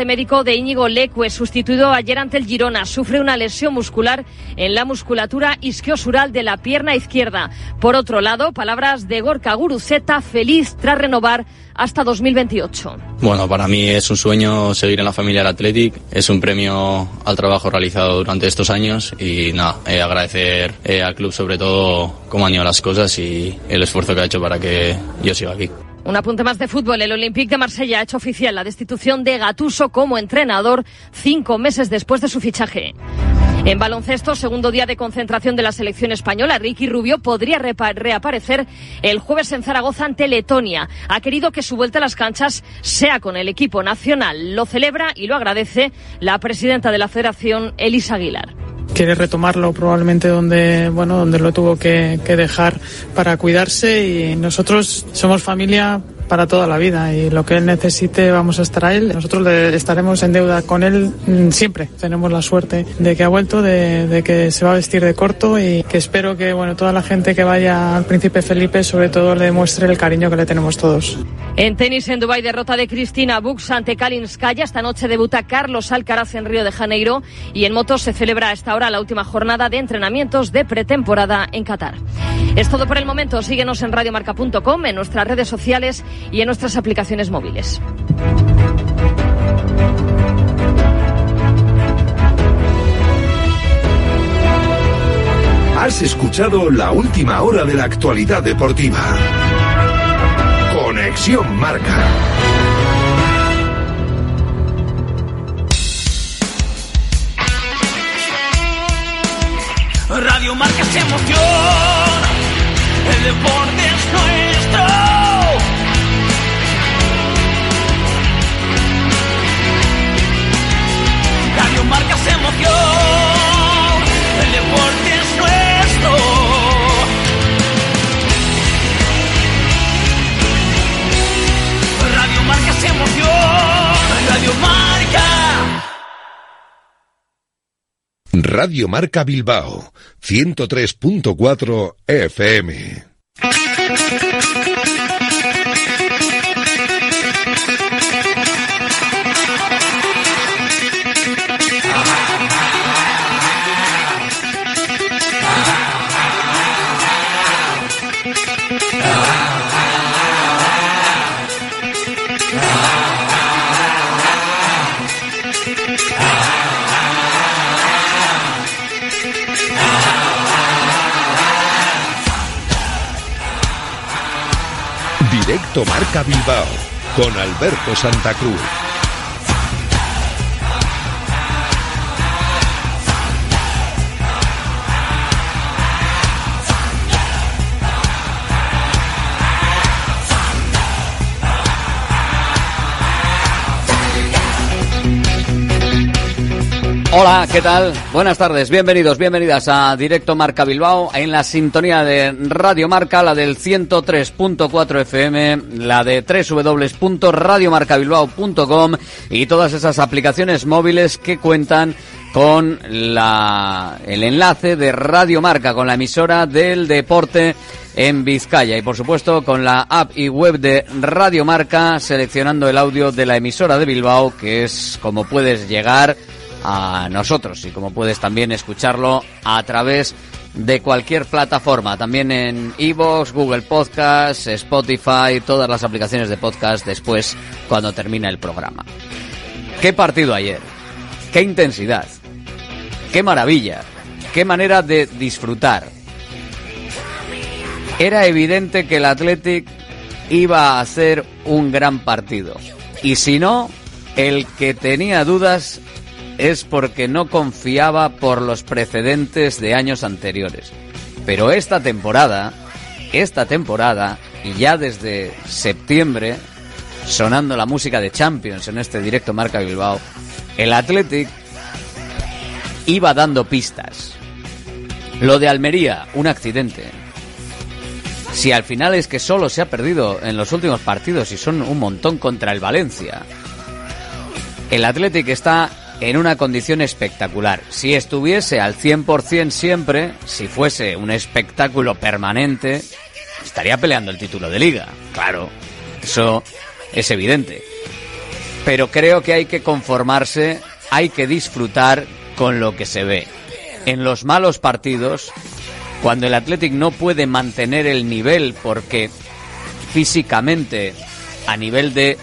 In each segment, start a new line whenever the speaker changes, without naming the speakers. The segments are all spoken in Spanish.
parte médico de Íñigo Leque, sustituido ayer ante el Girona. Sufre una lesión muscular en la musculatura isquiosural de la pierna izquierda. Por otro lado, palabras de Gorka Guruzeta, feliz tras renovar hasta 2028.
Bueno, para mí es un sueño seguir en la familia del Athletic, es un premio al trabajo realizado durante estos años y nada, eh, agradecer eh, al club sobre todo cómo han ido las cosas y el esfuerzo que ha hecho para que yo siga aquí.
Un apunte más de fútbol. El Olympique de Marsella ha hecho oficial la destitución de Gatuso como entrenador cinco meses después de su fichaje. En baloncesto, segundo día de concentración de la selección española, Ricky Rubio podría reaparecer el jueves en Zaragoza ante Letonia. Ha querido que su vuelta a las canchas sea con el equipo nacional. Lo celebra y lo agradece la presidenta de la federación, Elisa Aguilar
quiere retomarlo probablemente donde bueno donde lo tuvo que, que dejar para cuidarse y nosotros somos familia para toda la vida y lo que él necesite vamos a estar a él. Nosotros estaremos en deuda con él mm, siempre. Tenemos la suerte de que ha vuelto, de, que se va a vestir de corto y que espero que bueno toda la gente que vaya al Príncipe Felipe sobre todo le demuestre el cariño que le tenemos todos.
En tenis en Dubái derrota de Cristina Bux ante Kalinskaya. Esta noche debuta Carlos Alcaraz en Río de Janeiro y en motos se celebra a esta hora la última jornada de entrenamientos de pretemporada en Qatar. Es todo por el momento. Síguenos en radiomarca.com, en nuestras redes sociales y en nuestras aplicaciones móviles.
Has escuchado la última hora de la actualidad deportiva. Conexión Marca.
Radio Marca se emoción. El deporte El. Radio Marcas emoción. Radio Marca.
Radio Marca Bilbao, 103.4 FM. Directo Marca Bilbao con Alberto Santa Cruz.
Hola, ¿qué tal? Buenas tardes, bienvenidos, bienvenidas a Directo Marca Bilbao, en la sintonía de Radio Marca, la del 103.4 FM, la de www.radiomarcabilbao.com y todas esas aplicaciones móviles que cuentan con la, el enlace de Radio Marca, con la emisora del deporte en Vizcaya y por supuesto con la app y web de Radio Marca seleccionando el audio de la emisora de Bilbao que es como puedes llegar a nosotros y como puedes también escucharlo a través de cualquier plataforma, también en Evox, Google Podcast, Spotify, todas las aplicaciones de podcast después cuando termina el programa. ¿Qué partido ayer? ¿Qué intensidad? ¡Qué maravilla! ¡Qué manera de disfrutar! Era evidente que el Athletic iba a hacer un gran partido. Y si no, el que tenía dudas es porque no confiaba por los precedentes de años anteriores. Pero esta temporada, esta temporada, y ya desde septiembre, sonando la música de Champions en este directo Marca Bilbao, el Athletic iba dando pistas. Lo de Almería, un accidente. Si al final es que solo se ha perdido en los últimos partidos y son un montón contra el Valencia. El Athletic está en una condición espectacular. Si estuviese al 100% siempre, si fuese un espectáculo permanente, estaría peleando el título de liga. Claro, eso es evidente. pero creo que hay que conformarse, hay que disfrutar con lo que se ve. En los malos partidos, cuando el Athletic no puede mantener el nivel porque físicamente, a nivel de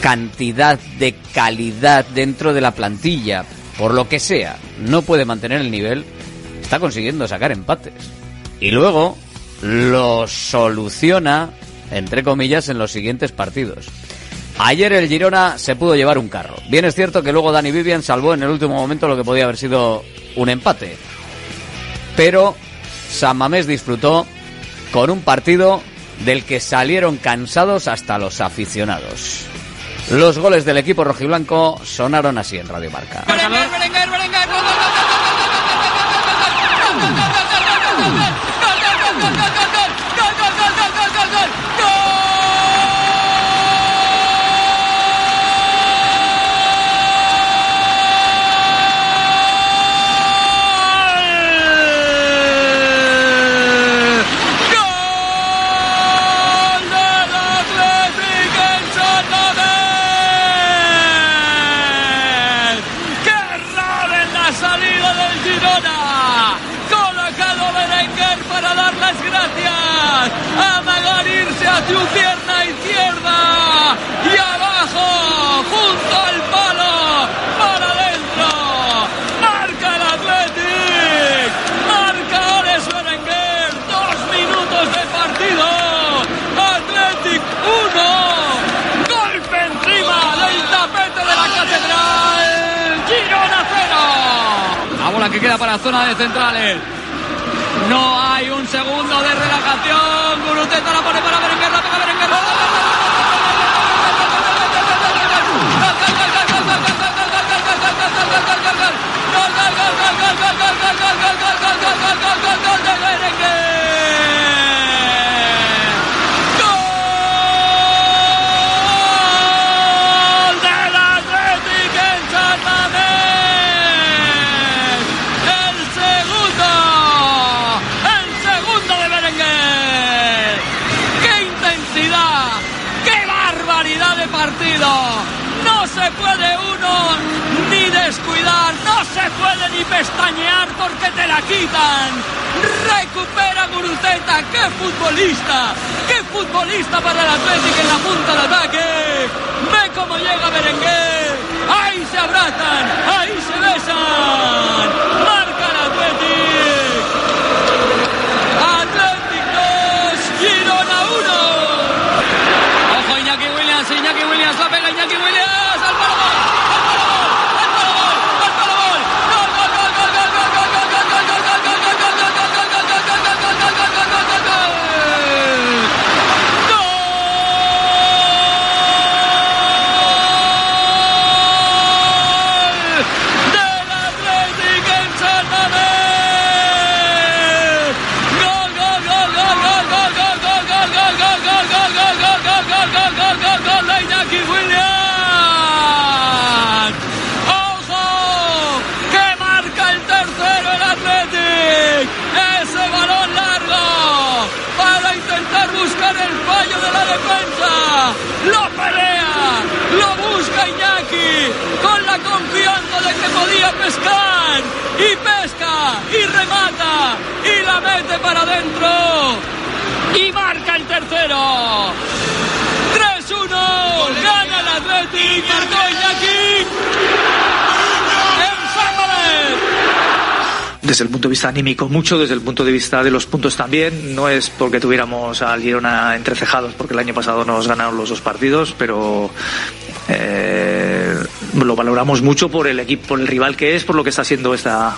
cantidad de calidad dentro de la plantilla, por lo que sea, no puede mantener el nivel, está consiguiendo sacar empates. Y luego lo soluciona, entre comillas, en los siguientes partidos. Ayer el Girona se pudo llevar un carro. Bien es cierto que luego Dani Vivian salvó en el último momento lo que podía haber sido un empate. Pero San Mamés disfrutó con un partido del que salieron cansados hasta los aficionados. Los goles del equipo rojiblanco sonaron así en Radio Marca.
¡Gol del Athletic en San Mamés! ¡Qué error en la salida del Girona! Colocado Berenguer para dar las gracias. Amagar irse a tu pierna izquierda. Y abajo, junto al palo, para adentro. Marca el Athletic. Marca Alex Berenguer. Dos minutos de partido. Athletic 1. Golpe encima del tapete de la catedral. Girona 0. La bola que queda para zona de centrales. No hay un segundo de relajación. Guruteta la pone para Berenguer. La pega Berenguer. ¡Gol partido! No se puede uno ni descuidar, no se puede ni pestañear porque te la quitan. Recupera Guruceta, qué futbolista, qué futbolista para el Atlético en la punta de ataque. Ve cómo llega Berenguer, ahí se abrazan, ahí se besan.
Anímico mucho, desde el punto de vista de los puntos también. No es porque tuviéramos al Girona entrecejados, porque el año pasado nos ganaron los dos partidos, pero eh, lo valoramos mucho por el equipo, por el rival que es, por lo que está haciendo esta,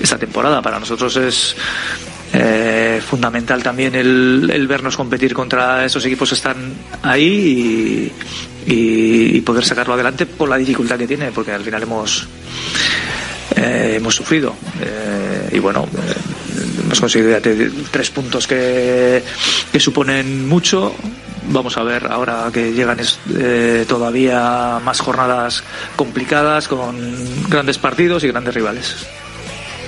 esta temporada. Para nosotros es eh, fundamental también el, vernos competir contra esos equipos que están ahí y, poder sacarlo adelante por la dificultad que tiene, porque al final hemos eh, hemos sufrido. Y bueno, eh, hemos conseguido ya te- tres puntos que, que suponen mucho. Vamos a ver ahora que llegan eh, todavía más jornadas complicadas con grandes partidos y grandes rivales.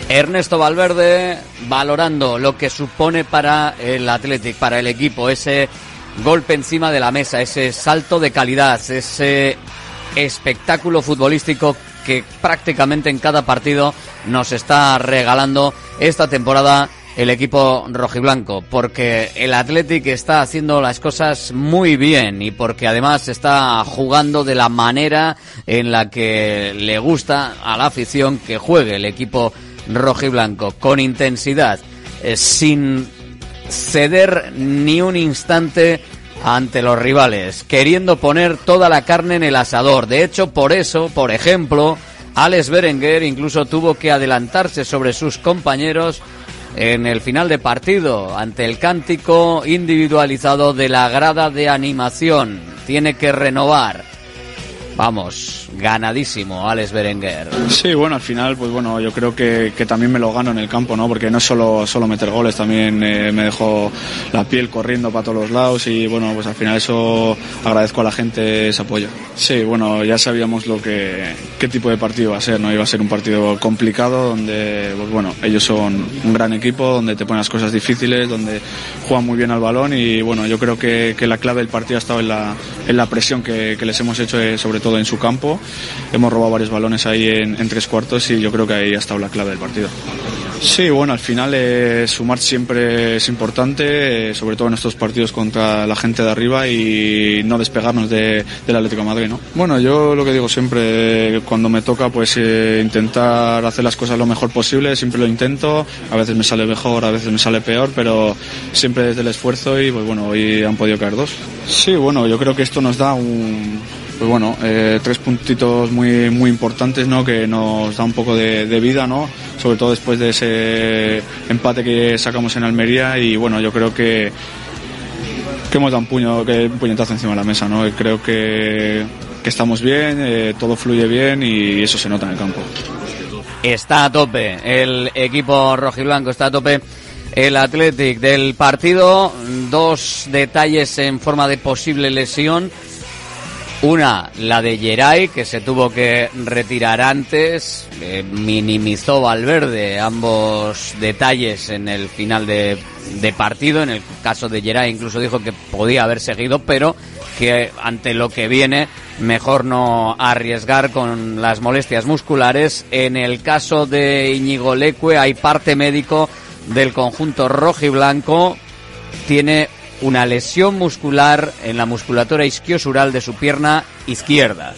Ernesto Valverde valorando lo que supone para el Athletic, para el equipo, ese golpe encima de la mesa, ese salto de calidad, ese espectáculo futbolístico que prácticamente en cada partido nos está regalando esta temporada el equipo rojiblanco, porque el Athletic está haciendo las cosas muy bien y porque además está jugando de la manera en la que le gusta a la afición que juegue el equipo rojiblanco, con intensidad, eh, sin ceder ni un instante ante los rivales, queriendo poner toda la carne en el asador. De hecho, por eso, por ejemplo, Alex Berenguer incluso tuvo que adelantarse sobre sus compañeros en el final de partido ante el cántico individualizado de la grada de animación. Tiene que renovar. Vamos, ganadísimo Alex Berenguer.
Sí, bueno, al final, pues bueno, yo creo que, que también me lo gano en el campo, ¿no? Porque no es solo, solo meter goles, también eh, me dejó la piel corriendo para todos los lados y bueno, pues al final eso agradezco a la gente ese apoyo. Sí, bueno, ya sabíamos lo que, qué tipo de partido iba a ser, ¿no? Iba a ser un partido complicado donde, pues bueno, ellos son un gran equipo, donde te ponen las cosas difíciles, donde juegan muy bien al balón y bueno, yo creo que, que la clave del partido ha estado en la, en la presión que, que les hemos hecho, eh, sobre todo en su campo. Hemos robado varios balones ahí en, en tres cuartos y yo creo que ahí ha estado la clave del partido. Sí, bueno, al final eh, sumar siempre es importante, eh, sobre todo en estos partidos contra la gente de arriba y no despegarnos de, del Atlético de Madrid, ¿no? Bueno, yo lo que digo siempre, eh, cuando me toca, pues eh, intentar hacer las cosas lo mejor posible, siempre lo intento, a veces me sale mejor, a veces me sale peor, pero siempre desde el esfuerzo y pues bueno, hoy han podido caer dos. Sí, bueno, yo creo que esto nos da un, pues bueno, eh, tres puntitos muy, muy importantes, ¿no? Que nos da un poco de, vida, ¿no? Sobre todo después de ese empate que sacamos en Almería y bueno, yo creo que que hemos dado un puño, un puñetazo encima de la mesa, ¿no? Creo que, que estamos bien, eh, todo fluye bien y eso se nota en el campo.
Está a tope el equipo rojiblanco, está a tope el Athletic del partido. Dos detalles en forma de posible lesión. Una, la de Geray, que se tuvo que retirar antes, eh, minimizó Valverde ambos detalles en el final de, partido. En el caso de Geray incluso dijo que podía haber seguido, pero que ante lo que viene mejor no arriesgar con las molestias musculares. En el caso de Íñigo Leque hay parte médico del conjunto rojo y blanco. Tiene una lesión muscular en la musculatura isquiosural de su pierna izquierda.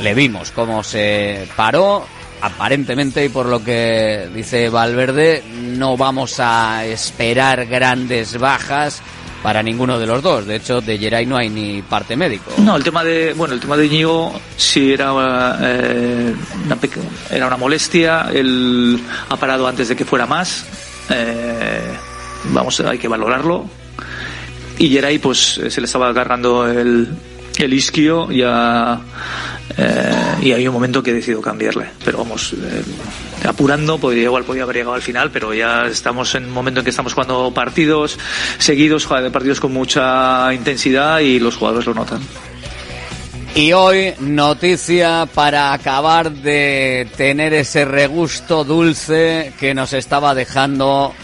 Le vimos cómo se paró, aparentemente, y por lo que dice Valverde, no vamos a esperar grandes bajas para ninguno de los dos. De hecho, de Geray no hay ni parte médico.
No, el tema de, bueno, el tema de Íñigo sí era, eh, una, era una molestia. Él ha parado antes de que fuera más. Eh, vamos, hay que valorarlo y Geray pues se le estaba agarrando el, el isquio ya eh, y hay un momento que he decidido cambiarle. Pero vamos eh, apurando podría igual podía haber llegado al final pero ya estamos en un momento en que estamos jugando partidos seguidos partidos con mucha intensidad y los jugadores lo notan.
Y hoy noticia para acabar de tener ese regusto dulce que nos estaba dejando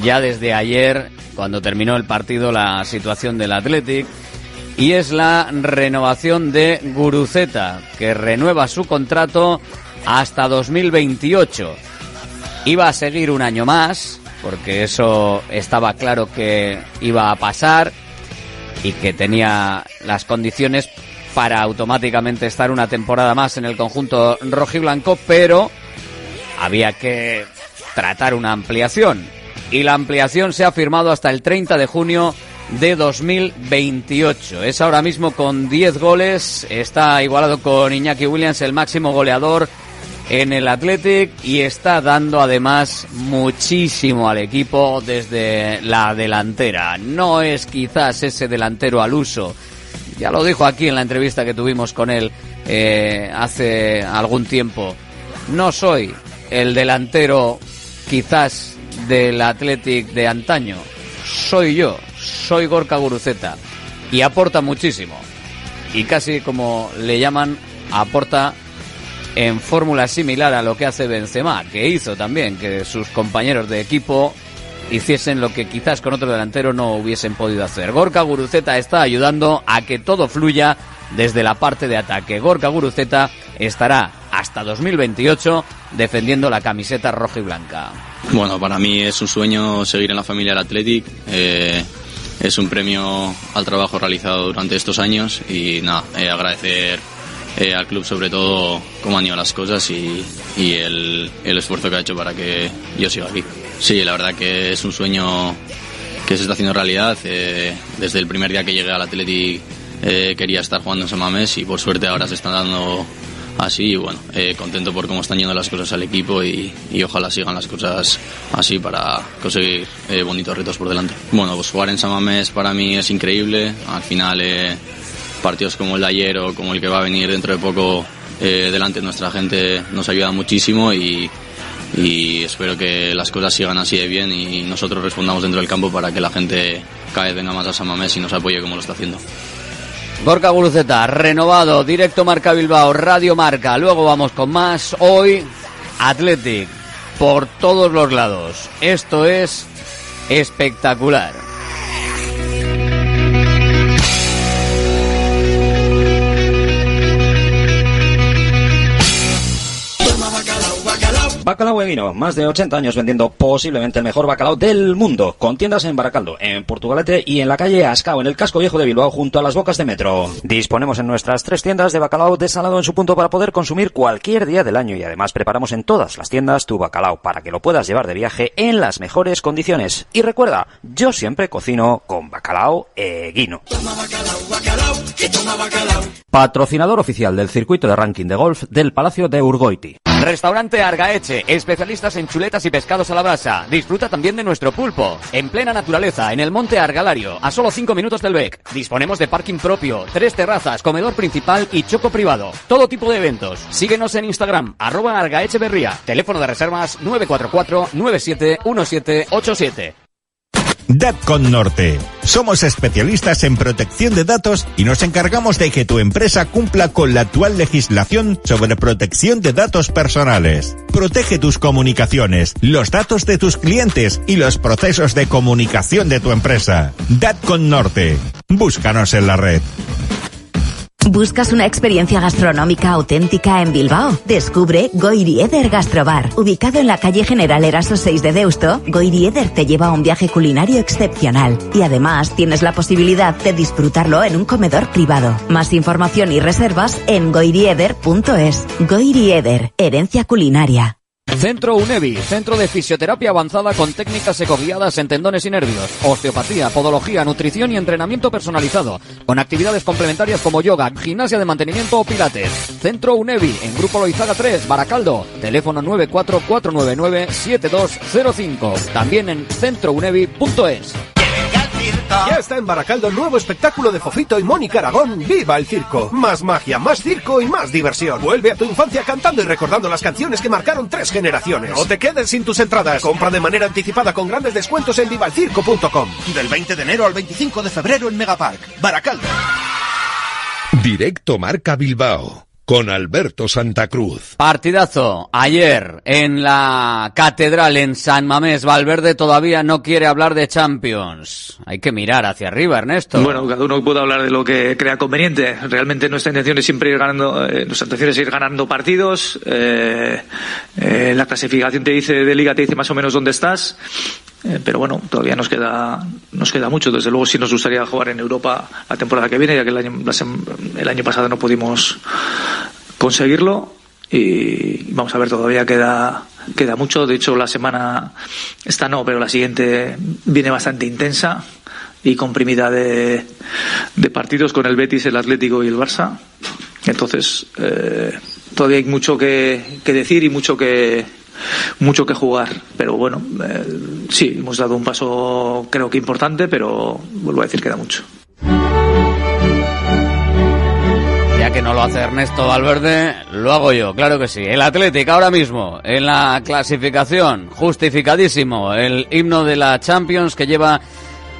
ya desde ayer cuando terminó el partido la situación del Athletic y es la renovación de Guruceta que renueva su contrato hasta 2028. Iba a seguir un año más porque eso estaba claro que iba a pasar y que tenía las condiciones para automáticamente estar una temporada más en el conjunto rojiblanco, pero había que tratar una ampliación y la ampliación se ha firmado hasta el 30 de junio de 2028. Es ahora mismo con 10 goles, está igualado con Iñaki Williams, el máximo goleador en el Athletic y está dando además muchísimo al equipo desde la delantera. No es quizás ese delantero al uso. Ya lo dijo aquí en la entrevista que tuvimos con él eh, hace algún tiempo. No soy el delantero quizás del Athletic de antaño. Soy yo, soy Gorka Guruceta y aporta muchísimo. Y casi como le llaman, aporta en fórmula similar a lo que hace Benzema, que hizo también que sus compañeros de equipo hiciesen lo que quizás con otro delantero no hubiesen podido hacer. Gorka Guruceta está ayudando a que todo fluya desde la parte de ataque. Gorka Guruceta estará hasta 2028 defendiendo la camiseta roja y blanca.
Bueno, para mí es un sueño seguir en la familia del Athletic. Eh, es un premio al trabajo realizado durante estos años y nada, eh, agradecer eh, al club sobre todo cómo han ido las cosas y, y el, el esfuerzo que ha hecho para que yo siga aquí. Sí, la verdad que es un sueño que se está haciendo realidad. Eh, desde el primer día que llegué al Athletic quería estar jugando en San Mamés y por suerte ahora se están dando así y bueno, eh, contento por cómo están yendo las cosas al equipo y, ojalá sigan las cosas así para conseguir eh, bonitos retos por delante. Bueno, pues jugar en San Mamés para mí es increíble. Al final eh, partidos como el de ayer o como el que va a venir dentro de poco delante de nuestra gente nos ayuda muchísimo y, espero que las cosas sigan así de bien y nosotros respondamos dentro del campo para que la gente cada vez venga más a San Mamés y nos apoye como lo está haciendo.
Gorka Guruceta, renovado, directo Marca Bilbao, Radio Marca. Luego vamos con más. Hoy, Athletic, por todos los lados. Esto es espectacular.
Bacalao Eguino, más de 80 años vendiendo posiblemente el mejor bacalao del mundo, con tiendas en Baracaldo, en Portugalete y en la calle Ascao, en el casco viejo de Bilbao, junto a las bocas de metro. Disponemos en nuestras tres tiendas de bacalao desalado en su punto para poder consumir cualquier día del año y además preparamos en todas las tiendas tu bacalao para que lo puedas llevar de viaje en las mejores condiciones. Y recuerda, yo siempre cocino con bacalao Eguino. Patrocinador oficial del circuito de ranking de golf del Palacio de Urgoiti.
Restaurante Argaeche, especialistas en chuletas y pescados a la brasa. Disfruta también de nuestro pulpo. En plena naturaleza, en el monte Argalario, a solo 5 minutos del BEC. Disponemos de parking propio, tres terrazas, comedor principal y choco privado. Todo tipo de eventos. Síguenos en Instagram, arroba Argaecheverría. Teléfono de reservas 944-971787.
DATCON Norte. Somos especialistas en protección de datos y nos encargamos de que tu empresa cumpla con la actual legislación sobre protección de datos personales. Protege tus comunicaciones, los datos de tus clientes y los procesos de comunicación de tu empresa. DATCON Norte. Búscanos en la red.
¿Buscas una experiencia gastronómica auténtica en Bilbao? Descubre Goirieder Gastrobar. Ubicado en la calle General Eraso 6 de Deusto, Goirieder te lleva a un viaje culinario excepcional. Y además tienes la posibilidad de disfrutarlo en un comedor privado. Más información y reservas en goirieder.es. Goirieder, herencia culinaria.
Centro UNEVI, centro de fisioterapia avanzada con técnicas ecoguiadas en tendones y nervios, osteopatía, podología, nutrición y entrenamiento personalizado, con actividades complementarias como yoga, gimnasia de mantenimiento o pilates. Centro UNEVI, en Grupo Loizaga 3, Baracaldo, teléfono 944997205, también en centrounevi.es.
Ya está en Baracaldo el nuevo espectáculo de Fofito y Mónica Aragón, ¡Viva el Circo! Más magia, más circo y más diversión. Vuelve a tu infancia cantando y recordando las canciones que marcaron tres generaciones. No te quedes sin tus entradas. Compra de manera anticipada con grandes descuentos en vivalcirco.com. Del 20 de enero al 25 de febrero en Megapark. Baracaldo.
Directo Marca Bilbao con Alberto Santa Cruz.
Partidazo. Ayer en la catedral en San Mamés, Valverde todavía no quiere hablar de Champions. Hay que mirar hacia arriba, Ernesto.
Bueno, cada uno puede hablar de lo que crea conveniente. Realmente nuestra intención es siempre ir ganando, eh, nuestra intención es ir ganando partidos. Eh, eh, la clasificación te dice de liga te dice más o menos dónde estás. Eh, pero bueno, todavía nos queda, nos queda mucho. Desde luego sí nos gustaría jugar en Europa la temporada que viene, ya que el año, el año pasado no pudimos conseguirlo. Y vamos a ver, todavía queda, queda mucho. De hecho, la semana, esta no, pero la siguiente viene bastante intensa y comprimida de, de partidos con el Betis, el Atlético y el Barça. Entonces, eh, todavía hay mucho que, decir y mucho que, mucho que jugar. Pero bueno, eh, sí, hemos dado un paso creo que importante, pero vuelvo a decir, queda mucho.
Que no lo hace Ernesto Valverde, lo hago yo, claro que sí. El Atlético ahora mismo, en la clasificación, justificadísimo, el himno de la Champions que lleva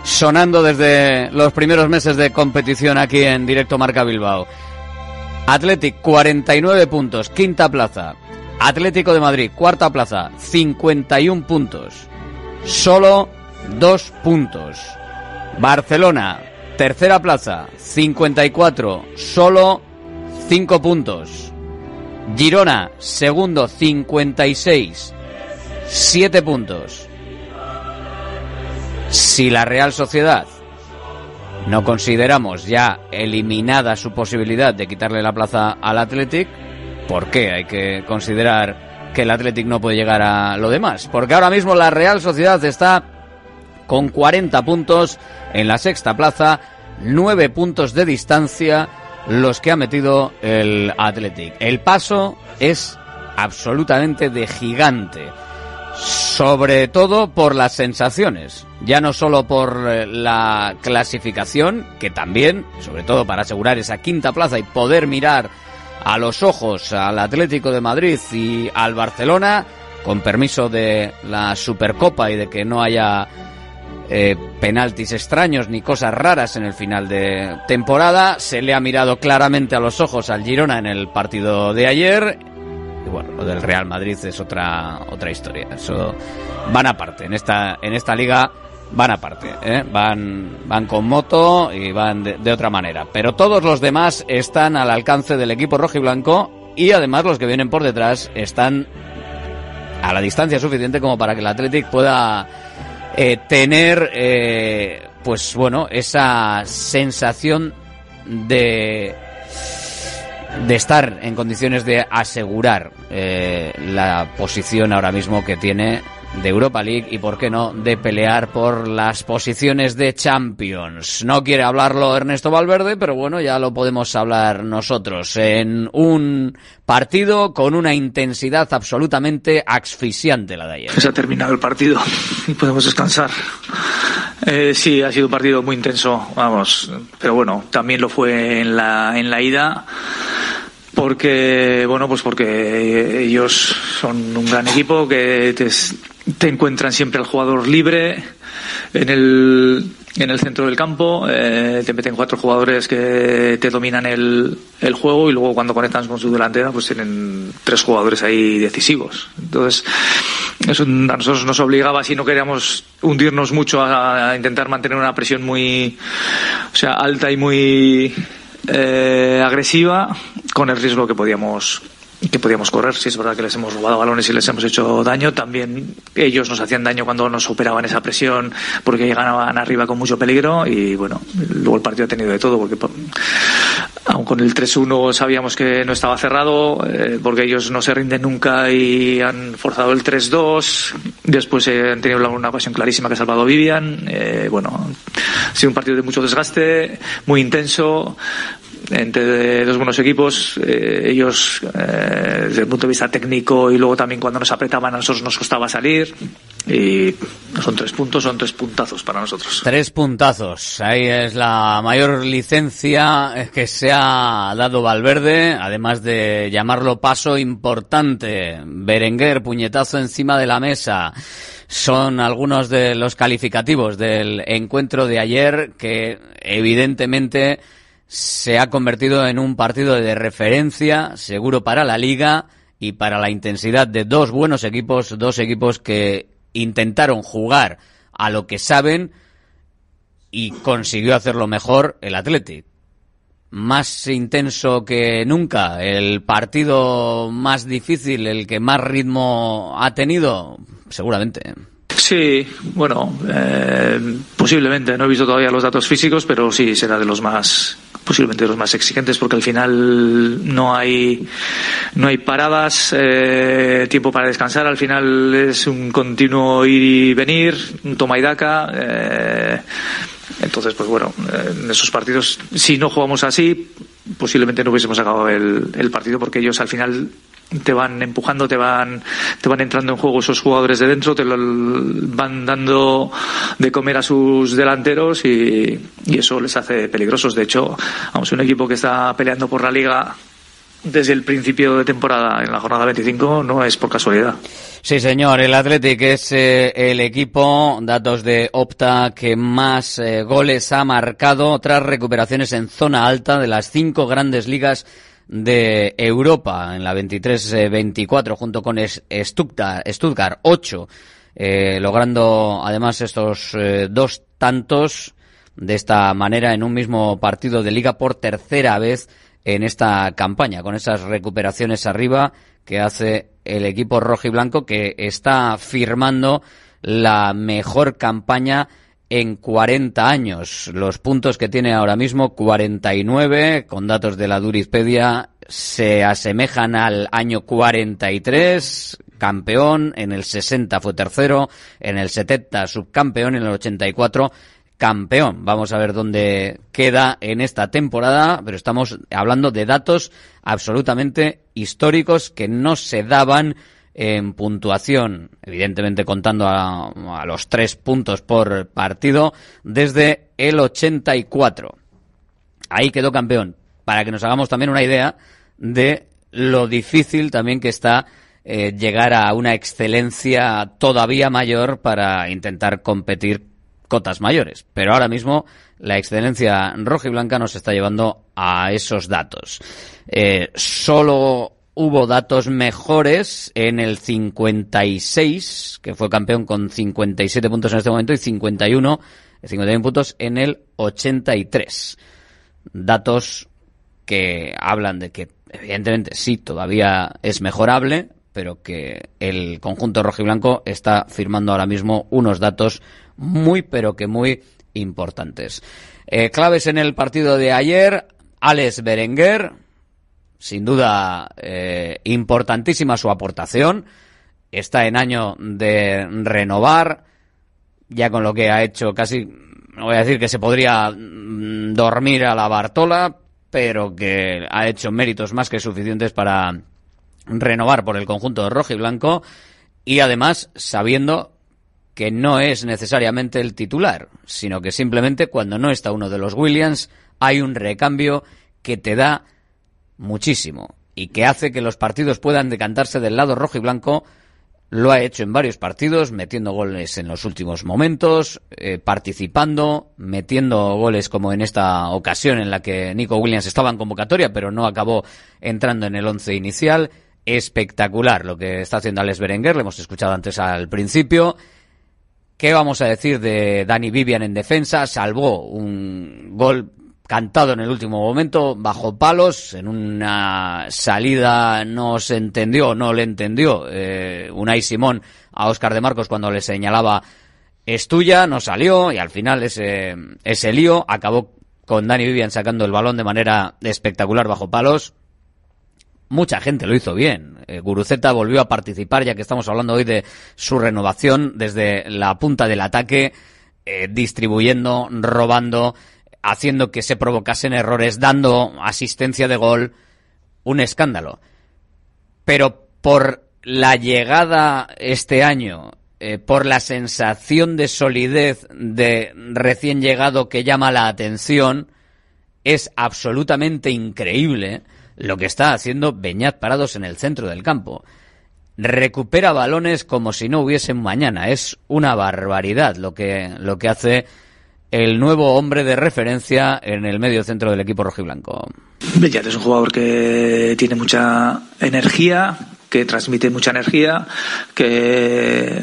sonando desde los primeros meses de competición aquí en Directo Marca Bilbao. Athletic, 49 puntos, quinta plaza. Atlético de Madrid, cuarta plaza, 51 puntos. solo dos puntos. Barcelona, tercera plaza, 54, solo cinco puntos. Girona, segundo, 56, siete puntos. Si la Real Sociedad no consideramos ya eliminada su posibilidad de quitarle la plaza al Athletic, ¿por qué hay que considerar que el Athletic no puede llegar a lo demás? Porque ahora mismo la Real Sociedad está con 40 puntos en la sexta plaza, 9 puntos de distancia los que ha metido el Athletic. El paso es absolutamente de gigante. Sobre todo por las sensaciones, ya no solo por eh, la clasificación, que también, sobre todo para asegurar esa quinta plaza y poder mirar a los ojos al Atlético de Madrid y al Barcelona, con permiso de la Supercopa y de que no haya eh, penaltis extraños ni cosas raras en el final de temporada. Se le ha mirado claramente a los ojos al Girona en el partido de ayer. Y bueno, lo del Real Madrid es otra otra historia. Eso van aparte. En esta en esta liga van aparte. ¿eh? Van van con moto y van de, de otra manera. Pero todos los demás están al alcance del equipo rojo y blanco y además los que vienen por detrás están a la distancia suficiente como para que el Athletic pueda eh, tener, eh, pues bueno, esa sensación de de estar en condiciones de asegurar eh, la posición ahora mismo que tiene de Europa League y, por qué no, de pelear por las posiciones de Champions. No quiere hablarlo Ernesto Valverde, pero bueno, ya lo podemos hablar nosotros. En un partido con una intensidad absolutamente asfixiante la de ayer.
Se ha terminado el partido y podemos descansar. Eh, sí, ha sido un partido muy intenso, vamos, pero bueno, también lo fue en la, en la ida porque bueno pues porque ellos son un gran equipo que te, te encuentran siempre al jugador libre en el en el centro del campo. Eh, te meten cuatro jugadores que te dominan el, el juego y luego cuando conectan con su delantera pues tienen tres jugadores ahí decisivos. Entonces eso a nosotros nos obligaba si no queríamos hundirnos mucho a, a intentar mantener una presión muy o sea alta y muy eh, agresiva con el riesgo que podíamos que podíamos correr. Si es verdad que les hemos robado balones y les hemos hecho daño, también ellos nos hacían daño cuando nos superaban esa presión porque llegaban arriba con mucho peligro y bueno, luego el partido ha tenido de todo porque aun con el 3-1 sabíamos que no estaba cerrado eh, porque ellos no se rinden nunca y han forzado el 3-2 después eh, han tenido una ocasión clarísima que ha salvado Vivian. Eh, bueno, ha sido un partido de mucho desgaste muy intenso entre dos buenos equipos. Eh, ellos, eh, desde el punto de vista técnico y luego también cuando nos apretaban a nosotros nos costaba salir. Y son tres puntos, son tres puntazos para nosotros.
Tres puntazos. Ahí es la mayor licencia que se ha dado Valverde, además de llamarlo paso importante. Berenguer, puñetazo encima de la mesa. Son algunos de los calificativos del encuentro de ayer que evidentemente se ha convertido en un partido de referencia, seguro para la liga y para la intensidad de dos buenos equipos, dos equipos que intentaron jugar a lo que saben y consiguió hacerlo mejor el Athletic. Más intenso que nunca, el partido más difícil, el que más ritmo ha tenido, seguramente.
Sí, bueno, eh, posiblemente. No he visto todavía los datos físicos, pero sí será de los más, posiblemente los más exigentes, porque al final no hay, no hay paradas, eh, tiempo para descansar. Al final es un continuo ir y venir, toma y daca. Eh, entonces, pues bueno, en esos partidos, si no jugamos así, posiblemente no hubiésemos acabado el, el partido, porque ellos al final te van empujando, te van, te van entrando en juego esos jugadores de dentro, te lo van dando de comer a sus delanteros y, y eso les hace peligrosos. De hecho, vamos, un equipo que está peleando por la liga desde el principio de temporada en la jornada 25 no es por casualidad.
Sí, señor. El Athletic es eh, el equipo, datos de Opta, que más eh, goles ha marcado tras recuperaciones en zona alta de las cinco grandes ligas de Europa en la 23-24 junto con Stuttgart, Stuttgart 8 eh, logrando además estos eh, dos tantos de esta manera en un mismo partido de liga por tercera vez en esta campaña, con esas recuperaciones arriba que hace el equipo rojo y blanco que está firmando la mejor campaña en 40 años. Los puntos que tiene ahora mismo, 49, con datos de la Durispedia, se asemejan al año 43, campeón, en el 60 fue tercero, en el 70 subcampeón, en el 84 campeón. Vamos a ver dónde queda en esta temporada, pero estamos hablando de datos absolutamente históricos que no se daban en puntuación, evidentemente contando a, los tres puntos por partido, desde el 84. Ahí quedó campeón, para que nos hagamos también una idea de lo difícil también que está eh, llegar a una excelencia todavía mayor para intentar competir cotas mayores. Pero ahora mismo la excelencia roja y blanca nos está llevando a esos datos. Eh, solo hubo datos mejores en el 56, que fue campeón con 57 puntos en este momento, y 51, 51 puntos en el 83. Datos que hablan de que, evidentemente, sí, todavía es mejorable, pero que el conjunto rojiblanco está firmando ahora mismo unos datos muy, pero que muy importantes. Eh, claves en el partido de ayer, Alex Berenguer, sin duda eh, importantísima su aportación, está en año de renovar, ya con lo que ha hecho casi, no voy a decir que se podría mm, dormir a la Bartola, pero que ha hecho méritos más que suficientes para renovar por el conjunto de rojo y blanco y además sabiendo que no es necesariamente el titular, sino que simplemente cuando no está uno de los Williams hay un recambio que te da muchísimo y que hace que los partidos puedan decantarse del lado rojo y blanco. Lo ha hecho en varios partidos, metiendo goles en los últimos momentos, eh, participando, metiendo goles como en esta ocasión en la que Nico Williams estaba en convocatoria, pero no acabó entrando en el once inicial. Espectacular lo que está haciendo Alex Berenguer, lo hemos escuchado antes al principio. ¿Qué vamos a decir de Dani Vivian en defensa? Salvó un gol cantado en el último momento, bajo palos, en una salida no se entendió, no le entendió eh, Unai Simón a Óscar de Marcos cuando le señalaba es tuya, no salió y al final ese, ese lío acabó con Dani Vivian sacando el balón de manera espectacular bajo palos. Mucha gente lo hizo bien. Eh, Guruceta volvió a participar, ya que estamos hablando hoy de su renovación desde la punta del ataque, eh, distribuyendo, robando, haciendo que se provocasen errores, dando asistencia de gol, un escándalo. Pero por la llegada este año, eh, por la sensación de solidez de recién llegado que llama la atención, es absolutamente increíble lo que está haciendo Beñat parados en el centro del campo. Recupera balones como si no hubiesen mañana. Es una barbaridad lo que, lo que hace el nuevo hombre de referencia en el medio centro del equipo rojiblanco.
Bellat es un jugador que tiene mucha energía, que transmite mucha energía, que,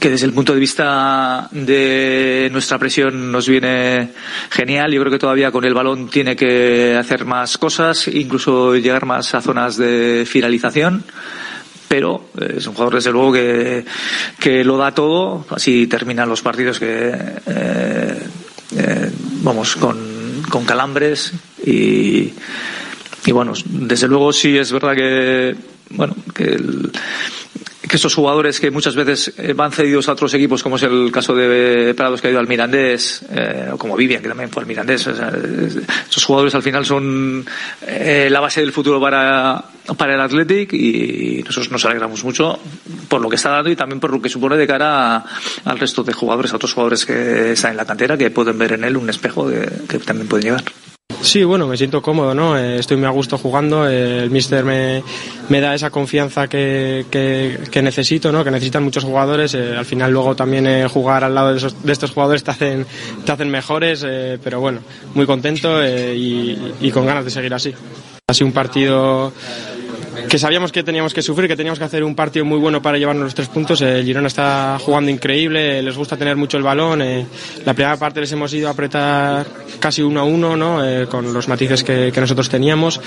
que desde el punto de vista de nuestra presión nos viene genial. Yo creo que todavía con el balón tiene que hacer más cosas, incluso llegar más a zonas de finalización pero eh, es un jugador desde luego que, que lo da todo, así terminan los partidos que eh, eh, vamos con, con calambres y, y bueno, desde luego sí es verdad que bueno que el, que estos jugadores que muchas veces eh, van cedidos a otros equipos, como es el caso de Prados que ha ido al Mirandés, eh, o como Vivian que también fue al Mirandés, o sea, estos jugadores al final son eh, la base del futuro para, para el Athletic y nosotros nos alegramos mucho por lo que está dando y también por lo que supone de cara a, al resto de jugadores, a otros jugadores que están en la cantera, que pueden ver en él un espejo que, que también pueden llegar.
Sí, bueno, me siento cómodo, ¿no? Eh, estoy muy a gusto jugando, eh, el míster me, me, da esa confianza que, que, que, necesito, ¿no? Que necesitan muchos jugadores, eh, al final luego también jugar al lado de, esos, de, estos jugadores te hacen, te hacen mejores, pero bueno, muy contento y, y, con ganas de seguir así. Ha sido un partido que sabíamos que teníamos que sufrir, que teníamos que hacer un partido muy bueno para llevarnos los tres puntos. El Girona está jugando increíble, les gusta tener mucho el balón. eh, la primera parte les hemos ido a apretar casi uno a uno, ¿no? Eh, con los matices que, que nosotros teníamos.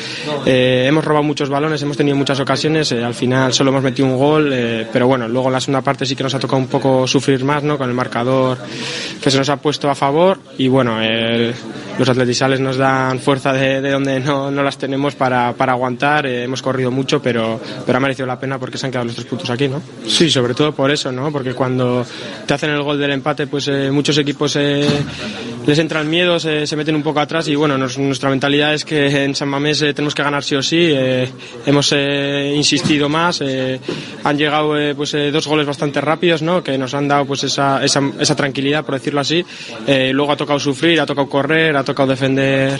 Eh, hemos robado muchos balones, hemos tenido muchas ocasiones. eh, al final solo hemos metido un gol, eh, pero bueno, luego en la segunda parte sí que nos ha tocado un poco sufrir más, ¿no? Con el marcador que se nos ha puesto a favor y bueno, los atletisales nos dan fuerza de, de donde no, no las tenemos para, para aguantar. eh, hemos corrido mucho, pero, pero ha merecido la pena porque se han quedado los tres puntos aquí, ¿no? Sí, sobre todo por eso, ¿no? Porque cuando te hacen el gol del empate, pues eh, muchos equipos eh, les entra el miedo, se, se meten un poco atrás y bueno, nos- nuestra mentalidad es que en San Mamés eh, tenemos que ganar sí o sí. eh, hemos eh, insistido más, eh, han llegado eh, pues eh, dos goles bastante rápidos, ¿no? Que nos han dado pues esa, esa, esa tranquilidad, por decirlo así. Eh, luego ha tocado sufrir, ha tocado correr, ha tocado defender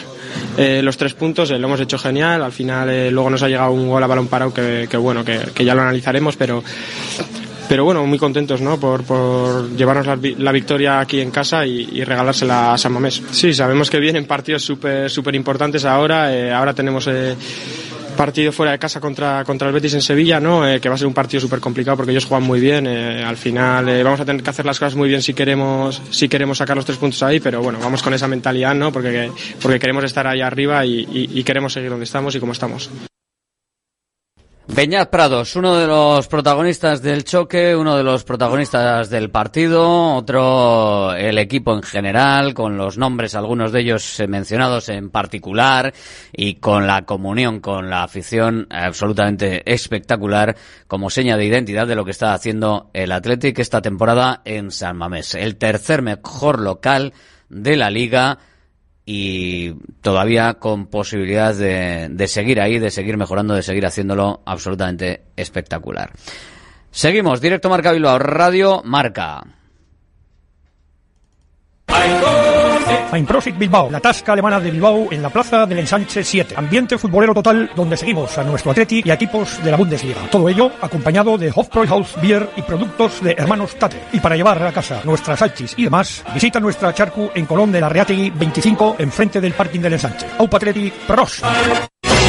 eh, los tres puntos, eh, lo hemos hecho genial. Al final eh, luego nos ha llegado un gol a balón parado que, bueno, que, ya lo analizaremos, pero pero bueno, muy contentos ¿no? por, llevarnos la, la victoria aquí en casa y, regalársela a San Mamés. Sí, sabemos que vienen partidos súper súper importantes ahora. eh, ahora tenemos partido fuera de casa contra, contra el Betis en Sevilla, ¿no? Eh, que va a ser un partido súper complicado porque ellos juegan muy bien. eh, al final eh, vamos a tener que hacer las cosas muy bien si queremos, si queremos sacar los tres puntos ahí, pero bueno, vamos con esa mentalidad, ¿no? porque, porque queremos estar ahí arriba y, y- y queremos seguir donde estamos y como estamos.
Beñat Prados, uno de los protagonistas del choque, uno de los protagonistas del partido, otro el equipo en general, con los nombres, algunos de ellos eh, mencionados en particular, y con la comunión con la afición absolutamente espectacular como seña de identidad de lo que está haciendo el Athletic esta temporada en San Mamés. El tercer mejor local de la liga y todavía con posibilidad de, seguir ahí, de seguir mejorando, de seguir haciéndolo absolutamente espectacular. Seguimos, directo Marca Bilbao, Radio Marca.
Profit Bilbao, la tasca alemana de Bilbao en la plaza del Ensanche 7. Ambiente futbolero total donde seguimos a nuestro Atleti y a equipos de la Bundesliga. Todo ello acompañado de Hofbräuhaus Beer y productos de hermanos Tate. Y para llevar a casa nuestras salchis y demás, visita nuestra charcu en Colón de la Reategui 25 enfrente del parking del Ensanche.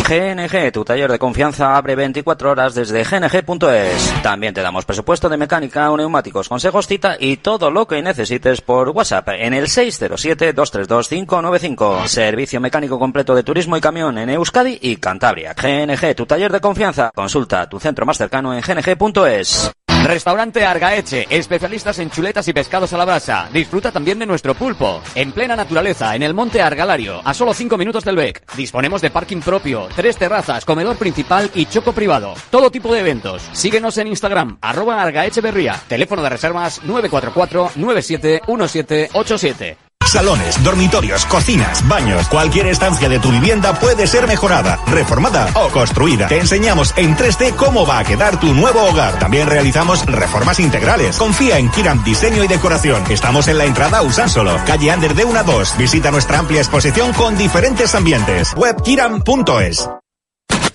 GNG, tu taller de confianza abre 24 horas desde gng.es. También te damos presupuesto de mecánica, neumáticos, consejos, cita y todo lo que necesites por WhatsApp en el 607-232-595. Servicio mecánico completo de turismo y camión en Euskadi y Cantabria. GNG, tu taller de confianza. Consulta tu centro más cercano en gng.es.
Restaurante Argaeche, especialistas en chuletas y pescados a la brasa. Disfruta también de nuestro pulpo. En plena naturaleza, en el monte Argalario, a solo 5 minutos del BEC. Disponemos de parking propio, tres terrazas, comedor principal y choco privado. Todo tipo de eventos. Síguenos en Instagram, arroba Argaecheverría. Teléfono de reservas 944-971787.
Salones, dormitorios, cocinas, baños, cualquier estancia de tu vivienda puede ser mejorada, reformada o construida. Te enseñamos en 3D cómo va a quedar tu nuevo hogar. También realizamos reformas integrales. Confía en Kiram Diseño y Decoración. Estamos en la entrada Usánsolo, calle Ander de 1 a 2. Visita nuestra amplia exposición con diferentes ambientes. Webkiram.es.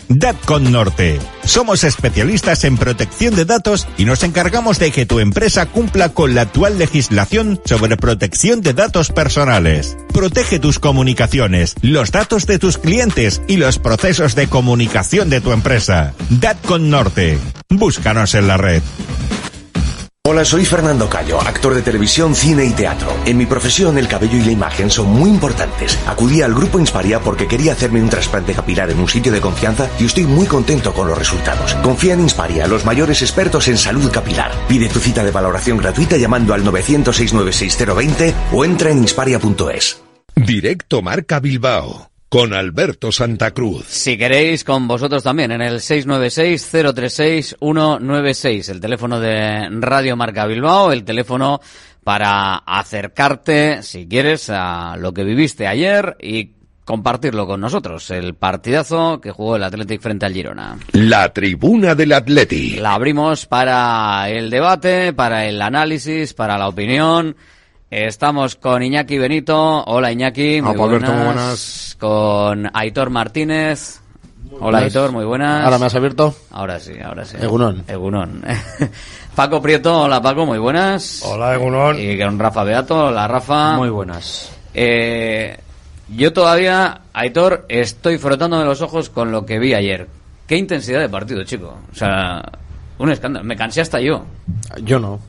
DATCON Norte. Somos especialistas en protección de datos y nos encargamos de que tu empresa cumpla con la actual legislación sobre protección de datos personales. Protege tus comunicaciones, los datos de tus clientes y los procesos de comunicación de tu empresa. DATCON Norte. Búscanos en la red.
Hola, soy Fernando Cayo, actor de televisión, cine y teatro. En mi profesión, el cabello y la imagen son muy importantes. Acudí al grupo Insparia porque quería hacerme un trasplante capilar en un sitio de confianza y estoy muy contento con los resultados. Confía en Insparia, los mayores expertos en salud capilar. Pide tu cita de valoración gratuita llamando al 900-696-020 o entra en insparia.es.
Directo Marca Bilbao con Alberto Santa Cruz.
Si queréis, con vosotros también, en el 696-036-196, el teléfono de Radio Marca Bilbao, el teléfono para acercarte, si quieres, a lo que viviste ayer y compartirlo con nosotros, el partidazo que jugó el Athletic frente al Girona.
La tribuna del Atleti.
La abrimos para el debate, para el análisis, para la opinión. Estamos con Iñaki Benito. Hola Iñaki. Muy
Apa, Alberto, muy
Con Aitor Martínez. Hola
buenas.
Aitor, muy buenas.
¿Ahora me has abierto?
Ahora sí, ahora sí.
Egunon.
Egunon. Paco Prieto, hola Paco, muy buenas.
Hola, Egunon.
Y con Rafa Beato, hola Rafa.
Muy buenas.
Eh, yo todavía, Aitor, estoy frotándome los ojos con lo que vi ayer. qué intensidad de partido, chico. O sea, un escándalo. Me cansé hasta yo.
Yo no.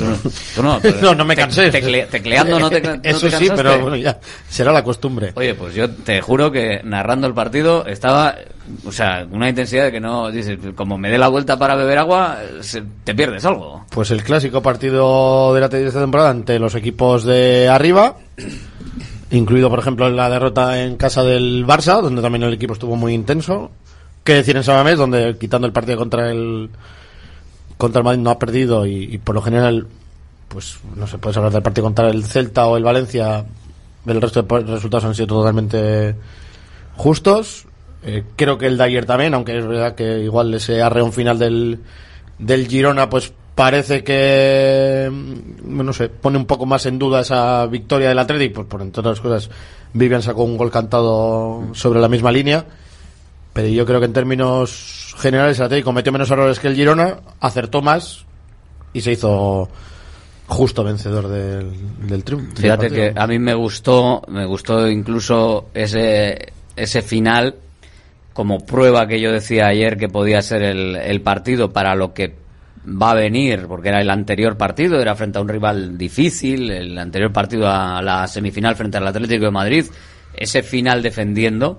No, tú no, pero
no, no me cansé.
tecle- tecleando no te, no te
Eso sí, pero bueno, ya será la costumbre.
Oye, pues yo te juro que narrando el partido estaba, o sea, una intensidad de que no, dices, como me dé la vuelta para beber agua, se- te pierdes algo.
Pues el clásico partido de la tercera temporada ante los equipos de arriba, incluido por ejemplo la derrota en casa del Barça, donde también el equipo estuvo muy intenso. Que decir en Samamés, donde quitando el partido contra el contra el Madrid no ha perdido y, por lo general, pues no se puede hablar del partido contra el Celta o el Valencia, el resto de resultados han sido totalmente justos. Eh, creo que el de ayer también, aunque es verdad que igual ese arreón final del, del Girona, pues parece que, mm, no sé, pone un poco más en duda esa victoria del Athletic, pues por entre otras cosas, Vivian sacó un gol cantado sobre la misma línea, pero yo creo que en términos generales el Athletic cometió menos errores que el Girona, acertó más y se hizo justo vencedor del, del triunfo.
Fíjate que a mí me gustó, me gustó incluso ese, ese final como prueba que yo decía ayer que podía ser el, el partido para lo que va a venir, porque era el anterior partido, era frente a un rival difícil, el anterior partido a la semifinal frente al Atlético de Madrid, ese final defendiendo,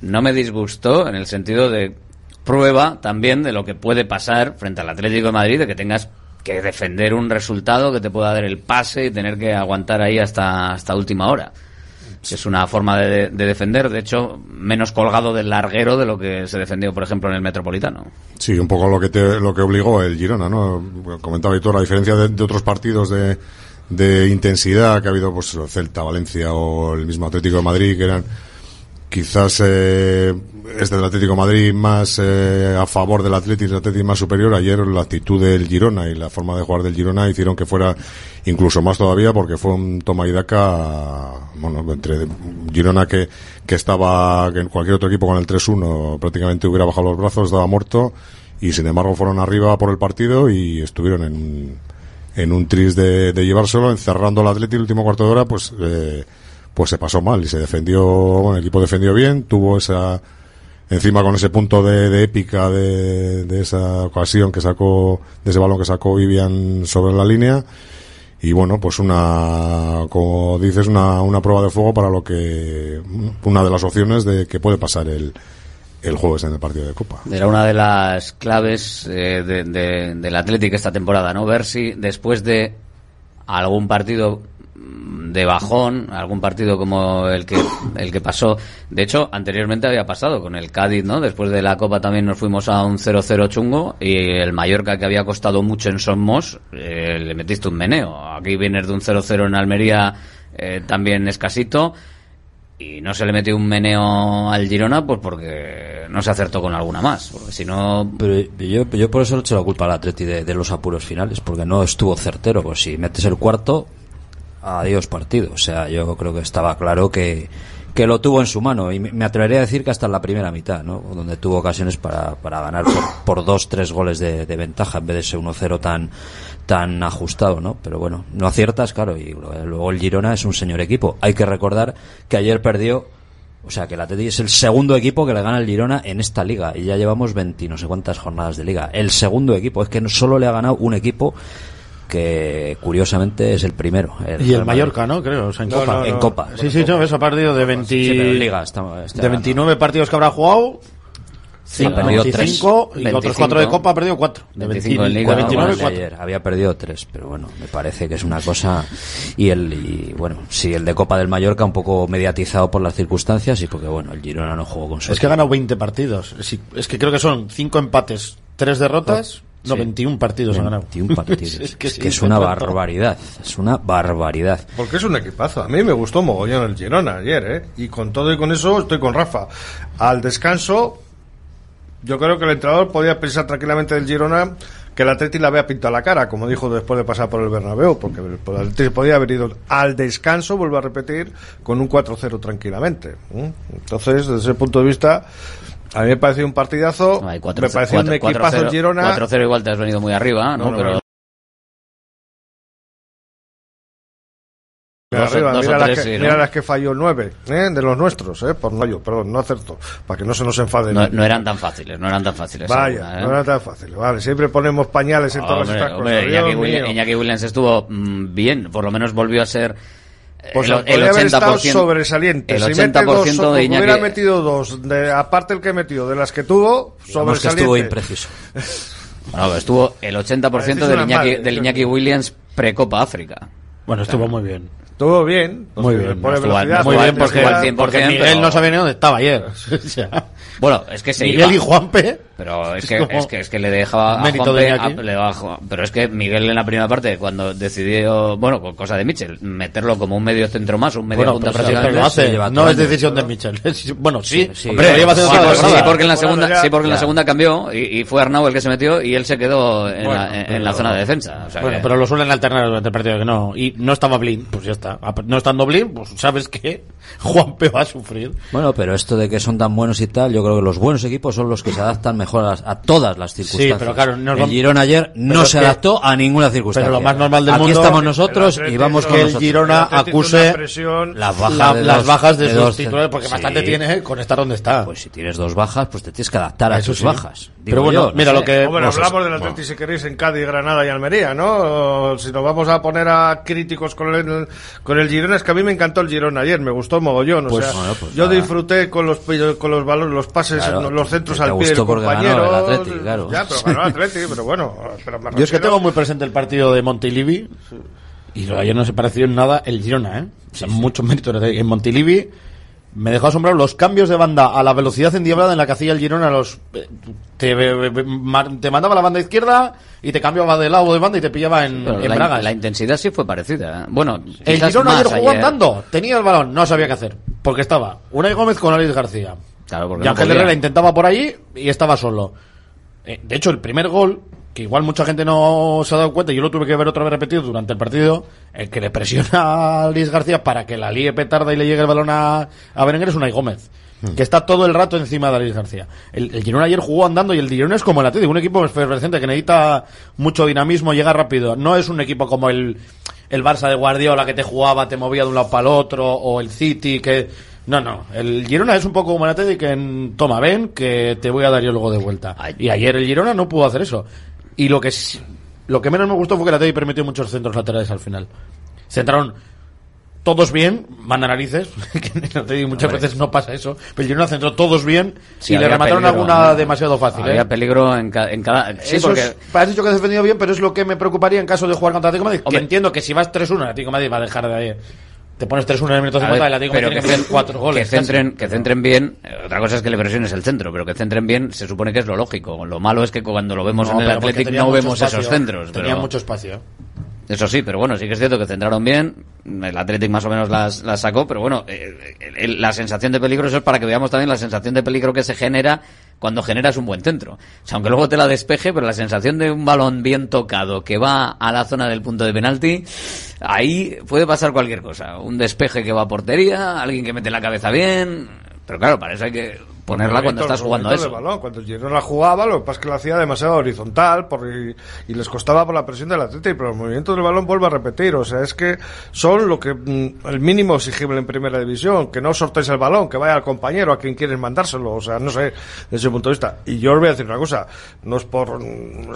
no me disgustó en el sentido de prueba también de lo que puede pasar frente al Atlético de Madrid, de que tengas que defender un resultado que te pueda dar el pase y tener que aguantar ahí hasta, hasta última hora. Es una forma de, de defender, de hecho, menos colgado del larguero de lo que se defendió, por ejemplo, en el Metropolitano.
Sí, un poco lo que te, lo que obligó el Girona, ¿no? Comentaba tú la diferencia de, de otros partidos de, de intensidad que ha habido, pues Celta, Valencia o el mismo Atlético de Madrid, que eran quizás eh, este del Atlético Madrid más eh, a favor del Atlético, el Atlético más superior. Ayer la actitud del Girona y la forma de jugar del Girona hicieron que fuera incluso más todavía porque fue un toma y daca, bueno, entre Girona que, que estaba, que en cualquier otro equipo con el 3-1 prácticamente hubiera bajado los brazos, estaba muerto y sin embargo fueron arriba por el partido y estuvieron en, en un tris de, de llevárselo, encerrando al Atlético el último cuarto de hora, pues, eh, pues se pasó mal y se defendió, bueno, el equipo defendió bien, tuvo esa, encima con ese punto de, de épica de, de esa ocasión que sacó, de ese balón que sacó Vivian sobre la línea. Y bueno, pues una, como dices, una, una prueba de fuego para lo que, una de las opciones de que puede pasar el, el jueves en el partido de Copa.
Era una de las claves eh, de- de- del Atlético esta temporada, ¿no? Ver si después de algún partido de bajón, algún partido como el que el que pasó. De hecho, anteriormente había pasado con el Cádiz, ¿no? Después de la Copa también nos fuimos a un 0-0 chungo y el Mallorca que había costado mucho en Somos, eh, le metiste un meneo. Aquí vienes de un 0-0 en Almería eh, también escasito y no se le metió un meneo al Girona pues porque no se acertó con alguna más porque si no
Pero yo, yo por eso le echo la culpa al Atleti de, de los apuros finales, porque no estuvo certero. Pues si metes el cuarto, adiós partido. O sea, yo creo que estaba claro que, que lo tuvo en su mano. Y me atrevería a decir que hasta en la primera mitad, ¿no? Donde tuvo ocasiones para, para ganar por, por dos, tres goles de, de ventaja en vez de ese 1-0 tan, tan ajustado, ¿no? Pero bueno, no aciertas, claro. Y luego el Girona es un señor equipo. Hay que recordar que ayer perdió o sea, que el Atleti es el segundo equipo que le gana el Girona en esta liga. Y ya llevamos 20 no sé cuántas jornadas de liga. El segundo equipo. Es que no solo le ha ganado un equipo que curiosamente es el primero.
Y el
Real Madrid.
Mallorca, ¿no? Creo, o sea, en
No,
Copa.
no, no. En Copa.
Sí, sí, no, eso ha perdido de 20...
Sí, pero en Liga está- está
de 29 partidos que habrá jugado,
Sí,
ha
perdido tres.
25 y otros 4 de Copa ha perdido 4. De,
25 en
20
Liga,
de 29,
no,
4.
ayer había perdido tres, pero bueno, me parece que es una cosa y el y bueno, sí el de Copa del Mallorca un poco mediatizado por las circunstancias y porque bueno, el Girona no jugó con su
Es que ha ganado 20 partidos. Es que creo que son 5 empates, 3 derrotas. No,
Sí.
21 partidos ha ganado.
21 partidos.
es que,
es,
sí,
que es
te
una barbaridad, es una barbaridad.
Porque es un equipazo. A mí me gustó mogollón el Girona ayer, ¿eh? Y con todo y con eso estoy con Rafa. Al descanso, yo creo que el entrenador podía pensar tranquilamente del Girona que el Atleti le había pintado la cara, como dijo después de pasar por el Bernabéu, porque el Atleti podía haber ido al descanso, vuelvo a repetir, con un 4-0 tranquilamente. Entonces, desde ese punto de vista, a mí me pareció un partidazo,
hay cuatro-
me pareció un
cuatro-
equipazo el
4-0
Girona.
4-0 igual te has venido muy arriba, ¿no?
No, no,
Pero
no.
Dos
arriba,
dos
mira, las que,
sí, ¿no?
mira las que falló el 9, ¿eh? de los nuestros, ¿eh? por no yo, perdón, no acerto, para que no se nos enfade.
No, no eran tan fáciles, no eran tan fáciles.
Vaya,
¿eh?
no era tan fácil. Vale, siempre ponemos pañales en todas
Hombre,
estas
hombre,
cosas.
Iñaki, Williams. Iñaki Williams estuvo mm, bien, por lo menos volvió a ser
Pues
el,
podría haber estado
80%,
sobresaliente.
el
si mete
80%
dos,
de Iñaki.
hubiera metido dos, de, aparte el que metió, de las que tuvo,
Digamos que
sobresaliente.
estuvo impreciso.
Bueno, estuvo el 80%
Parecéis
del Iñaki, del Iñaki Williams pre-Copa África.
Bueno, estuvo muy bien.
Estuvo bien.
Muy
Pues,
bien.
pone
Estuvo al-
velocidad,
estuvo
Muy bien, porque,
estuvo al 100%,
porque Miguel
pero-
no sabía ni dónde estaba ayer. O sea,
Bueno, es que se
Miguel
iba.
y Juanpe.
Pero es
Es
que, es que, es que le dejaba a
mérito
Juanpe, a- le pero es que Miguel en la primera parte, cuando decidió, bueno, con cosa de Mitchell, meterlo como un medio centro más, un medio
Bueno,
punta prácticamente.
lo hace. No
todo
es decisión de Michel. bueno, sí.
sí.
Hombre, lleva
por- porque en la
Bueno,
segunda,
ya-
sí, porque en la
ya.
segunda cambió y, y fue Arnau el que se metió y él se quedó en,
Bueno,
la, en- en
pero-
la zona de defensa. O sea
Bueno,
que-
pero lo suelen alternar durante el partido que no. Y no estaba Blin, pues ya está. No estando Blin, pues sabes que Juanpe va a sufrir.
Bueno, pero esto de que son tan buenos y tal, yo creo que los buenos equipos son los que se adaptan mejor a, las- a todas las circunstancias.
pero claro, nos
el Girona ayer
Pero
no se
que-
adaptó a ninguna circunstancia.
Pero lo más normal del
Aquí
mundo-
estamos nosotros y vamos con
que el. Girona acuse
presión.
las bajas,
La-
de
las bajas de, sus
dos-
titulares, porque
Sí.
bastante tiene con estar donde está.
Pues si tienes dos bajas, pues te tienes que adaptar a
sí.
bajas.
Pero
Digo
bueno,
yo, no
mira
sé.
lo que-
Bueno,
no
hablamos del
bueno.
Atleti si queréis en Cádiz, Granada y Almería, ¿no? O Si nos vamos a poner a críticos con el, con el Girona, es que a mí me encantó el Girona ayer, me gustó mogollón. O
Pues,
sea,
bueno, pues
yo
nada.
disfruté con los con los balones, los pases,
Claro,
los centros al pie del
ganó el
compañero.
Atleti, claro.
Ya, pero ganó el Atleti, pero bueno. Pero
Yo es que tengo muy presente el partido de Montilivi y lo de ayer no se pareció en nada el Girona, ¿eh? O sea, mucho mérito en Montilivi. Me dejó asombrado los cambios de banda a la velocidad endiablada en la que hacía el Girona. Los, eh, te, eh, ma- te mandaba la banda izquierda y te cambiaba de lado de banda y te pillaba en, en
la,
Bragas.
la intensidad sí fue parecida. ¿eh? Bueno,
El Girona ayer jugó andando, tenía el balón, no sabía qué hacer. Porque estaba Unai Gómez con Alex García.
Claro, porque
Y Ángel. Herrera intentaba por allí y estaba solo. Eh, de hecho, el primer gol, que igual mucha gente no se ha dado cuenta, yo lo tuve que ver otra vez repetido durante el partido, el que le presiona a Luis García para que la líe petarda y le llegue el balón a, a Berenguer es Unai Gómez. Que está todo el rato encima de Luis García. El, el Girona ayer jugó andando y el Girona es como el Atlético, un equipo efervescente que necesita mucho dinamismo, llega rápido. No es un equipo como el, el Barça de Guardiola que te jugaba, te movía de un lado para el otro, o el City que... No, no. El Girona es un poco como el Atlético que en, toma, ven, que te voy a dar yo luego de vuelta. Y ayer el Girona no pudo hacer eso. Y lo que lo que menos me gustó fue que el Atlético permitió muchos centros laterales al final. Se entraron todos bien, manda narices, que en el Atlético muchas
Hombre.
veces no pasa eso, pero el Girona centró todos bien
Sí,
y le remataron
peligro,
alguna
¿no?
demasiado fácil.
Había
¿eh?
peligro en, ca- en cada... Sí,
Eso
porque...
es- has dicho que has defendido bien, pero es lo que me preocuparía en caso de jugar contra Atlético Madrid.
Hombre.
Que entiendo que si vas 3-1, el Atlético Madrid va a dejar de ahí. Te pones 3-1 en el minuto
A
50
ver,
y Atlético Madrid tiene
que, cen-
4 goles.
que centren, que centren bien. Otra cosa es que le presiones el centro, pero que centren bien se supone que es lo lógico. Lo malo es que cuando lo vemos
No,
en el
tenía
no vemos
espacio.
esos centros.
Tenía
pero-
mucho espacio.
Eso sí, pero bueno, sí que es cierto que centraron bien. El Athletic más o menos las, las sacó, pero bueno, eh, la sensación de peligro, eso es para que veamos también la sensación de peligro que se genera cuando generas un buen centro. O sea, aunque luego te la despeje, pero la sensación de un balón bien tocado que va a la zona del punto de penalti, ahí puede pasar cualquier cosa. Un despeje que va a portería, alguien que mete la cabeza bien. Pero claro, para eso hay que ponerla cuando estás jugando a eso.
balón. Cuando Girona jugaba, lo que pasa es que lo hacía demasiado horizontal por, y, y les costaba por la presión del Atlético, pero los movimientos del balón vuelvo a repetir, o sea, es que son lo que mm, el mínimo exigible en primera división, que no sortees el balón, que vaya al compañero a quien quieres mandárselo, o sea, no sé, desde ese punto de vista. Y yo os voy a decir una cosa, no es por mm,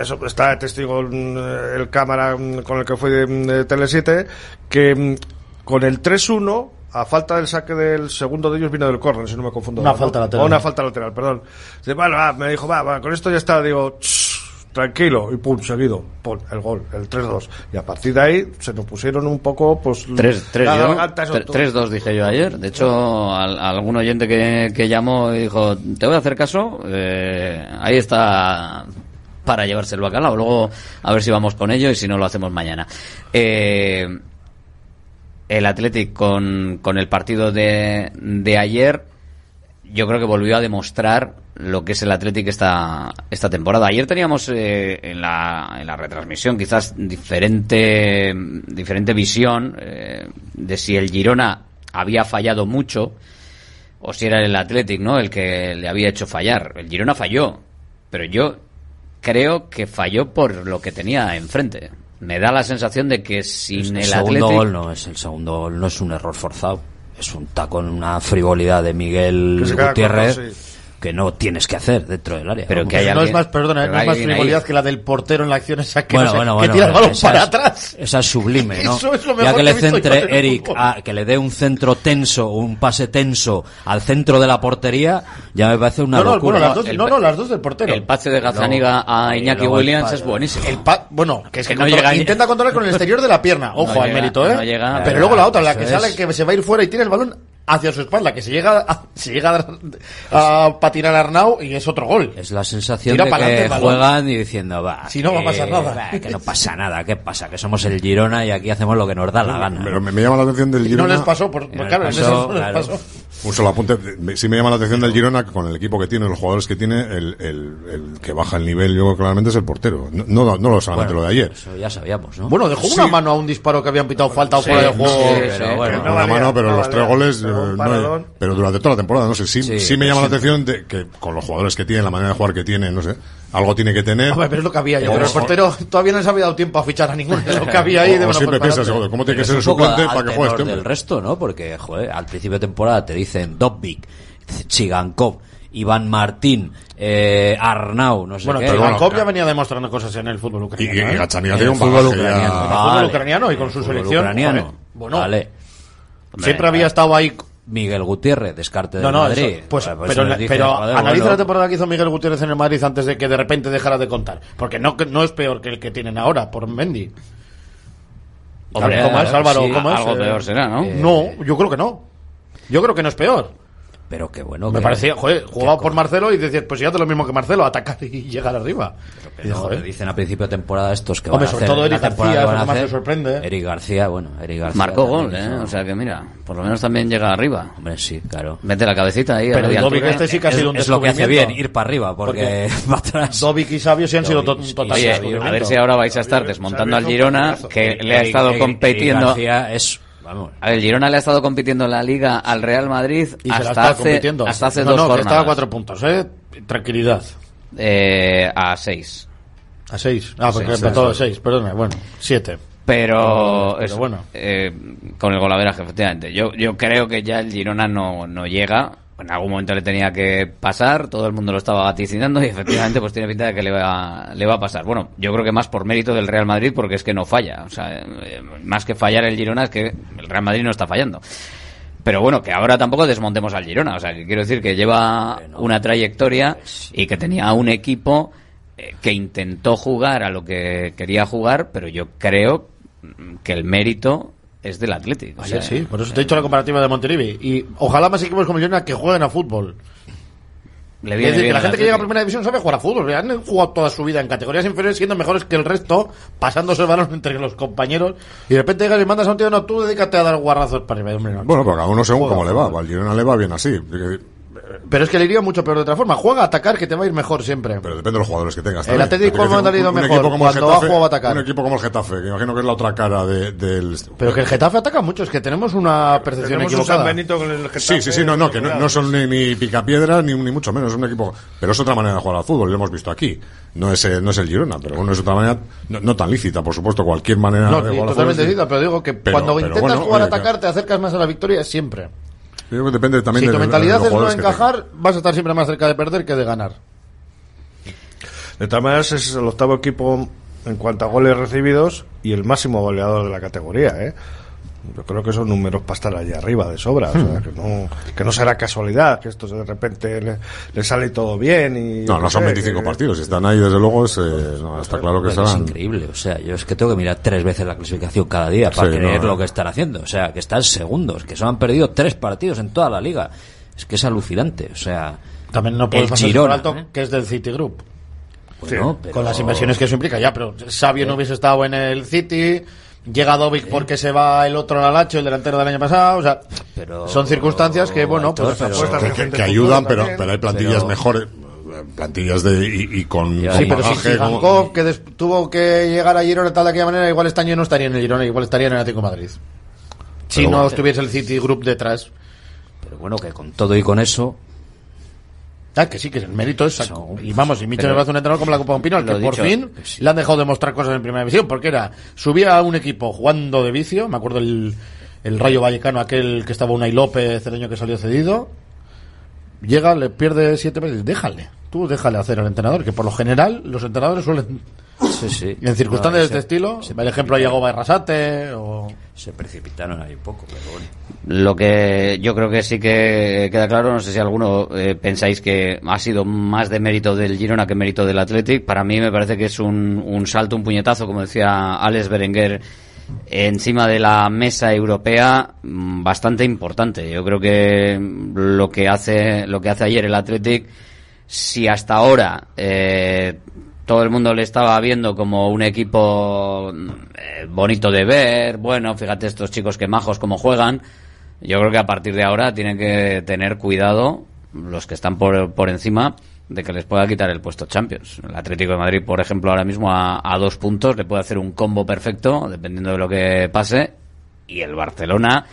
eso está de testigo mm, el cámara con el que fui de, de Tele 7 que con el 3-1 a falta del saque del segundo de ellos vino del córner, si no me confundo.
Una
¿no?
falta lateral.
O una falta lateral, perdón. Dice, bueno, va, me dijo, va, va, con esto ya está, digo, "Shh, tranquilo, y pum, seguido, pum, el gol, el 3-2. Y a partir de ahí se nos pusieron un poco, pues,
3 3
la
yo,
garganta, eso
tre-
todo.
3-2 dije yo ayer. De hecho, al- a algún oyente que, que llamó y dijo, te voy a hacer caso, eh, ahí está para llevarse el bacalao. Luego a ver si vamos con ello y si no lo hacemos mañana. Eh, el Athletic con, con el partido de, de ayer, yo creo que volvió a demostrar lo que es el Athletic esta, esta temporada. Ayer teníamos eh, en, la, en la retransmisión quizás diferente, diferente visión eh, de si el Girona había fallado mucho o si era el Athletic ¿no? el que le había hecho fallar. El Girona falló, pero yo creo que falló por lo que tenía enfrente me da la sensación de que sin
el,
el
segundo gol no es el segundo gol no es un error forzado es un taco en una frivolidad de Miguel Gutiérrez que no tienes que hacer dentro del área.
Pero que hay
no es más, perdona,
eh,
no es más frivolidad que la del portero en la acción esa que,
bueno,
no que tira el balón para atrás.
Esa es sublime, ¿no?
Eso es lo mejor
ya
que, le
centre Eric, a, que le dé un centro tenso, un pase tenso al centro de la portería, ya me parece una
no,
locura.
No, las dos, no, no, las dos del portero.
El pase de Gazaniga a Iñaki Williams es buenísimo.
El pa bueno, que es que,
que no llega
intenta controlar con el exterior de la pierna. Ojo al mérito, ¿eh? Pero luego la otra, la que sale que se va a ir fuera y tiene el balón hacia su espalda, que se llega a, se llega a, a patinar a Arnau y es otro gol.
Es la sensación
Tira
de que juegan y diciendo, va.
Si no va a pasar nada.
Que no pasa nada, ¿qué pasa? Que somos el Girona y aquí hacemos lo que nos da la gana.
Pero me, me llama la atención del
Girona. No les pasó, por,
no
claro,
les pasó, en
eso no les pasó.
Un solo apunte. Sí me llama la atención del Girona que con el equipo que tiene, los jugadores que tiene, el, el, el que baja el nivel, yo claramente es el portero. No, no, lo solamente
bueno,
lo de ayer.
Eso ya sabíamos, ¿no?
Bueno, dejó una mano a un disparo que habían pitado falta o fuera de juego.
Sí,
pero bueno.
Una
mano, pero los tres goles.
Pero,
eh, no, pero durante toda la temporada, no sé. Sí,
sí,
me llama la atención de que con los jugadores que tiene, la manera de jugar que tiene, no sé algo tiene que tener.
Hombre, pero es lo que había yo. Pero el portero todavía no se había dado tiempo a fichar a ninguno de lo que había ahí. De
siempre piensas, joder, ¿cómo tiene que ser el suplente para que juegue este hombre?
resto, ¿no? Porque, joder, al principio de temporada te dicen Dobbik, Chigankov, Iván Martín, eh, Arnau, no sé
bueno,
qué.
Pero
Iván
ya venía demostrando cosas en el fútbol ucraniano.
Y, y,
¿eh?
y
Gachania
tiene un
fútbol ucraniano.
Ya...
Vale. El fútbol ucraniano y con su selección.
Ucraniano.
Bueno,
vale.
Siempre había estado ahí
Miguel Gutiérrez, descarte de
no, no,
Madrid.
Pues,
pues,
pero,
dije,
pero
joder,
analiza la temporada que hizo Miguel Gutiérrez en el Madrid antes de que de repente dejara de contar. Porque no, no es peor que el que tienen ahora, por Mendy.
Hombre,
¿Cómo es, Álvaro? ¿cómo es?
Algo
eh,
peor será, ¿no?
No, yo creo que no. Yo creo que no es peor.
Pero qué bueno.
Me parecía, joder, jugaba por Marcelo y decías, pues ya te lo mismo que Marcelo, atacar y llegar arriba. Pero
que dicen a principio de temporada estos que
Hombre,
van a hacer.
sobre
todo
Eric García, más sorprende. ¿eh?
Eric García, bueno, Eric García.
Marcó gol, ¿eh? O sea que mira, por lo menos también llega arriba.
Hombre, sí, claro.
Mete la cabecita ahí.
Pero este sí
Es lo que hace bien, ir para arriba, porque va atrás.
Y Sabio sí han sido
totalmente.
A ver si ahora vais a estar desmontando al Girona, que le ha estado compitiendo.
es
a ver, el Girona le ha estado compitiendo en la Liga al Real Madrid
y
hasta, hace, hasta hace
no,
dos jornadas.
estaba a cuatro puntos. ¿eh? Tranquilidad.
Eh, a seis.
A seis. Ah, porque
seis,
empezó a seis, perdona. Bueno, siete.
Pero,
ah,
pero,
bueno.
Eh, con el golaveraje, efectivamente. Yo, yo creo que ya el Girona no, no llega en algún momento le tenía que pasar, todo el mundo lo estaba vaticinando y efectivamente pues tiene pinta de que le va, le va a pasar. Bueno, yo creo que más por mérito del Real Madrid porque es que no falla, o sea, eh, más que fallar el Girona es que el Real Madrid no está fallando. Pero bueno, que ahora tampoco desmontemos al Girona, o sea, que quiero decir que lleva una trayectoria pues, pues, y que tenía un equipo eh, que intentó jugar a lo que quería jugar, pero yo creo que el mérito es del Atlético.
Ayer, sí, por eso te he eh, hecho la comparativa de Monterivi. Y ojalá más equipos como Girona que jueguen a fútbol. Es decir, que la gente que llega a primera división sabe jugar a fútbol. Han jugado toda su vida en categorías inferiores siendo mejores que el resto, pasándose el balón entre los compañeros. Y de repente llegas y mandas a un tío, no, tú dedícate a dar guarrazos para un arriba.
Bueno, pero cada uno según cómo le va. Al le va bien así.
Pero es que le iría mucho peor de otra forma. Juega a atacar que te va a ir mejor siempre.
Pero depende de los jugadores que tengas.
El Atlético me ha ido mejor cuando atacar.
Un equipo como el Getafe, que imagino que es la otra cara de, del.
Pero que el Getafe ataca mucho, es que tenemos una percepción
tenemos equivocada. Un San Benito con el Getafe,
sí, sí, sí, no, no, que no, son ni, ni picapiedra ni, mucho menos. Es un equipo. Pero es otra manera de jugar al fútbol, lo hemos visto aquí. No es, no es el Girona, pero bueno, es otra manera, no, tan lícita, por supuesto, cualquier manera
no,
de jugar
totalmente lícita, pero digo que cuando intentas jugar a
eh,
atacar, te acercas más a la victoria siempre. Si tu mentalidad es no encajar, vas a estar siempre más cerca de perder que de ganar.
De todas maneras, es el octavo equipo en cuanto a goles recibidos y el máximo goleador de la categoría, ¿eh? Yo creo que esos números para estar allá arriba de sobra. O sea, hmm. que, no, que no será casualidad que esto de repente le, le sale todo bien. Y,
no, no, son 25 partidos. Si están ahí, desde luego, es, eh, está claro que
serán. Es increíble. O sea, yo es que tengo que mirar tres veces la clasificación cada día para
sí,
lo que están haciendo. O sea, que están segundos, que se han perdido tres partidos en toda la liga. Es que es alucinante. O sea,
también no puedes pasar
¿eh?
que es del Citigroup.
Bueno.
Con las inversiones que eso implica, ya, pero Sabio no eh. hubiese estado en el City, Llega Dovic porque se va el otro al Alacho, el delantero del año pasado. O sea,
pero,
son circunstancias que, bueno, pues,
que, ayudan, pero, pero hay plantillas mejores plantillas de y, con,
ya, pero
bagaje, si
como... que tuvo que llegar a Girona tal de aquella manera igual este año no estaría en el Girona igual estaría en el Atlético Madrid. Si no estuviese el City Group detrás.
Pero bueno que con todo y con eso
Ah, que sí, que el mérito es saco. Y vamos, y Michel
pero-
va a hacer un entrenador como la Copa Pino, al que por
dicho,
fin le han dejado demostrar cosas en primera división, porque era, subía a un equipo jugando de vicio, me acuerdo el, el Rayo Vallecano, aquel que estaba Unai López, el año que salió cedido, llega, le pierde siete veces, déjale, tú déjale hacer al entrenador, que por lo general los entrenadores suelen, en circunstancias
No,
de
se-
este estilo,
se
el ejemplo a Iago Barrasate, o...
Se precipitaron ahí un poco, pero bueno.
Lo que yo creo que sí que queda claro, no sé si alguno eh, pensáis que ha sido más de mérito del Girona que mérito del Athletic. Para mí me parece que es un, un salto, un puñetazo, como decía Alex Berenguer, encima de la mesa europea mm, bastante importante. Yo creo que lo que hace lo que hace ayer el Athletic, si hasta ahora eh, todo el mundo le estaba viendo como un equipo eh, bonito de ver, bueno, fíjate estos chicos que majos como juegan. Yo creo que a partir de ahora tienen que tener cuidado los que están por, por encima de que les pueda quitar el puesto Champions. El Atlético de Madrid, por ejemplo, ahora mismo a, a dos puntos le puede hacer un combo perfecto, dependiendo de lo que pase. Y el Barcelona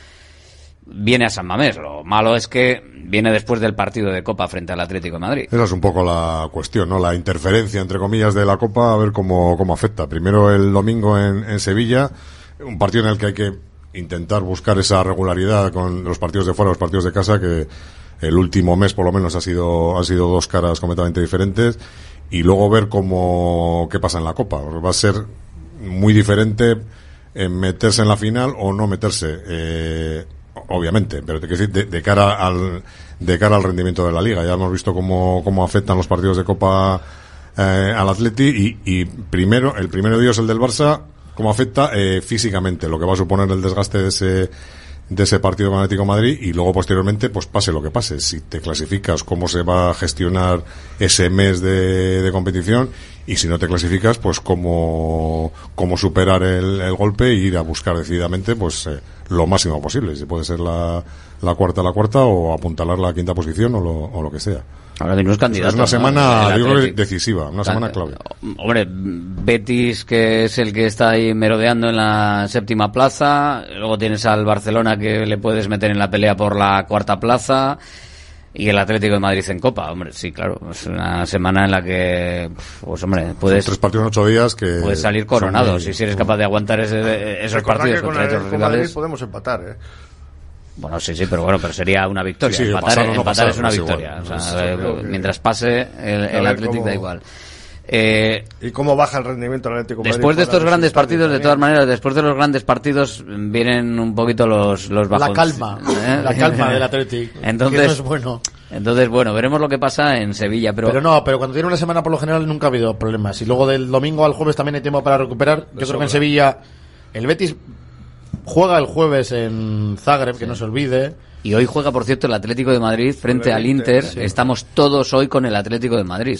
viene a San Mamés. Lo malo es que viene después del partido de Copa frente al Atlético de Madrid.
Esa es un poco la cuestión, ¿no? La interferencia, entre comillas, de la Copa, a ver cómo, cómo afecta. Primero el domingo en, en Sevilla, un partido en el que hay que intentar buscar esa regularidad con los partidos de fuera, los partidos de casa, que el último mes por lo menos ha sido, ha sido dos caras completamente diferentes, y luego ver cómo, qué pasa en la Copa. Va a ser muy diferente en meterse en la final o no meterse. Eh, obviamente, pero te quiero decir, de, cara al de cara al rendimiento de la liga. Ya hemos visto cómo, cómo afectan los partidos de Copa eh, al Atleti y, y primero, el primero de ellos, el del Barça, cómo afecta eh, físicamente, lo que va a suponer el desgaste de ese de ese partido con Atlético de Madrid y luego posteriormente pues pase lo que pase. Si te clasificas cómo se va a gestionar ese mes de, competición y si no te clasificas pues cómo, cómo superar el, el golpe e ir a buscar decididamente pues eh, lo máximo posible. Si puede ser la, la cuarta la cuarta o apuntalar la quinta posición o lo, o lo que sea
Ahora mismo es candidato.
es una semana decisiva una semana clave
Hombre, Betis, que es el que está ahí merodeando en la séptima plaza. Luego tienes al Barcelona, que le puedes meter en la pelea por la cuarta plaza. Y el Atlético de Madrid en Copa. Hombre, sí, claro. Es una semana en la que, pues hombre, puedes,
tres partidos en ocho días que
puedes salir coronado.
muy-
Si eres capaz de aguantar ese- esos
Recordad
partidos
que con
contra
el
otros
Copa Madrid
rivales.
podemos empatar, ¿eh?
Bueno, sí, sí, pero bueno, pero sería una victoria.
Sí, sí,
empatar
pasar o no
empatar
pasar,
es una
es
victoria.
igual.
O sea,
Pues,
eh,
que-
mientras pase, el, Atlético
cómo-
da igual. Eh,
¿Y cómo baja el rendimiento del Atlético Madrid
Después de estos grandes partidos, de todas maneras, después de los grandes partidos vienen un poquito los, los
La
bajones.
calma,
¿Eh?
la calma del Athletic,
Entonces,
que no es bueno.
Entonces, bueno, veremos lo que pasa en Sevilla, pero,
Pero no, pero cuando tiene una semana por lo general nunca ha habido problemas. Y luego del domingo al jueves también hay tiempo para recuperar. Yo creo que en Sevilla el Betis juega el jueves en Zagreb, que no se olvide.
Y hoy juega, por cierto, el Atlético de Madrid frente al
Inter, sí.
Estamos todos hoy con el Atlético de Madrid.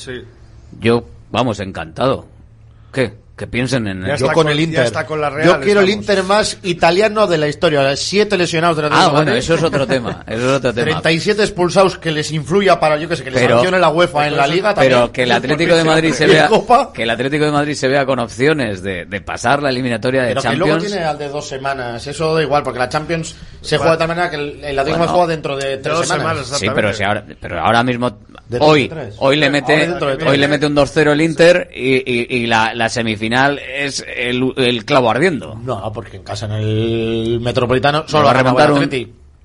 Yo, vamos, encantado. ¿Qué? Que piensen en el...
Yo con el Inter. Yo quiero el Inter más italiano de la historia. Siete lesionados de la
Ah, bueno, eso es otro tema. Eso es otro tema.
37 expulsados que les influya para, yo que sé, que les
Pero-
sancione la UEFA en la Liga también.
Pero que el Atlético de Madrid se vea
Copa.
que el Atlético de Madrid se vea con opciones de, de pasar la eliminatoria de
Pero que luego
Champions.
tiene al de dos semanas. Eso da igual, porque la Champions se juega de tal manera que el, el Atlético
Bueno.
Juega dentro de tres
Dos
semanas.
Sí, pero si ahora, pero ahora mismo
De
hoy, hoy le mete, hoy le mete un 2-0 el Inter y, y- y la, la semifinal es el, el clavo ardiendo.
No, porque en casa en el Metropolitano
Lo
solo
va a remontar un-.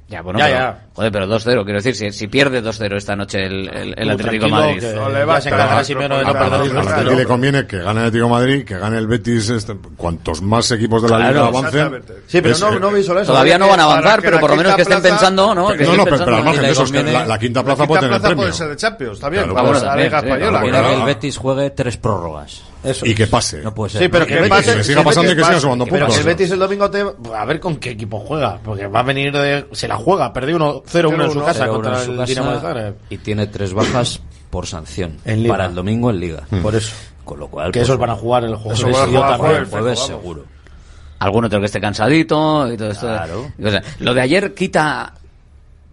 Ya, bueno,
Ya,
pero,
ya.
Joder, pero 2-0, quiero decir, si, si pierde 2-0 esta noche el, el, el
Tú,
Atlético Madrid.
que No le se encargará ¿no? Simeone
le conviene que gane el Atlético Madrid, que gane el Betis, este, cuantos más equipos de la
Claro,
liga avancen.
Sí, pero
es-
no-
eh,
no veis solo eso. Todavía no van a avanzar, pero por lo menos que estén pensando, ¿no? Que
No, no, pero,
pensando
pero al margen de eso, es que
conviene-
la, la quinta
La
plaza
quinta
puede tener
plaza
premio.
puede ser de Champions también.
Claro,
Vamos,
pues,
la Liga
sí,
Española.
claro,
que el
claro.
Betis juegue tres prórrogas.
Y que pase.
No puede ser.
Sí, pero que,
Que pase, que siga pasando y que siga sumando
Pero
puntos.
el Betis el domingo te, a ver con qué equipo juega, porque va a venir de, se la juega, perdió 1-0-1 en su casa
0-1
contra
en su
el
casa
Dinamo de Zagreb.
y tiene tres bajas por sanción
En Liga.
para el domingo en Liga.
Por eso.
Con lo cual,
Que
pues,
esos van a jugar el también.
el jueves seguro.
algún otro que esté cansadito y todo esto.
Claro.
y cosas. Lo de ayer quita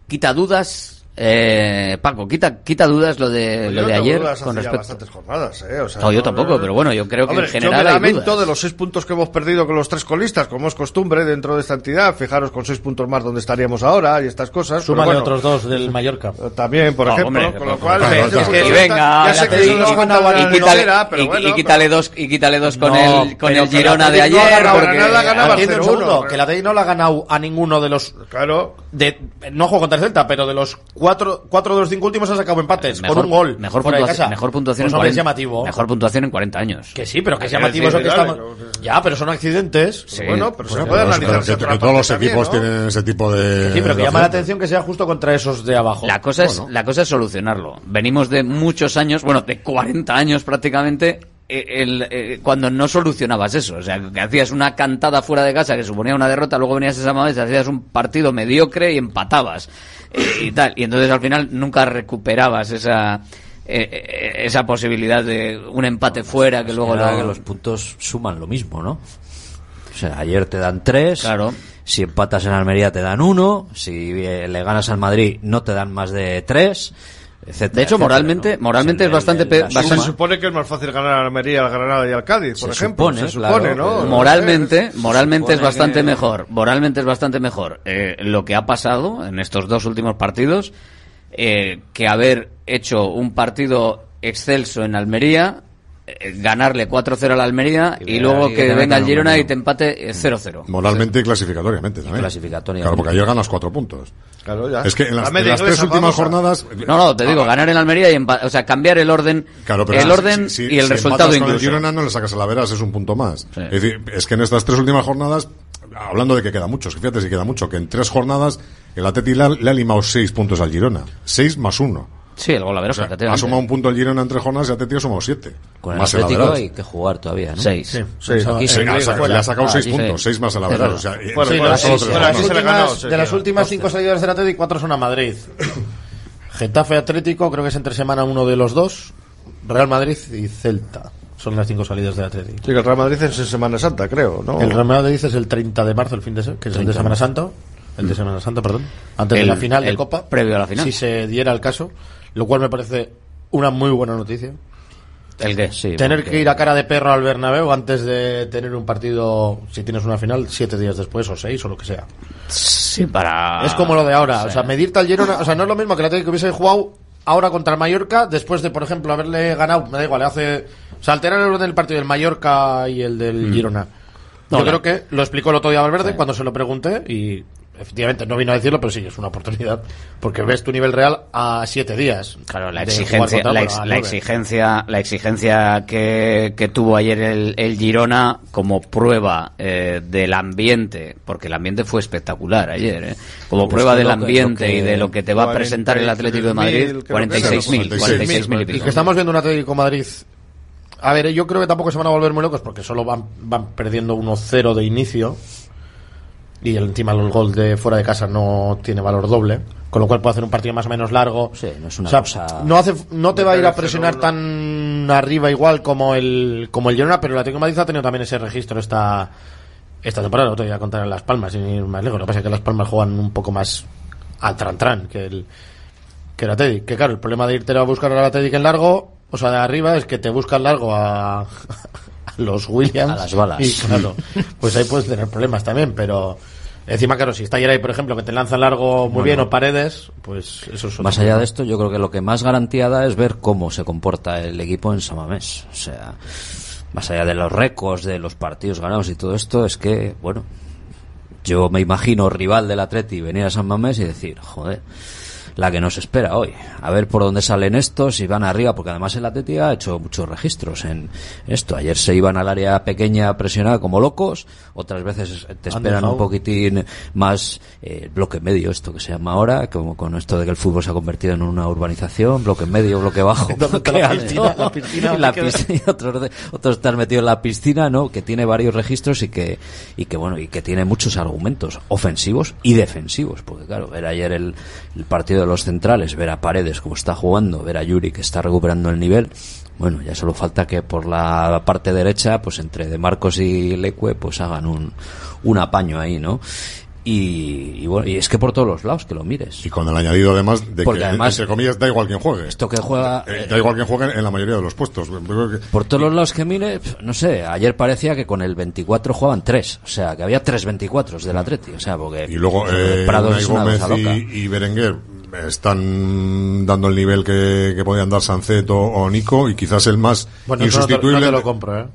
quita dudas Eh, Paco, quita, quita dudas lo de,
Pues
lo de ayer con respecto.
bastantes jornadas, ¿eh? O sea,
No, yo tampoco, pero bueno, yo creo que
Hombre,
en general
yo me
hay
lamento
dudas.
de los seis puntos que hemos perdido con los tres colistas, como es costumbre dentro de esta entidad. Fijaros con seis puntos más donde estaríamos ahora y estas cosas.
Súmale
bueno,
otros dos del Mallorca.
También, por
No,
ejemplo,
hombre,
con lo cual... eh,
y venga,
ya sé que
y-
la
quítale- dos y quítale dos con
No,
el con el Girona de ayer
ganado
porque
Granada, ganaba
Atiende un
0-1,
segundo,
pero-
que el Athletic no le ha ganado a ninguno de los
Claro.
de no juego contra el Celta, pero de los cuatro, cuatro de los cinco últimos ha sacado empates
mejor,
con un gol
mejor,
fuera de
puntuación,
casa.
mejor puntuación
Pues,
en
hombre, es
40
llamativo.
mejor puntuación en 40 años.
Que sí, pero que es llamativo eso que estamos. Ya, pero son accidentes.
Sí.
Bueno, pero se puede
pero
analizar
que- que todos los equipos tienen ese tipo de.
Sí, pero que
de
llama la atención que sea justo contra esos de abajo.
La cosa es la cosa es solucionarlo. Venimos de muchos años, bueno, de 40 años prácticamente eh, el, eh, cuando no solucionabas eso, o sea, que hacías una cantada fuera de casa que suponía una derrota, luego venías esa vez, hacías un partido mediocre y empatabas y tal, y entonces al final nunca recuperabas esa eh, eh, esa posibilidad de un empate fuera que luego
Ahora
lo-
que los puntos suman lo mismo, ¿no? O sea, ayer te dan tres.
Claro.
Si empatas en Almería te dan uno. Si eh, le ganas al Madrid no te dan más de tres. Etcétera,
De hecho,
etcétera,
moralmente-
¿no?
moralmente es bastante
Se supone que es más fácil ganar a Almería, al Granada y al Cádiz, por
Se
ejemplo.
supone,
se supone,
claro,
¿no?
moralmente moralmente es bastante
que-
mejor moralmente es bastante mejor eh, lo que ha pasado en estos dos últimos partidos eh, que haber hecho un partido excelso en Almería ganarle 4-0 a la Almería y,
Y
luego que venga el Girona y te empate eh, 0-0
Moralmente y clasificatoriamente también.
clasificatoriamente.
Claro, porque ayer ganas cuatro puntos.
Claro, ya.
Es que en las,
La
en las tres
inglesa,
últimas jornadas.
no no te digo ganar en Almería y empa- o sea cambiar el orden
Claro, pero
el
si-
orden
si-
y el
si
resultado
con el
incluso
Girona no le sacas a la veras, es un punto más.
Sí.
Es decir, es que en estas tres últimas jornadas, hablando de que queda mucho, es que fíjate si queda mucho, que en tres jornadas el Atleti le ha, le ha limado seis puntos al Girona. Seis más uno.
Sí el gol a ver
O sea, ha sumado un punto el Girona en tres jornadas y el Atleti ha sumado siete.
Con el
más
Atlético hay que jugar todavía, ¿no?
seis
Sí,
Sí, le ha saca- le ha sacado
Ah,
seis puntos, seis más el Average. O sea, y-
Bueno,
Sí,
bueno,
de
sí,
las,
sí,
de las
se
últimas,
ganó,
de las cinco salidas del Atlético, cuatro son a Madrid. Getafe Atlético, creo que es entre semana uno de los dos. Real Madrid y Celta. Son las cinco salidas del Atlético.
Sí, que el Real Madrid es en Semana Santa, creo, ¿no?
El Real Madrid es el 30 de marzo, el fin de se- que es el de
30
Semana
de
Santa. El de Semana Santa, perdón. Antes de la final de Copa.
previo a la final.
Si se diera el caso. Lo cual me parece una muy buena noticia.
el que
Sí,
Tener
porque-
que ir a cara de perro al Bernabéu antes de tener un partido, si tienes una final, siete días después o seis o lo que sea.
sí para
Es como lo de ahora, o sea, medirte al Girona, o sea, no es lo mismo que el Atlético hubiese jugado ahora contra el Mallorca después de, por ejemplo, haberle ganado, me da igual, hace, o sea, alterar el orden del partido del Mallorca y el del Girona.
No,
Yo
la-
creo que lo explicó el otro día Valverde cuando se lo pregunté y efectivamente no vino a decirlo, pero sí, es una oportunidad porque ves tu nivel real a siete días.
Claro, la exigencia, la, ex- exigencia, la exigencia que, que tuvo ayer el, el Girona como prueba eh, del ambiente, porque el ambiente fue espectacular ayer, ¿eh? como
Pues
prueba del
que-
ambiente
que-
y de lo que te va a presentar el Atlético de Madrid,
46.000, creo que
46.000,
era,
46.000 y
que estamos viendo un Atlético Madrid. A ver, yo creo que tampoco se van a volver muy locos porque solo van, van perdiendo 1-0 de inicio. Y encima el gol de fuera de casa no tiene valor doble. Con lo cual puede hacer un partido más o menos largo.
Sí, no es una
O sea,
cosa-
no, hace, no te va a ir a presionar tan arriba igual como el, como el Girona, pero el Atlético de Madrid ha tenido también ese registro esta, esta temporada. No te voy a contar en Las Palmas, sin ir más lejos. Lo que pasa es que Las Palmas juegan un poco más al tran-tran que el, que el Atlético. Que claro, el problema de irte a buscar al Atlético en largo, o sea, de arriba, es que te buscan largo a, a los Williams.
A las balas.
Y claro, pues ahí puedes tener problemas también, pero encima, claro, si está ahí, por ejemplo, que te lanzan largo muy bien o paredes, pues eso es
Más allá de esto, yo creo que lo que más garantía da es ver cómo se comporta el equipo en Samamés. O sea, más allá de los récords, de los partidos ganados y todo esto, es que, bueno, yo me imagino rival del Atleti venir a San Mamés y decir, joder, la que nos espera hoy. A ver por dónde salen estos, si van arriba, porque además el Atleti ha hecho muchos registros en esto. Ayer se iban al área pequeña a presionar como locos, otras veces te esperan un poquitín más eh, bloque medio, esto que se llama ahora, como con esto de que el fútbol se ha convertido en una urbanización, bloque medio, bloque bajo,
¿Dónde está
bloque
la
alto.
piscina? La piscina,
la piscina, otros, de- otros están metidos en la piscina, ¿no? Que tiene varios registros y que, y que bueno, y que tiene muchos argumentos ofensivos y defensivos, porque claro, ver ayer el, el partido de los centrales, ver a Paredes como está jugando, ver a Yuri que está recuperando el nivel, bueno, ya solo falta que por la parte derecha, pues entre De Marcos y Leque, pues hagan un, un apaño ahí, ¿no? Y, y bueno, y es que por todos los lados que lo mires.
Y con el añadido además de
Porque
que,
además-
entre comillas, da igual quien juegue.
Esto que juega...
Eh, da igual quien juegue en la mayoría de los puestos.
Por todos los lados que mire, no sé, ayer parecía que con el 24 jugaban tres, o sea, que había tres 24 del Atleti, o sea, porque
Y luego eh,
Prados es una
Gómez
cosa loca.
y, y Berenguer están dando el nivel que, que podían dar Sancet o, o Nico y quizás el más
Bueno, eso no te,
insustituible.
no te lo compro, ¿eh?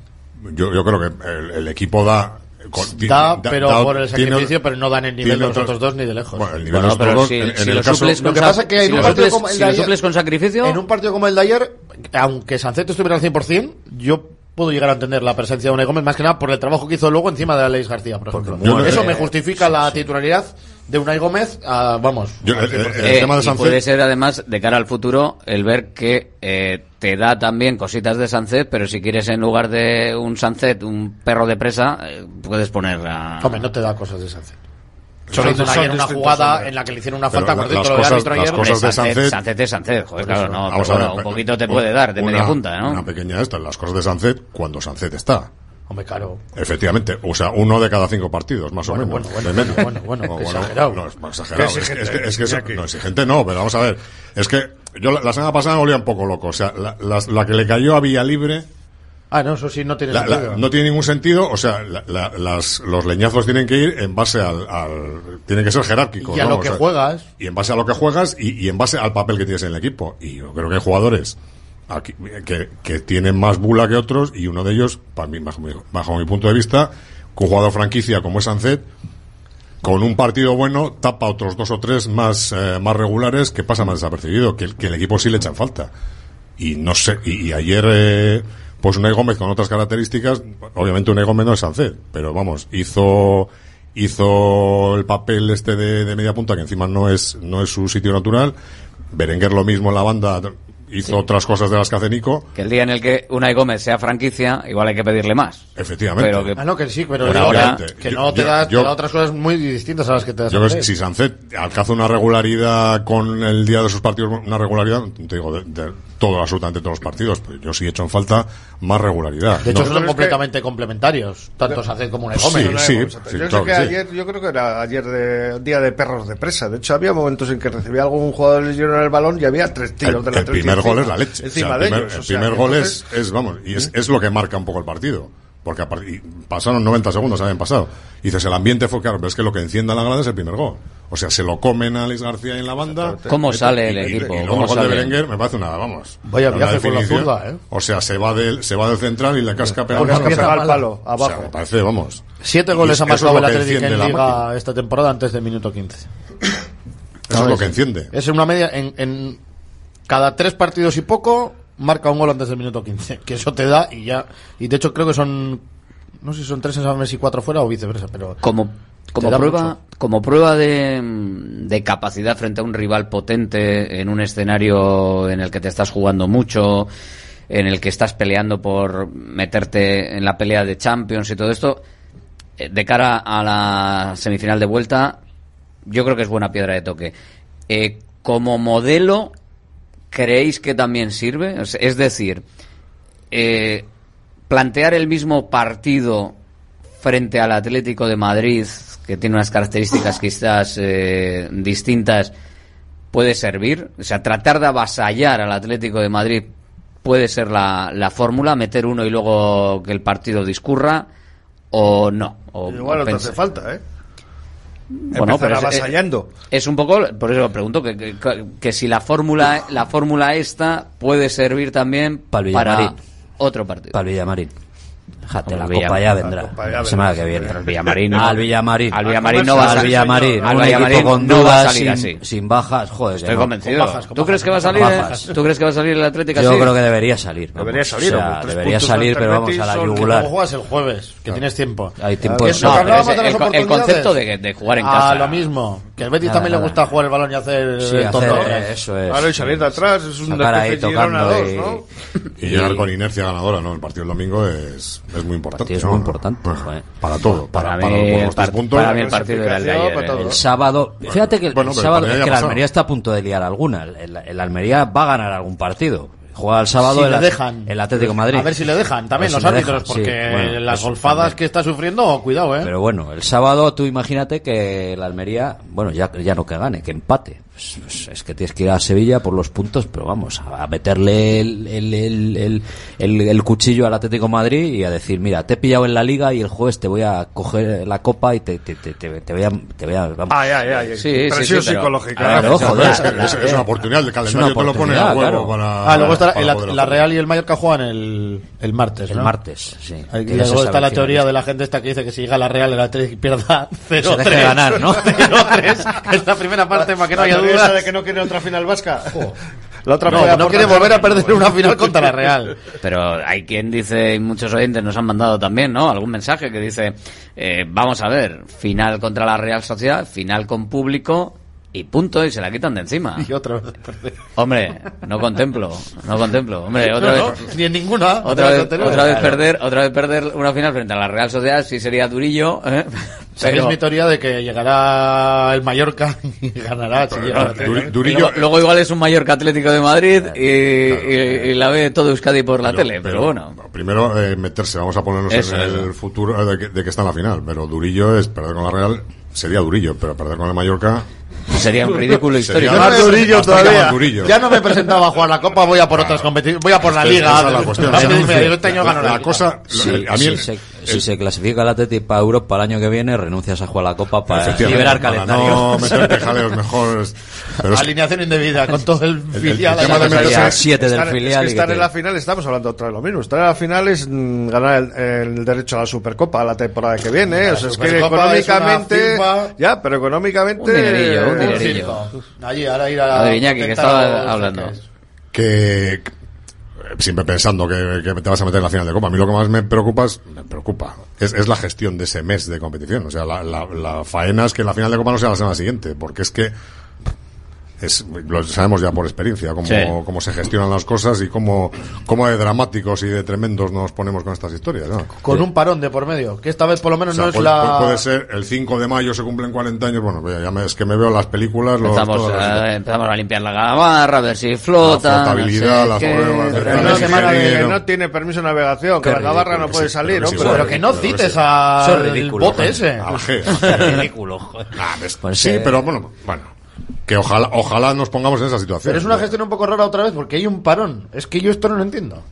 yo, yo creo que el, el equipo da. con-
Da,
da-
pero
da-
por el
tiene-
sacrificio, pero no dan el nivel
tiene
de los
otro-
otros dos ni de lejos.
Bueno, el nivel de los otros dos, en, en el caso,
Lo que pasa es que
si
un
lo
partido
suples-
como el
si
de
lo
ayer-
suples con sacrificio-
En un partido como el de ayer, aunque Sancet estuviera al 100%, yo puedo llegar a entender la presencia de Unai Gómez, más que nada por el trabajo que hizo luego encima de Alex García, por ejemplo. Eso
eh,
me justifica la titularidad de Unai Gómez, a, vamos.
Yo-
al
el- el-
100%.
el
Eh,
tema de
y
Sancet-
puede ser además de cara al futuro el ver que eh, te da también cositas de Sancet, pero si quieres en lugar de un Sancet, un perro de presa, eh, puedes poner a...
Hombre, no te da cosas de Sancet. Solo hizo ayer una jugada
hombre.
en la que le hicieron una falta
la-
por dentro
las
del
cosas-
árbitro
las
ayer.
cosas de
Sancet, es Sancet, joder, claro, no, pero bueno, un poquito te puede dar de
una-
media punta, ¿no?
Una pequeña esta, las cosas de Sancet cuando Sancet está.
Hombre, claro.
Efectivamente, o sea, uno de cada cinco partidos, más
Bueno,
o menos.
bueno, bueno, bueno, bueno,
O
qué exagerado.
No, es más exagerado. Es, que- es
exigente,
que, es que no, exigente no, pero vamos a ver. Es que yo la, la semana pasada me olía un poco loco. O sea, la, las- la que le cayó a Villalibre
Ah, no, eso sí no tiene
la- la-
sentido.
no tiene ningún sentido. O sea, la- la- las, los leñazos tienen que ir en base al. al tienen que ser jerárquicos.
Y a
¿no?
lo
O
que
sea,
juegas.
Y en base a lo que juegas y, y en base al papel que tienes en el equipo. Y yo creo que hay jugadores aquí, que, que tienen más bula que otros y uno de ellos, para mí, bajo mi, bajo mi punto de vista, que un jugador franquicia como es Sancet, con un partido bueno tapa otros dos o tres más, eh, más regulares que pasa más desapercibido, que, el- que el equipo sí le echan falta. Y no sé, y, y ayer, eh, pues Unai Gómez con otras características, obviamente Unai Gómez no es Sancet, pero vamos, hizo, hizo el papel este de, de media punta, que encima no es, no es su sitio natural. Berenguer lo mismo en la banda, hizo otras cosas de las que hace Nico.
Que el día en el que Unai Gómez sea franquicia, igual hay que pedirle más.
Efectivamente.
Pero que-
Ah, no, que sí, pero
ahora-
que,
Yo-
no te,
yo-
da, te
yo-
da otras cosas muy distintas a las que te das
Yo creo que si Sancet alcanza una regularidad con el día de sus partidos, una regularidad, te digo, de, de todo, absolutamente todos los partidos, pero yo sí he hecho en falta más regularidad.
De hecho,
No-
son completamente complementarios, tanto Sancet como Unai Gómez.
Sí, sí,
yo
sí,
creo
claro
que ayer, yo creo que era ayer de día de perros de presa. De hecho, había momentos en que recibía algún jugador Girona el balón y había tres tiros
el,
de la
el primer gol es la leche.
Encima
O sea, el
de
primer,
ellos.
el
o sea,
primer
que
gol
entonces-
es, es, vamos, y es, es lo que marca un poco el partido. Porque a par- y pasaron 90 segundos, habían pasado. Y dices, el ambiente fue claro, pero es que lo que encienda la grada es el primer gol. O sea, se lo comen a Alex García en la banda.
¿Cómo
Y-
sale el
y-
equipo?
Y luego
¿Cómo
el gol de
sale?
Berenguer me parece una, vamos.
Vaya viaje con la
definición.
zurda, ¿eh?
O sea, se va del, se va del central y le casca pegando.
casca
al
pega al
palo,
O sea,
abajo.
me parece, vamos.
Siete goles ha marcado el
que
Atlético en
la
Liga
máquina.
esta temporada antes del minuto 15.
Eso es lo que enciende.
Es una media en, en cada tres partidos y poco marca un gol antes del minuto 15. Que eso te da y ya. Y de hecho creo que son. No sé si son tres en y cuatro fuera o viceversa, pero.
como como prueba
mucho.
como prueba de, de capacidad frente a un rival potente en un escenario en el que te estás jugando mucho en el que estás peleando por meterte en la pelea de Champions y todo esto eh, de cara a la semifinal de vuelta yo creo que es buena piedra de toque Eh, como modelo creéis que también sirve es decir eh, plantear el mismo partido frente al Atlético de Madrid, que tiene unas características quizás eh, distintas, puede servir. O sea, tratar de avasallar al Atlético de Madrid puede ser la, la fórmula, meter uno y luego que el partido discurra, o no. O,
Igual no te hace falta, ¿eh?
Bueno, pero es,
avasallando.
es un poco, por eso pregunto que, que, que si la fórmula la fórmula esta puede servir también para otro partido.
Para el Villamarín. Fíjate, la
Hombre,
copa
Villa-
ya
la
vendrá.
copa ya
La semana que viene.
El Villamarín-
Al Villamarín.
Al Villamarín no va a
Al
salir,
Villamarín.
señor. Al
Un
Villamarín
equipo con
no va a
dudas,
salir
sin,
así.
sin bajas. Joder,
Estoy
no.
convencido.
Con bajas, con
¿Tú crees que va a
bajas,
salir? eh?
bajas.
¿Tú crees que va a salir el Atlético
Yo
así?
creo que debería salir. vamos.
Debería salir,
O sea, debería salir, pero vamos a la yugular.
¿Cómo juegas el jueves? Que tienes tiempo.
Hay tiempo.
No, el, concepto de, jugar en
Ah,
casa.
lo mismo. Que el Betis también le gusta jugar el balón y hacer
eh, eso es.
Claro, y salir de atrás es un especie de ¿no?
Y llegar con inercia ganadora, ¿no? El partido del domingo es, es muy importante.
Es muy importante.
Para todo. Para,
para,
para,
mí el partido era el de.
El sábado. Fíjate que el sábado es que
la
Almería está a punto de liar alguna. El, Almería va a ganar algún partido juega el sábado el,
dejan.
el Atlético Madrid.
A ver si le dejan también los árbitros, porque las golfadas que está sufriendo, cuidado, eh.
Pero bueno, el sábado tú imagínate que el Almería, bueno, ya, ya no que gane, que empate. Pues, pues, es que tienes que ir a Sevilla por los puntos, pero vamos, a meterle el, el, el, el, cuchillo al Atlético Madrid y a decir, mira, te he pillado en la liga y el jueves te voy a coger la copa y te, te, te, te, voy a... Te voy a vamos. Sí,
presión
sí, sí,
psicológica.
Pero, joder,
es, es, una oportunidad, el calendario te lo pone a huevo
claro.
para...
Ah, luego está la, la, Real y el Mallorca juegan el, el martes, ¿no?
El martes, sí.
Y luego está la teoría
es.
de la gente esta que dice que si llega la Real el Atlético pierda
0-3. ganar, ¿no?
0-3. Es la primera parte para que no haya dudas.
De que no quiere otra final vasca.
No, quiere volver a perder una final contra la Real.
Pero hay quien dice, y muchos oyentes nos han mandado también, ¿no? Algún mensaje que dice, eh, vamos a ver, final contra la Real Sociedad, final con público, y punto, y se la quitan de encima.
Y otra vez.
perder Hombre, no contemplo, no contemplo. Hombre, otra vez.
Ni en ninguna.
Otra, vez, otra vez, perder, otra vez perder una final frente a la Real Sociedad sí sería durillo. ¿eh?
Mi teoría de que llegará el Mallorca y ganará. Si
durillo.
Luego, igual es un Mallorca Atlético de Madrid y, la ve todo Euskadi por la tele, pero, bueno.
Primero eh, meterse, vamos a ponernos en el futuro eh, de que, de que está en la final, pero durillo es perder con la Real sería durillo, pero perder con el Mallorca
Sería un ridículo histórico.
Sería más
durillo todavía.
Durillo.
Ya no me presentaba a jugar la Copa, voy a por otras competiciones, voy a por la Liga.
La, cosa,
si se clasifica el Atlético para Europa para el año que viene, renuncias a jugar la Copa para liberar calendario.
No, meterte jaleos mejor. Pero
Alineación indebida con todo el,
el
filial.
El,
tema
de meterse...
siete
estar, del
filial.
Es
que
estar en
te...
la final, estamos hablando otra vez lo mismo. Estar en la final es mm, ganar el, derecho a la Supercopa la temporada que viene. O sea, es que económicamente.
Es
ya, pero económicamente.
Un dinerillo, un dinerillo.
Allí, ahora ir a.
Adiviña, que estaba hablando.
Que
siempre pensando que, que, te vas a meter en la final de Copa. A mí lo que más me preocupa es, me preocupa, es, es la gestión de ese mes de competición. O sea, la, la, la faena es que la final de Copa no sea la semana siguiente, porque es que es, lo sabemos ya por experiencia, cómo, cómo se gestionan las cosas y cómo, cómo, de dramáticos y de tremendos nos ponemos con estas historias.
Con un parón de por medio, que esta vez por lo menos no es
puede,
la.
Puede ser el 5 de mayo se cumplen 40 años, bueno, ya me, es que me veo las películas. Eh,
empezamos, a, limpiar la gamarra, a ver si flota.
La flotabilidad,
no sé, semana
que
no
tiene permiso de navegación, que, la
gamarra
no puede salir, ¿no?
Pero, que no cites al bote ese.
Ridículo,
ah,
pues
sí, pero bueno. Que ojalá, ojalá nos pongamos en esa situación.
Pero es una gestión un poco rara otra vez porque hay un parón. Es que yo esto no lo entiendo.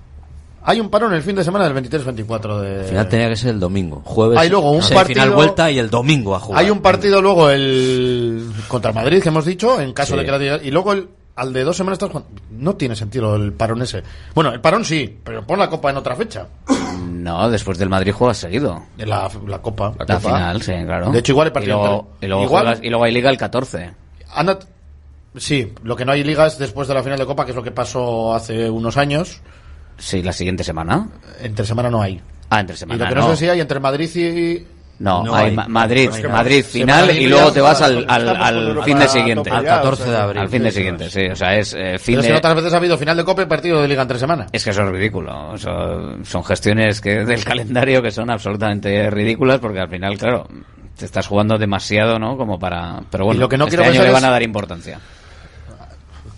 Hay un parón el fin de semana del 23-24 de...
Al final tenía que ser el domingo. Jueves.
Hay luego un partido...
final vuelta y el domingo a jugar.
Hay un partido luego el... Contra Madrid, que hemos dicho, en caso de que la... Y luego el... Al de dos semanas estás jugando. No tiene sentido el parón ese. Bueno, el parón sí, pero pon la copa en otra fecha.
No, después del Madrid juega seguido.
La, copa.
La, final, sí, claro.
De hecho, igual el partido.
Y luego, y luego hay liga el 14.
Ah, Anda, sí, lo que no hay ligas después de la final de Copa, que es lo que pasó hace unos años.
Sí, la siguiente semana.
Entre semana no hay.
Ah, entre semana.
Y lo que no, sé si hay entre Madrid y,
no, hay, Madrid, Madrid final
y
luego te vas al, al, al, fin de siguiente.
Al 14 de abril.
Al fin de siguiente, sí. O sea, es eh, fin
Pero
de...
si ha habido final de Copa y partido de Liga entre semana.
Es que eso es ridículo. Son gestiones que del calendario que son absolutamente ridículas porque al final, claro, te estás jugando demasiado, ¿no? Como para. Pero bueno,
y
este año le van a dar importancia.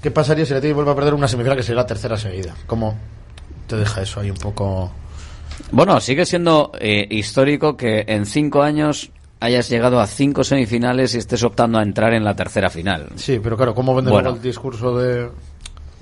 ¿Qué pasaría si el Atlético vuelve a perder una semifinal que sería la tercera seguida? ¿Cómo te deja eso ahí un poco.?
Bueno, sigue siendo eh, histórico que en cinco años hayas llegado a cinco semifinales y estés optando a entrar en la tercera final.
Sí, pero claro, ¿cómo
vendemos
el discurso de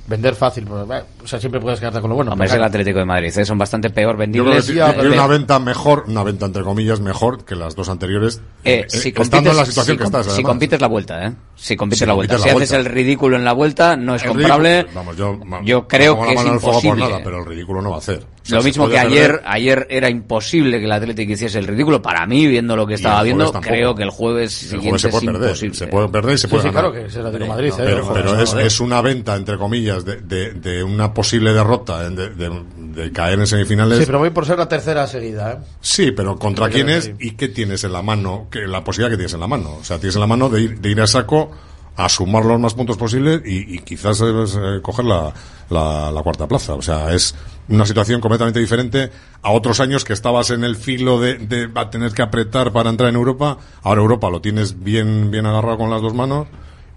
Vender fácil, pues, o sea, siempre puedes quedarte con lo bueno.
Hombre, es el Atlético de Madrid, ¿eh? son bastante peor vendibles.
Yo creo que
eh,
una venta mejor, una venta entre comillas mejor que las dos anteriores.
Eh,
eh
si compites,
en la situación que estás.
Si compites la vuelta, ¿eh? Si compites la vuelta. Si haces el ridículo en la vuelta, no es
el comprable. Vamos, yo,
yo, creo que es
imposible. Fuego por nada, pero el ridículo no va a hacer
lo mismo que ayer, ayer era imposible que el Athletic hiciese el ridículo. Para mí, viendo lo que estaba viendo, creo que el jueves,
el jueves se puede
es
perder,
imposible.
Se puede perder y se puede
sí.
Sí,
claro que es el Atlético Madrid.
Pero, es, una venta, entre comillas, de, de, una posible derrota, de, caer en semifinales.
Sí, pero voy por ser la tercera seguida. ¿eh?
Sí, pero ¿contra quién es y qué tienes en la mano? Que, la posibilidad que tienes en la mano. O sea, tienes en la mano de ir, ir a saco a sumar los más puntos posibles y, y, quizás eh, pues, eh, coger la, la, la, cuarta plaza. O sea, es una situación completamente diferente a otros años que estabas en el filo de, de a tener que apretar para entrar en Europa. Ahora Europa lo tienes bien, bien agarrado con las dos manos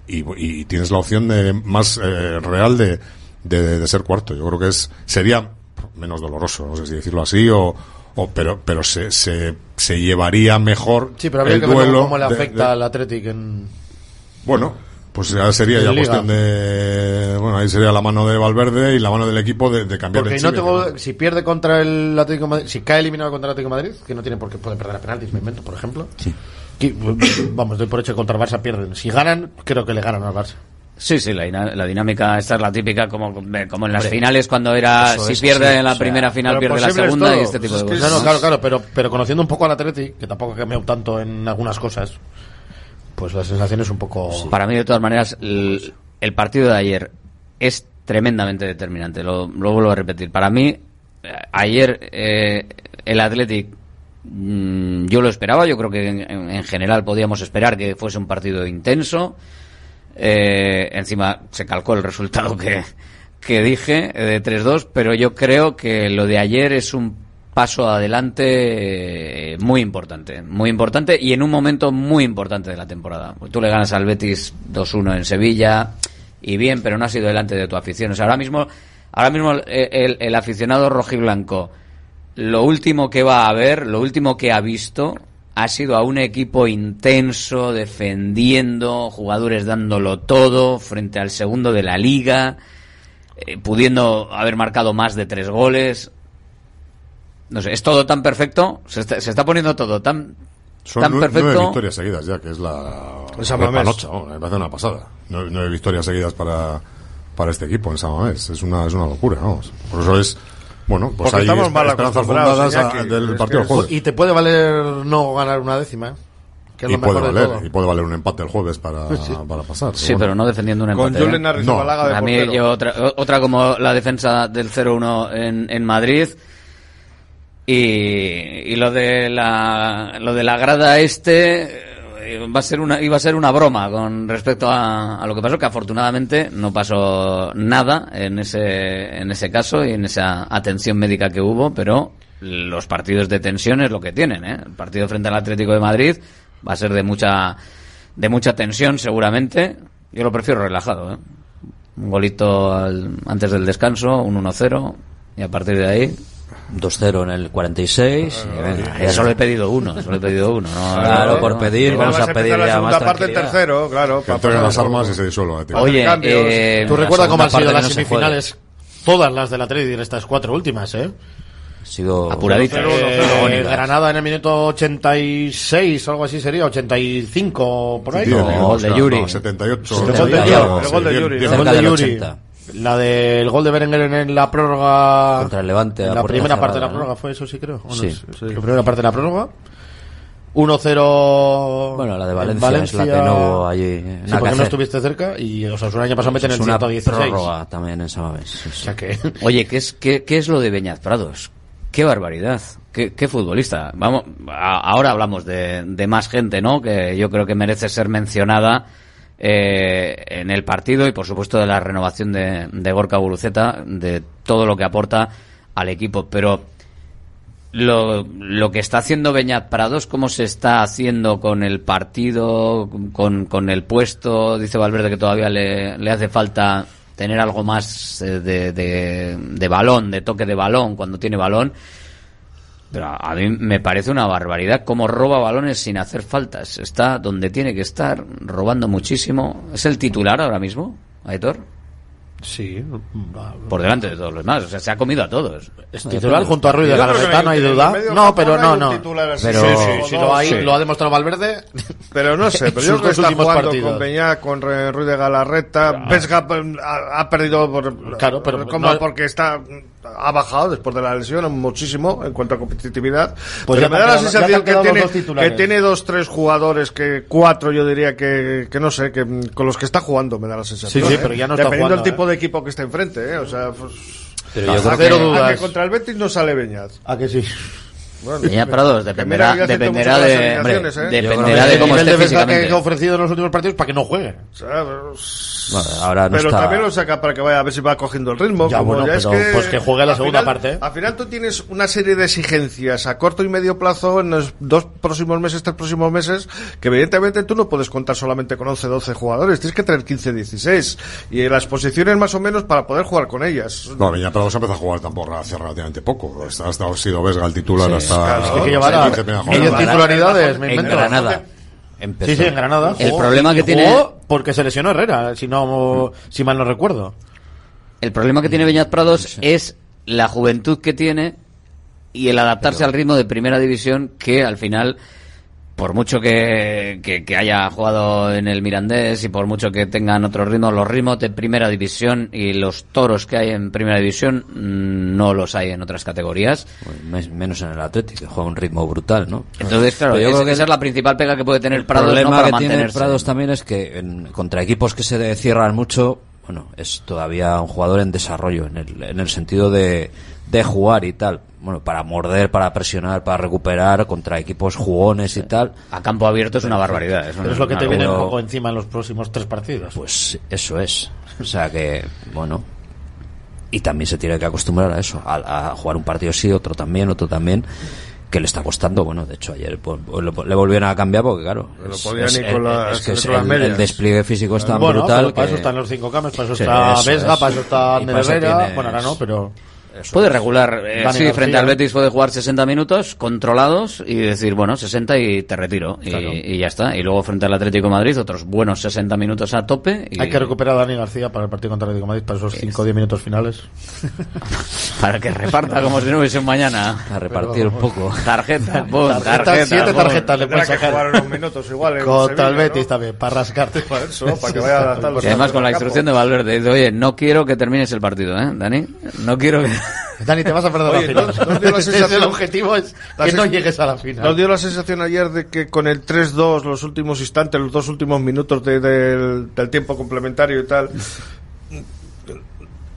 y, tienes la opción de más eh, real de, de, ser cuarto. Yo creo que es sería menos doloroso, no sé si decirlo así o, o, pero pero se, se, se llevaría mejor
sí, pero habría
el
que ver cómo le afecta
de, de...
al Athletic en
bueno, pues ya sería ya
Liga.
cuestión de bueno, ahí sería la mano de Valverde y la mano del equipo de, de cambiar
Porque
el
no tengo, si pierde contra el Atlético de Madrid, si cae eliminado contra el Atlético de Madrid, que no tiene por qué puede perder a penaltis, me invento, por ejemplo. Que, vamos, doy por hecho que contra el Barça pierden. Si ganan, creo que le ganan al Barça.
Sí, sí, la, dinámica esta es la típica como, como en las
Hombre,
finales cuando era si
es,
pierde
sí,
en la
o sea,
primera final pierde la segunda y este tipo de cosas.
No, no, claro, claro, pero, pero conociendo un poco al Atleti, que tampoco ha cambiado tanto en algunas cosas, pues la sensación es un poco...
Para mí, de todas maneras, el, el partido de ayer es tremendamente determinante. Lo, lo vuelvo a repetir. Para mí, eh, ayer eh, el Athletic, mm, yo lo esperaba. Yo creo que en, en- en general podíamos esperar que fuese un partido intenso. Eh, encima se calcó el resultado que, que dije eh, de 3-2, pero yo creo que lo de ayer es un paso adelante eh, muy importante, muy importante y en un momento muy importante de la temporada. Pues Tú le ganas al Betis 2-1 en Sevilla y bien, pero no ha sido delante de tu afición. O sea, ahora mismo, ahora mismo el, aficionado rojiblanco, lo último que va a ver, lo último que ha visto ha sido a un equipo intenso, defendiendo, jugadores dándolo todo frente al segundo de la liga, eh, pudiendo haber marcado más de tres goles. No sé, es todo tan perfecto, se está, se está poniendo todo tan,
Son
tan
nue-
perfecto.
nueve victorias seguidas ya, que es la,
San
la panocha, ¿no? me parece una pasada. Nueve, nueve victorias seguidas para, para este equipo en San Mamés. Es una, es una locura, vamos. Por eso es, bueno, pues
Porque
hay
estamos mal
esperanzas fundadas a-
Iñaki.
del
Es
partido
que
del jueves.
Y te puede valer no ganar una décima, ¿eh? que es
y
lo
puede
de
valer, y puede valer un empate el jueves para,
Sí.
para pasar.
Sí, pero no defendiendo un empate.
Con Julen
¿eh?
Arrizabalaga de
A mí yo otra, otra como la defensa del 0-1 en, en Madrid y, lo de la lo de la grada este eh, va a ser una iba a ser una broma con respecto a, a lo que pasó que afortunadamente no pasó nada en ese en ese caso y en esa atención médica que hubo pero los partidos de tensión es lo que tienen ¿eh? el partido frente al Atlético de Madrid va a ser de mucha de mucha tensión seguramente yo lo prefiero relajado ¿eh? un golito al- antes del descanso un 1-0 y a partir de ahí
2-0 en el 46. y venga, ya
solo he pedido uno, solo he pedido uno. No,
Claro,
no,
por
no.
pedir,
Y
vamos a pedir
la
ya
segunda
más
parte
tranquilidad.
tercero, claro.
Que
pasar
las
el
armas y se disuelva. tío.
Oye, eh,
¿Tú
la
recuerdas cómo han sido las
no se
semifinales? Todas las del Atleti en estas cuatro últimas, ¿eh?
Ha sido
Apuradita.
Eh, Granada en el minuto 86 o algo así sería, 85 por ahí.
Diez
No,
minutos,
de
claro,
Yuri.
no, 78.
El gol de
claro,
Yuri,
el gol de
sí,
Yuri,
diez-
¿no?
El gol
Cerca
de
del
Yuri.
80.
La del gol de Berenguer en la prórroga.
Contra el Levante,
En la primera parte de la prórroga fue eso, sí creo.
Sí.
La primera parte de la prórroga. 1-0.
Bueno, la de
en
Valencia, es la que no hubo allí.
Sí,
nada que
porque no estuviste cerca y o sea, el año pasado meten el
una
116.
prórroga también en Samamés. sí,
O
sí.
sea que.
Oye, ¿qué es, qué, qué es lo de Beñat Prados? Qué barbaridad. Qué, qué futbolista. Vamos, a- ahora hablamos de, de más gente, ¿no? Que yo creo que merece ser mencionada eh, en el partido y, por supuesto, de la renovación de, de Gorka Guruceta, de todo lo que aporta al equipo. Pero lo, lo que está haciendo Beñat Prados, cómo se está haciendo con el partido, con, con el puesto, dice Valverde que todavía le, le hace falta tener algo más eh, de, de, de balón, de toque de balón cuando tiene balón. Pero a a mí me parece una barbaridad cómo roba balones sin hacer faltas. Está donde tiene que estar, robando muchísimo. ¿Es el titular ahora mismo, Aitor?
Sí.
Por delante de todos los demás. O sea, se ha comido a todos.
Es titular junto a Ruiz de Galarreta, no hay duda. No, pero
no
no. Pero
Sí,
sí, lo, hay,
sí.
lo ha demostrado Valverde.
Pero no sé, pero yo creo que está jugando
partidos.
con Beñat, con Ruiz de Galarreta. Vesga eh, ha, ha perdido por,
Claro, pero
como
no-
porque está ha bajado después de la lesión muchísimo en cuanto a competitividad.
Pues
pero me da la
quedado-
sensación que tiene, que tiene dos, tres jugadores, que cuatro yo diría que, que no sé, que con los que está jugando me da la sensación.
Sí, sí,
¿eh?
pero ya no está
Dependiendo del tipo
¿eh?
de equipo que está enfrente, ¿eh? O sea, pues,
Pero yo
a
creo que-
dudas.
dudas.
que contra el Betis no sale Beñat.
¿A que sí?
Beñat Prados
Que
dependerá, dependerá de, hombre,
¿eh?
dependerá de cómo esté
defensa que
físicamente.
ha ofrecido en los últimos partidos para que no juegue.
Bueno, ahora no
pero
está...
también lo saca para que vaya a ver si va cogiendo el ritmo.
Ya,
como
bueno,
ya es que
pues que juegue la segunda
final-
parte.
Al final tú tienes una serie de exigencias a corto y medio plazo en los dos próximos meses, tres próximos meses, que evidentemente tú no puedes contar solamente con 11, 12 jugadores, tienes que tener 15, 16. Y las posiciones más o menos para poder jugar con ellas.
No, Viña Prados empezó a jugar tampoco hace relativamente poco. Ha sido Vesga el titular
Sí,
hasta...
claro. Es que
llevará
15 primeras
medio
jornadas.
titularidades, me
En. Granada. Empezó.
Sí, sí, en Granada.
El
Jugó-
problema que tiene-
porque se lesionó Herrera, si no, si mal no recuerdo.
El problema que tiene Beñat Prados es la juventud que tiene y el adaptarse al ritmo de primera división que al final, por mucho que, que, que haya jugado en el Mirandés y por mucho que tengan otros ritmos, los ritmos de primera división y los toros que hay en primera división mm, no los hay en otras categorías.
Mes- menos en el Atlético, que juega un ritmo brutal, ¿no?
Entonces, claro,
Pero yo
es-
creo que
esa es la principal pega que puede tener
el
Prados ¿no?
problema
para
que tiene. Prados también es que en- contra equipos que se cierran mucho, bueno, es todavía un jugador en desarrollo, en el, en el sentido de, de jugar y tal. Bueno, para morder, para presionar, para recuperar contra equipos jugones y tal.
A campo abierto es una barbaridad.
Pero es lo que te viene un poco encima en los próximos tres partidos.
Pues eso es. O sea que, bueno. Y también se tiene que acostumbrar a eso, a, a jugar un partido sí, otro también, otro también, que le está costando. Bueno, de hecho ayer pues, lo- le volvieron a cambiar porque, claro, es, es-
las-
es que es el, despliegue físico es tan
bueno,
brutal
pero para
que-
eso están los cinco cambios, para eso
Sí,
está Vesga,
es.
para eso está Herrera.
tienes-
Bueno, ahora no, pero...
Puede regular, eh,
Dani
sí,
García.
frente al Betis puede jugar 60 minutos controlados y decir, bueno, 60 y te retiro. Y,
Claro.
y ya está. Y luego frente al Atlético de Madrid, otros buenos 60 minutos a tope. Y
Hay que recuperar a Dani García para el partido contra el Atlético de Madrid, para esos 5 o 10 minutos finales.
para que reparta como si no hubiese un mañana.
A repartir un poco.
Tarjeta,
siete tarjetas le puedes
que jugar
sacar.
unos minutos igual.
Contra el Betis
¿no?
también, para rascarte.
Para eso, para que vaya.
Y además con la instrucción de Valverde, dice, oye, no quiero que termines el partido, ¿eh, Dani? No quiero que...
Dani, te vas a perder
Oye,
la
¿no-
final.
no dio la
Ese
sensación-
el objetivo es que no llegues a la final.
Nos dio la sensación ayer de que con el 3-2, los últimos instantes, los dos últimos minutos de- del, del tiempo complementario y tal.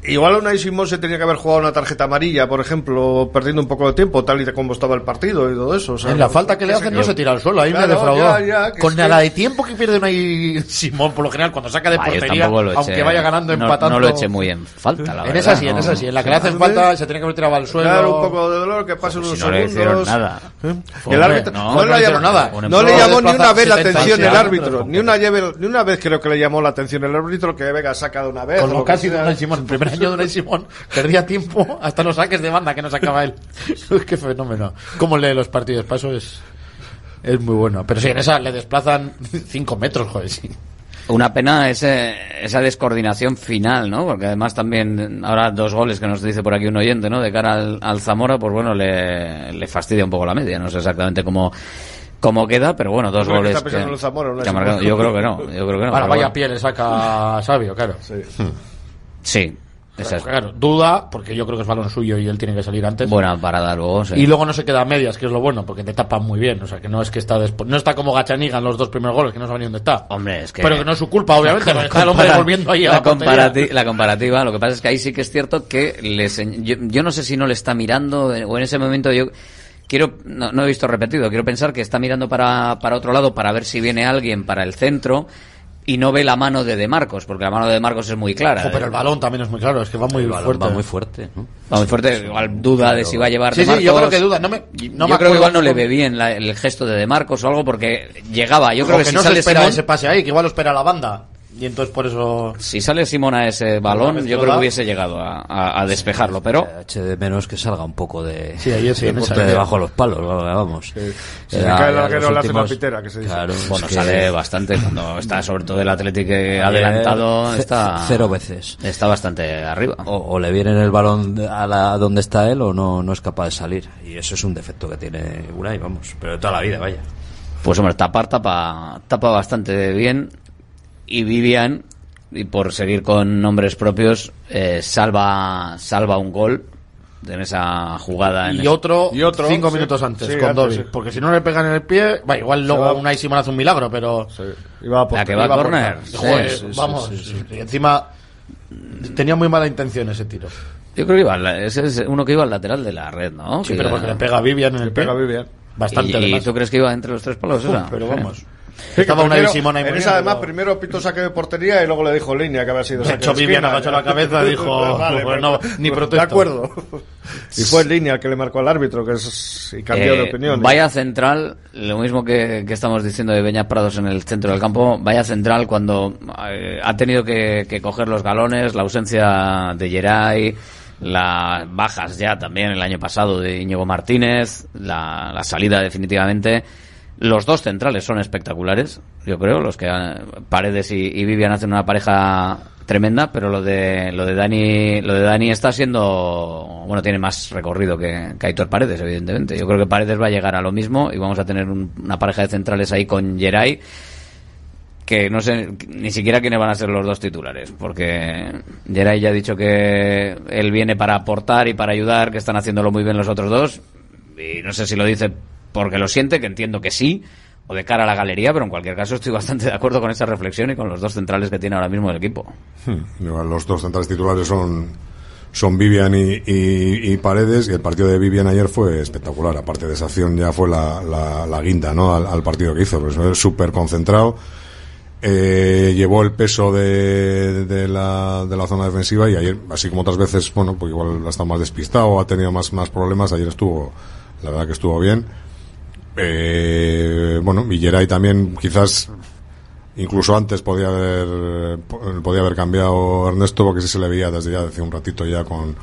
Igual Unai Simón se tenía que haber jugado una tarjeta amarilla, por ejemplo, perdiendo un poco de tiempo, tal y como estaba el partido y todo eso. o sea,
en la
no-
falta que le hacen no se tira al suelo, ahí
Claro,
me defraudó.
ya, ya, que
Con
es que-
nada de tiempo que pierde ahí Simón, por lo general, cuando saca de
Ah,
portería,
eché-
aunque vaya ganando,
no-
empatando.
No lo eché muy en falta, la
En
verdad.
esa sí, en
no.
esa sí. En la que le hacen falta se tiene que haber tirado al suelo.
Claro, un poco de dolor, que pase
Si
unos
no le
segundos.
hicieron nada.
¿Eh?
Fue,
el árbitro
no,
no,
no
le
le
llamó,
nada.
no le llamó ni una vez la
70
atención el árbitro, ni una, lle- ni una vez creo que le llamó la atención el árbitro que Vega saca de una vez.
Con lo sido
sea.
Unai Simón, el primer año de Unai Simón, perdía tiempo hasta los saques de banda que no sacaba él. Qué fenómeno. Cómo lee los partidos, para eso es, es muy bueno. Pero sí, en esa le desplazan 5 metros, joder, sí.
Una pena ese, esa descoordinación final, ¿no? Porque además también ahora dos goles que nos dice por aquí un oyente, ¿no? De cara al, al Zamora, pues bueno, le, le fastidia un poco la media. No sé exactamente cómo, cómo queda, pero bueno, dos
¿Tú crees que
goles.
está el Zamora, no
que marcado. Yo creo que no, yo creo que no.
Ahora vaya
bueno.
pie le saca Sabio, claro.
Sí, esa
Claro, duda, porque yo creo que es balón suyo y él tiene que salir antes.
buena parada luego. sí.
Y luego no se queda a medias, que es lo bueno, porque te tapan muy bien. O sea, que no es que está despo- no está como Gachaniga en los dos primeros goles, que no sabe ni dónde está.
Hombre, es que...
Pero que no es su culpa, obviamente, porque está el hombre volviendo ahí a la,
la, comparati- la comparativa, lo que pasa es que ahí sí que es cierto que le enseñ- yo, yo no sé si no le está mirando eh, o en ese momento yo quiero no, no he visto repetido, quiero pensar que está mirando para, para otro lado para ver si viene alguien para el centro y no ve la mano de De Marcos, porque la mano de De Marcos es muy clara.
Ojo, pero el balón también es muy claro, es que va muy
El balón
fuerte.
va muy fuerte, ¿no?
Va muy fuerte, igual duda de si va a llevar
Sí,
De
sí, yo
Marcos.
creo que duda. No me, no
yo
me
creo que igual no le ve bien la- el gesto de De Marcos o algo porque llegaba. Yo creo
o
que,
que
si
no se
sale
espera
Simón-
ese pase ahí, que igual lo espera la banda. Y entonces por eso...
si sale Simón a ese balón, yo creo que hubiese llegado a, a- a despejarlo, pero
Eche de menos que salga un poco de,
Sí, ayer sí,
de
idea.
debajo de los palos, vamos.
Se le cae el arquero, le hace una pitera, que se dice.
Claro, es
Bueno,
que
sale bastante cuando está sobre todo el Atlético adelantado, está
cero veces.
Está bastante arriba.
O, o le viene el balón a la, donde está él o no, no es capaz de salir. Y eso es un defecto que tiene Unai, vamos. Pero de toda la vida, vaya.
Pues hombre, tapar tapa, tapa bastante bien. Y Vivian, y por seguir con nombres propios, eh, salva, salva un gol en esa jugada. En
Y otro,
Y otro,
cinco
sí.
minutos antes,
Sí,
con Dobby.
sí.
Porque si no le pegan en el pie, va, igual luego
va-
una hace un milagro, pero...
Iba a
La que va a
iba
córner.
Joder,
Sí, sí, sí,
vamos.
sí, sí.
Y encima tenía muy mala intención ese tiro.
Yo creo que iba, al ese es uno que iba al lateral de la red, ¿no?
Sí,
Que-
pero porque le pega a Vivian en el
pega
pie.
a Vivian.
Bastante,
¿Y, y tú crees que iba entre los tres palos esa?
Pero vamos.
Sí,
Estaba una
primero-
de Simona y
en esa además primero pitó saque de portería y luego le dijo línea que había sido
De
saque
hecho,
de
Vivian
esquina.
agachó la cabeza y dijo,
Vale,
pues
pero-
no, ni
De
protesto.
acuerdo. Y fue en línea el que le marcó al árbitro que es, y cambió de
Eh,
opinión.
Vaya central, lo mismo que, que estamos diciendo de Beñat Prados en el centro del campo, vaya central cuando eh, ha tenido que, que coger los galones, la ausencia de Geray, las bajas ya también el año pasado de Íñigo Martínez, la, la salida definitivamente. Los dos centrales son espectaculares, yo creo, los que eh, Paredes y, y Vivian hacen una pareja tremenda, pero lo de lo de Dani lo de Dani está siendo bueno tiene más recorrido que, que Aitor Paredes evidentemente. Yo creo que Paredes va a llegar a lo mismo y vamos a tener un- una pareja de centrales ahí con Geray que no sé ni siquiera quiénes van a ser los dos titulares, porque Geray ya ha dicho que él viene para aportar y para ayudar, que están haciéndolo muy bien los otros dos, y no sé si lo dice porque lo siente, que entiendo que sí, o de cara a la galería, pero en cualquier caso estoy bastante de acuerdo con esa reflexión y con los dos centrales que tiene ahora mismo el equipo.
Hmm. Los dos centrales titulares son, son Vivian y, y- Paredes y el partido de Vivian ayer fue espectacular. Aparte de esa acción ya fue la, la- la guinda ¿no? al, partido que hizo. Pues, súper concentrado. Eh, llevó el peso de, de, la, de la zona defensiva y ayer, así como otras veces, bueno, pues igual ha estado más despistado, ha tenido más, más problemas. Ayer estuvo, la verdad que estuvo bien. Eh, bueno, Villeray también quizás incluso antes podía haber podía haber cambiado Ernesto porque sí se le veía desde ya hace un ratito ya con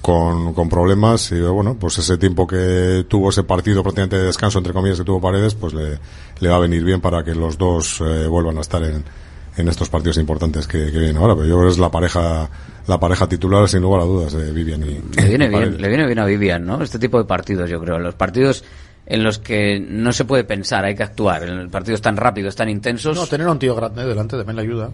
con, con problemas y bueno pues ese tiempo que tuvo ese partido prácticamente de descanso entre comillas que tuvo Paredes pues le, le va a venir bien para que los dos eh, vuelvan a estar en, en estos partidos importantes que, que vienen ahora pero yo creo que es la pareja la pareja titular sin lugar a dudas de Vivian y
Le viene bien, le viene bien a Vivian, ¿no? Este tipo de partidos, yo creo. Los partidos en los que no se puede pensar, hay que actuar. En partidos tan rápidos, tan intensos.
No, tener a un tío grande delante también le ayuda.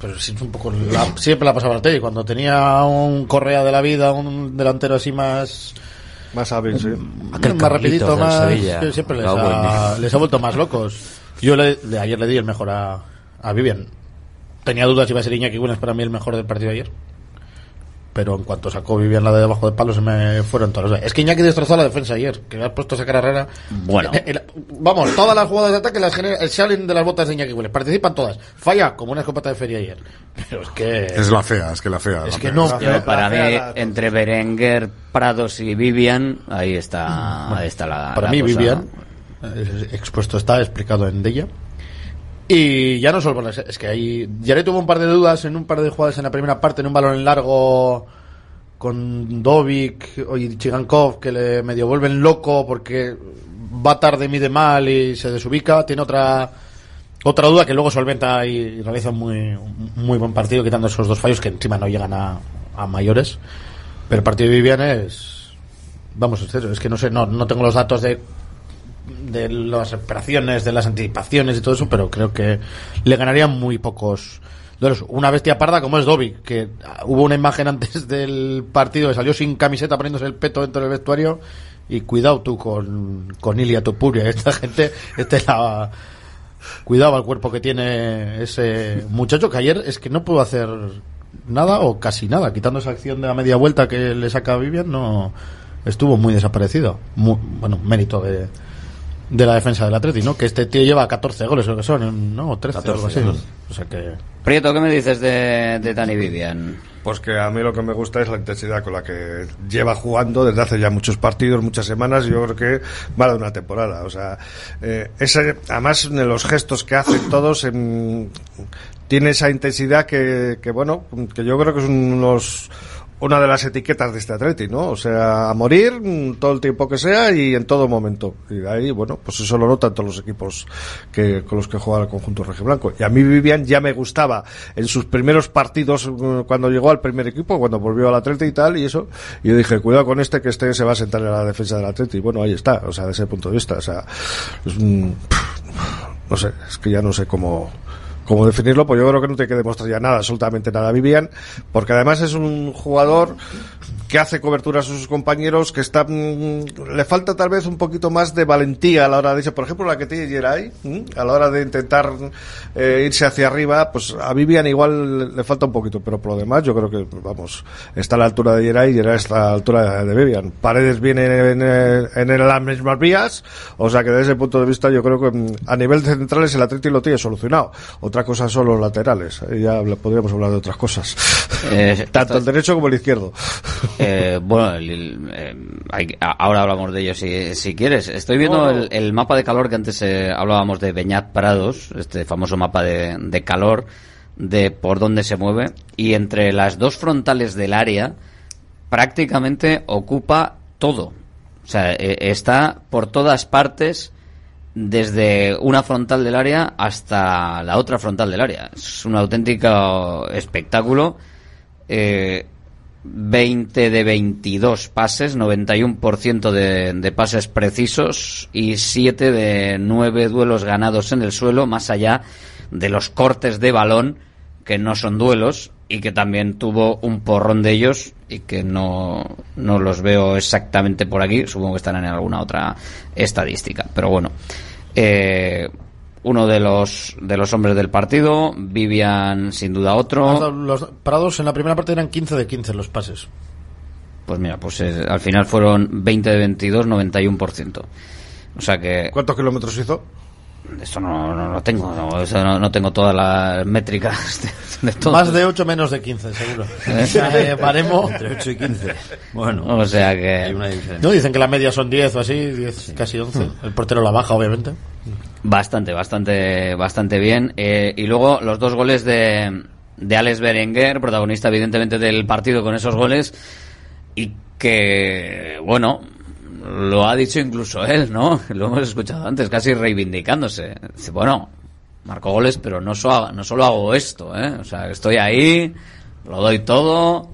Pero sí un poco. la- siempre la pasaba al y Cuando tenía un Correa de la vida, un delantero así más.
Más hábil, sí.
Aquel más rapidito, más.
Sevilla.
que siempre les ha, les ha vuelto más locos. Yo le, de ayer le di el mejor a, a Vivian. Tenía dudas si iba a ser Iñaki Gunes para mí el mejor del partido de ayer. Pero en cuanto sacó Vivian la de debajo del palo, se me fueron todos. Es que Iñaki destrozó la defensa ayer. Que me has puesto esa cara rara.
Bueno.
El- vamos, todas las jugadas de ataque las genera, salen de las botas de Iñaki Willis. Participan todas. Falla como una escopeta de feria ayer. Pero es que.
es la fea es que la fea
Es
la
que
fea.
no.
Yo, para mí,
la-
entre Berenguer, Prados y Vivian, ahí está, ahí está la.
Para
la
mí,
cosa.
Vivian, eh, expuesto está, explicado en Della. Y ya no solo por las- Es que ahí. Jared tuvo un par de dudas en un par de jugadas en la primera parte, en un balón en largo con Dovic y Chigankov que le medio vuelven loco porque va tarde, mide mal y se desubica. Tiene otra otra duda que luego solventa y realiza un muy, muy buen partido quitando esos dos fallos que encima no llegan a, a mayores. Pero el partido de Vivian es. Vamos, es que no sé, no, no tengo los datos de de las operaciones, de las anticipaciones y todo eso, pero creo que le ganarían muy pocos duelos. Una bestia parda como es Dobby, que hubo una imagen antes del partido que salió sin camiseta poniéndose el peto dentro del vestuario y cuidado tú con, con Ilia Topuria, esta gente, esta es la... Cuidado al cuerpo que tiene ese muchacho que ayer es que no pudo hacer nada o casi nada, quitando esa acción de la media vuelta que le saca a Vivian, no estuvo muy desaparecido. Bueno, mérito de, de la defensa del Atleti, ¿no? Que este tío lleva 14 goles, o que son, ¿no? O 13 o algo así.
14,
O sea que...
Prieto, ¿qué me dices de, de Dani Vivian?
Pues que a mí lo que me gusta es la intensidad con la que lleva jugando desde hace ya muchos partidos, muchas semanas, y yo creo que va de una temporada. O sea, eh, ese, además de los gestos que hacen todos, em, tiene esa intensidad que, que, bueno, que yo creo que es unos una de las etiquetas de este Atleti, ¿no? O sea, a morir mm, todo el tiempo que sea y en todo momento. Y ahí, bueno, pues eso lo notan todos los equipos que con los que juega el conjunto rojiblanco. Y a mí Vivian ya me gustaba en sus primeros partidos mm, cuando llegó al primer equipo, cuando volvió al Atleti y tal, y eso. Y yo dije, cuidado con este, que este se va a sentar en la defensa del Atleti. Y bueno, ahí está, o sea, desde ese punto de vista. O sea, es un- no sé, es que ya no sé cómo cómo definirlo, pues yo creo que no tiene que demostrar ya nada, absolutamente nada Vivian, porque además es un jugador que hace cobertura a sus compañeros, que está mm, le falta tal vez un poquito más de valentía a la hora de irse, por ejemplo, la que tiene Geray, a la hora de intentar eh, irse hacia arriba, pues a Vivian igual le falta un poquito, pero por lo demás yo creo que, vamos, está a la altura de Geray y Geray está a la altura de Vivian. Paredes viene en, eh, en, en las mismas vías, o sea que desde ese punto de vista yo creo que mm, a nivel de centrales el Atleti lo tiene solucionado. Otra cosa son los laterales, ya podríamos hablar de otras cosas.
Eh,
Tanto el derecho como el izquierdo.
Eh, bueno, el- el- eh, hay- ahora hablamos de ello si, si quieres. Estoy viendo el, mapa de calor que antes eh, hablábamos de Beñat Prados, este famoso mapa de, de calor, de por dónde se mueve, y entre las dos frontales del área prácticamente ocupa todo. O sea, eh, está por todas partes desde una frontal del área hasta la otra frontal del área. Es un auténtico espectáculo. Eh, 20 de 22 pases, 91% de, de pases precisos y 7 de 9 duelos ganados en el suelo, más allá de los cortes de balón, que no son duelos, y que también tuvo un porrón de ellos y que no, no los veo exactamente por aquí, supongo que estarán en alguna otra estadística. Pero bueno, eh, uno de los, de los hombres del partido, Vivian sin duda otro.
Los parados en la primera parte eran 15 de 15 los pases.
Pues mira, pues eh, al final fueron 20 de 22, 91%. O sea que...
¿Cuántos kilómetros hizo?
Esto no, no lo tengo, no, eso no, no tengo todas las métricas de, de todo.
Más de 8 menos de 15, seguro.
¿Eh?
Eh, baremo.
Entre 8 y 15.
Bueno, o sea que...
No, dicen que la media son 10 o así, 10, casi 11. El portero la baja, obviamente.
Bastante, bastante, bastante bien. Eh, y luego los dos goles de, de Alex Berenguer, protagonista evidentemente del partido con esos goles, y que, bueno, lo ha dicho incluso él, ¿no? Lo hemos escuchado antes, casi reivindicándose. Dice, bueno, marco goles, pero no, so- no solo hago esto, ¿eh? O sea, estoy ahí, lo doy todo.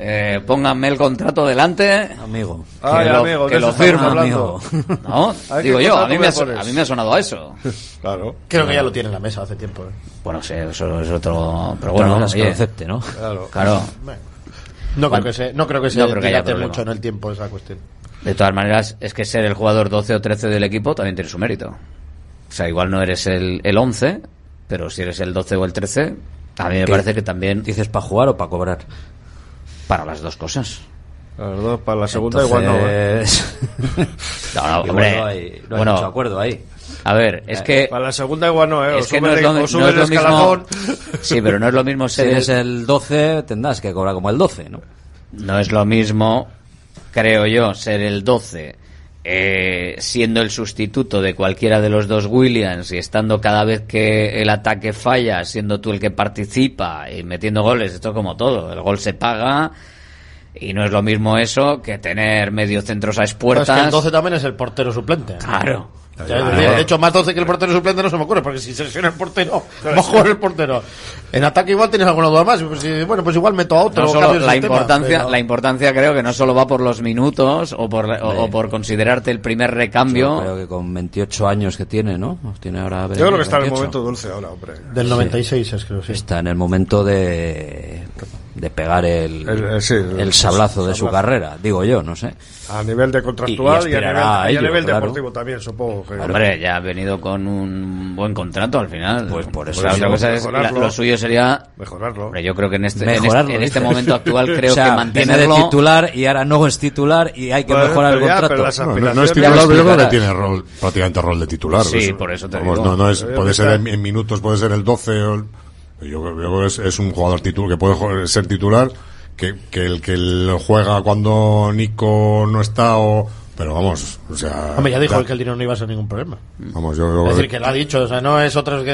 Eh, pónganme el contrato delante.
Amigo.
Que
Ay,
lo,
amigo,
que lo
estamos
firmo.
hablando.
¿No? Digo
¿qué
yo, a mí,
me
ha, a mí me ha sonado a eso.
Claro.
Creo que ya lo tiene en la mesa hace tiempo. ¿eh?
Bueno, sí, eso es otro. Pero bueno,
es que lo acepte, ¿no?
Claro.
Claro.
No creo que se, no creo que se
no creo que haya
mucho en el tiempo esa cuestión.
De todas maneras, es que ser el jugador 12 o 13 del equipo también tiene su mérito. O sea, igual no eres el, el 11, pero si eres el 12 o el 13, a mí me parece que también.
¿Dices para jugar o para cobrar?
Para las dos cosas.
La verdad, para la segunda igual no. ¿eh?
Entonces-
No, no,
Igual
hombre.
no hay, no hay
bueno,
mucho acuerdo ahí.
a ver, es que.
Para la segunda igual no, ¿eh?
Es que no es lo, no es lo
el
mismo.
escalafón.
Sí, pero no es lo mismo
Si
ser.
eres el 12, tendrás que cobrar como el 12, ¿no?
No es lo mismo, creo yo, ser el 12 eh, siendo el sustituto de cualquiera de los dos Williams y estando cada vez que el ataque falla, siendo tú el que participa y metiendo goles, esto es como todo, el gol se paga y no es lo mismo eso que tener medio centros a expuertas.
que el 12 también es el portero suplente.
Claro.
Es decir, De hecho, más 12 que el portero suplente no se me ocurre, porque si se lesiona el portero, jugar el portero. En ataque igual tienes alguna duda más. Pues, bueno, pues igual meto a otro.
No solo- la
sistema,
importancia,
pero-
la importancia creo que no solo va por los minutos o por, o, o por considerarte el primer
Yo
recambio.
creo que con 28 años que tiene, ¿no? Tiene ahora
Yo creo que está en el
28.
momento dulce ahora, hombre.
Del 96 es creo, sí.
Está en el momento de, de pegar el,
El- el- sí, el-
el sablazo de su
sablazo.
carrera, digo yo, no sé.
A nivel de
Y-
contractual
y
y, a
aspirará
nivel,
a
y a
ello,
nivel
claro.
deportivo también, supongo. Que,
Hombre, ya ha venido con un buen contrato al final.
Pues por eso sí,
otra cosa es,
mejorarlo.
la- lo suyo sería...
Mejorarlo.
Hombre, yo creo que en este, en este,
Mejorarlo,
en este momento actual creo
O sea,
que
viene
mantenerlo...
de titular y ahora no es titular y hay que
Bueno,
mejorar el
ya,
contrato.
No, no, no es titular, pero yo creo que tiene rol, prácticamente rol de titular.
Sí,
Eso-
por eso te
vamos,
digo.
No, no es, puede ser en, en minutos, puede ser el 12 o el- yo, creo- yo creo que es, es un jugador titular que puede ser titular que, que el que el juega cuando Nico no está o pero vamos o sea
Hombre, ya dijo
ya-
él que el dinero no iba a ser ningún problema.
vamos yo creo
Es decir, que lo ha dicho, o sea, no es otros que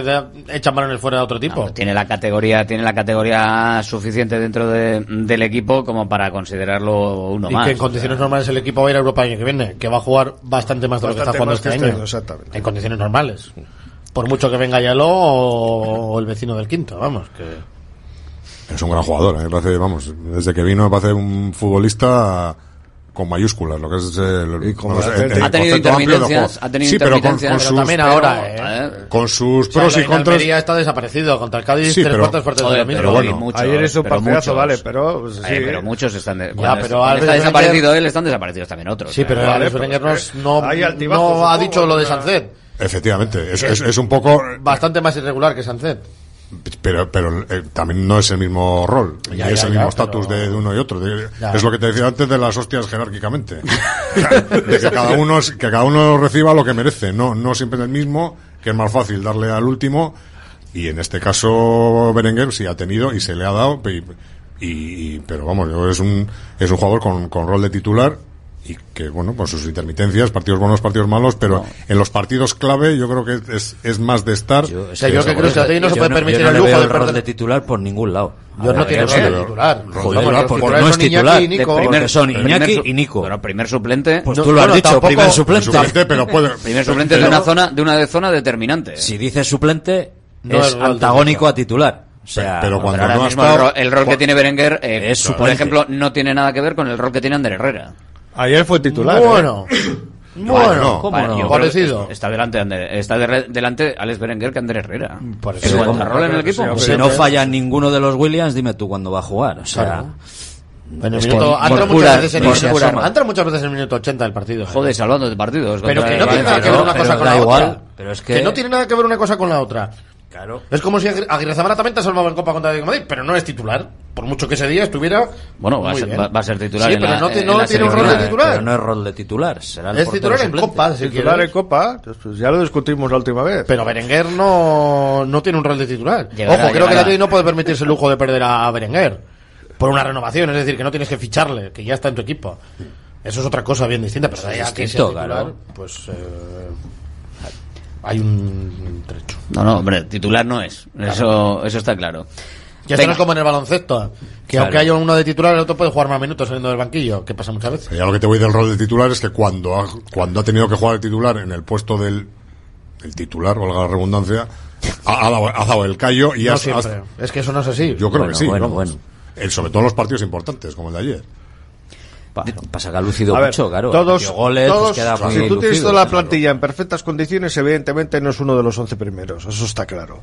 echan balones fuera de otro tipo.
No, tiene la categoría tiene la categoría suficiente dentro de- del equipo como para considerarlo uno
y
más.
que en condiciones normales el equipo va a ir a Europa el año que viene, que va a jugar bastante más de lo que está
Bastante
jugando este
este
año.
año, exactamente.
En condiciones normales. Por mucho que venga Yaló o, o el vecino del quinto, vamos, que...
Es un gran jugador, ¿eh? Vamos, desde que vino parece un futbolista con mayúsculas, lo que es el,
y
con
no
el, el
ha tenido intermitencias, ha tenido
sí, pero con, con sus,
también ahora, ¿eh?
con sus
o sea,
pros y contras.
Almería está desaparecido contra el Cádiz,
sí,
tres cuartos fuertes de mismo.
Pero
bueno,
muchos,
ayer es un partidazo, vale, pero pues, sí,
pero ¿eh? muchos están de,
ya, pero él
está
Wenger,
desaparecido él, están desaparecidos también otros.
Sí, pero,
eh,
pero, vale,
pero no,
no,
no ha dicho lo de Sancet
Efectivamente, es, es, un poco...
Eh, bastante más irregular que Sancet.
pero pero eh, también no es el mismo rol
ya,
y
es
el mismo estatus de, uno y otro es lo que te decía antes de las hostias jerárquicamente. De que cada uno es, que cada uno reciba lo que merece no no siempre es el mismo que es más fácil darle al último y en este caso Berenguer sí ha tenido y se le ha dado y, y pero vamos es un es un jugador con, con rol de titular y que, bueno, con sus intermitencias, partidos buenos, partidos malos, pero en los partidos clave yo creo que es, es más de estar.
Yo,
o que creo que no se puede permitir el lujo de,
titular por ningún lado.
Yo no tiene titular.
no es titular.
Y Nico.
Son Iñaki y Nico.
Pero primer suplente.
Pues tú lo has dicho, primer suplente.
suplente pero puede,
primer suplente de una zona, de una zona determinante.
Si dices suplente, es antagónico a titular. O sea,
pero cuando no
mismo, el, rol, el rol que tiene Berenguer, eh,
eso,
por ejemplo, no tiene nada que ver con el rol que tiene Ander Herrera.
Ayer fue titular. Bueno. ¿eh?
Bueno,
¿cómo no?
Parecido.
Está delante, Ander, está de, delante Alex Berenguer que Andrés Herrera.
Parecido.
El en el equipo.
Si no falla ninguno de los Williams, dime tú cuándo va a jugar. O sea,
claro. Bueno,
es
minuto,
entra,
muchas veces en el, entra muchas veces en el minuto 80 del partido.
Joder, ¿eh? salvando de partidos.
Pero que no tiene nada que ver una cosa con la otra.
Que...
no tiene nada que ver una cosa con la otra. Es como si Aguirrezabala también te ha salvado en Copa contra el Madrid, pero no es titular. Por mucho que ese día estuviera.
Bueno, va, a ser, titular.
Sí, pero no, tiene un rol de titular.
Pero no es rol de titular. Será
es titular en. Copa. Si
titular en Copa. Ya lo discutimos la última vez.
Pero Berenguer no, no tiene un rol de titular. Ojo, creo que
la
ley no puede permitirse el lujo de perder a Berenguer por una renovación. Es decir, que no tienes que ficharle, que ya está en tu equipo. Eso es otra cosa bien distinta, pero es
distinto,
titular, pues eh, hay un trecho.
No, no, hombre, titular no es. Eso, eso está claro.
Que esto no es como en el baloncesto, ¿eh?
que
aunque haya uno de titular, el otro puede jugar más minutos saliendo del banquillo, que pasa muchas veces.
Ya lo que te voy del rol de titular es que cuando ha, cuando ha tenido que jugar el titular en el puesto del el titular, valga la redundancia, ha, dado, el callo y
no Es que eso no es así.
Yo creo que sí.
Bueno, bueno.
Eh, sobre todo en los partidos importantes, como el de ayer.
Pasa que ha lucido mucho, claro.
Todos,
goles, pues
todos
pues queda
si tú tienes toda la plantilla en perfectas condiciones, evidentemente no es uno de los 11 primeros, eso está claro.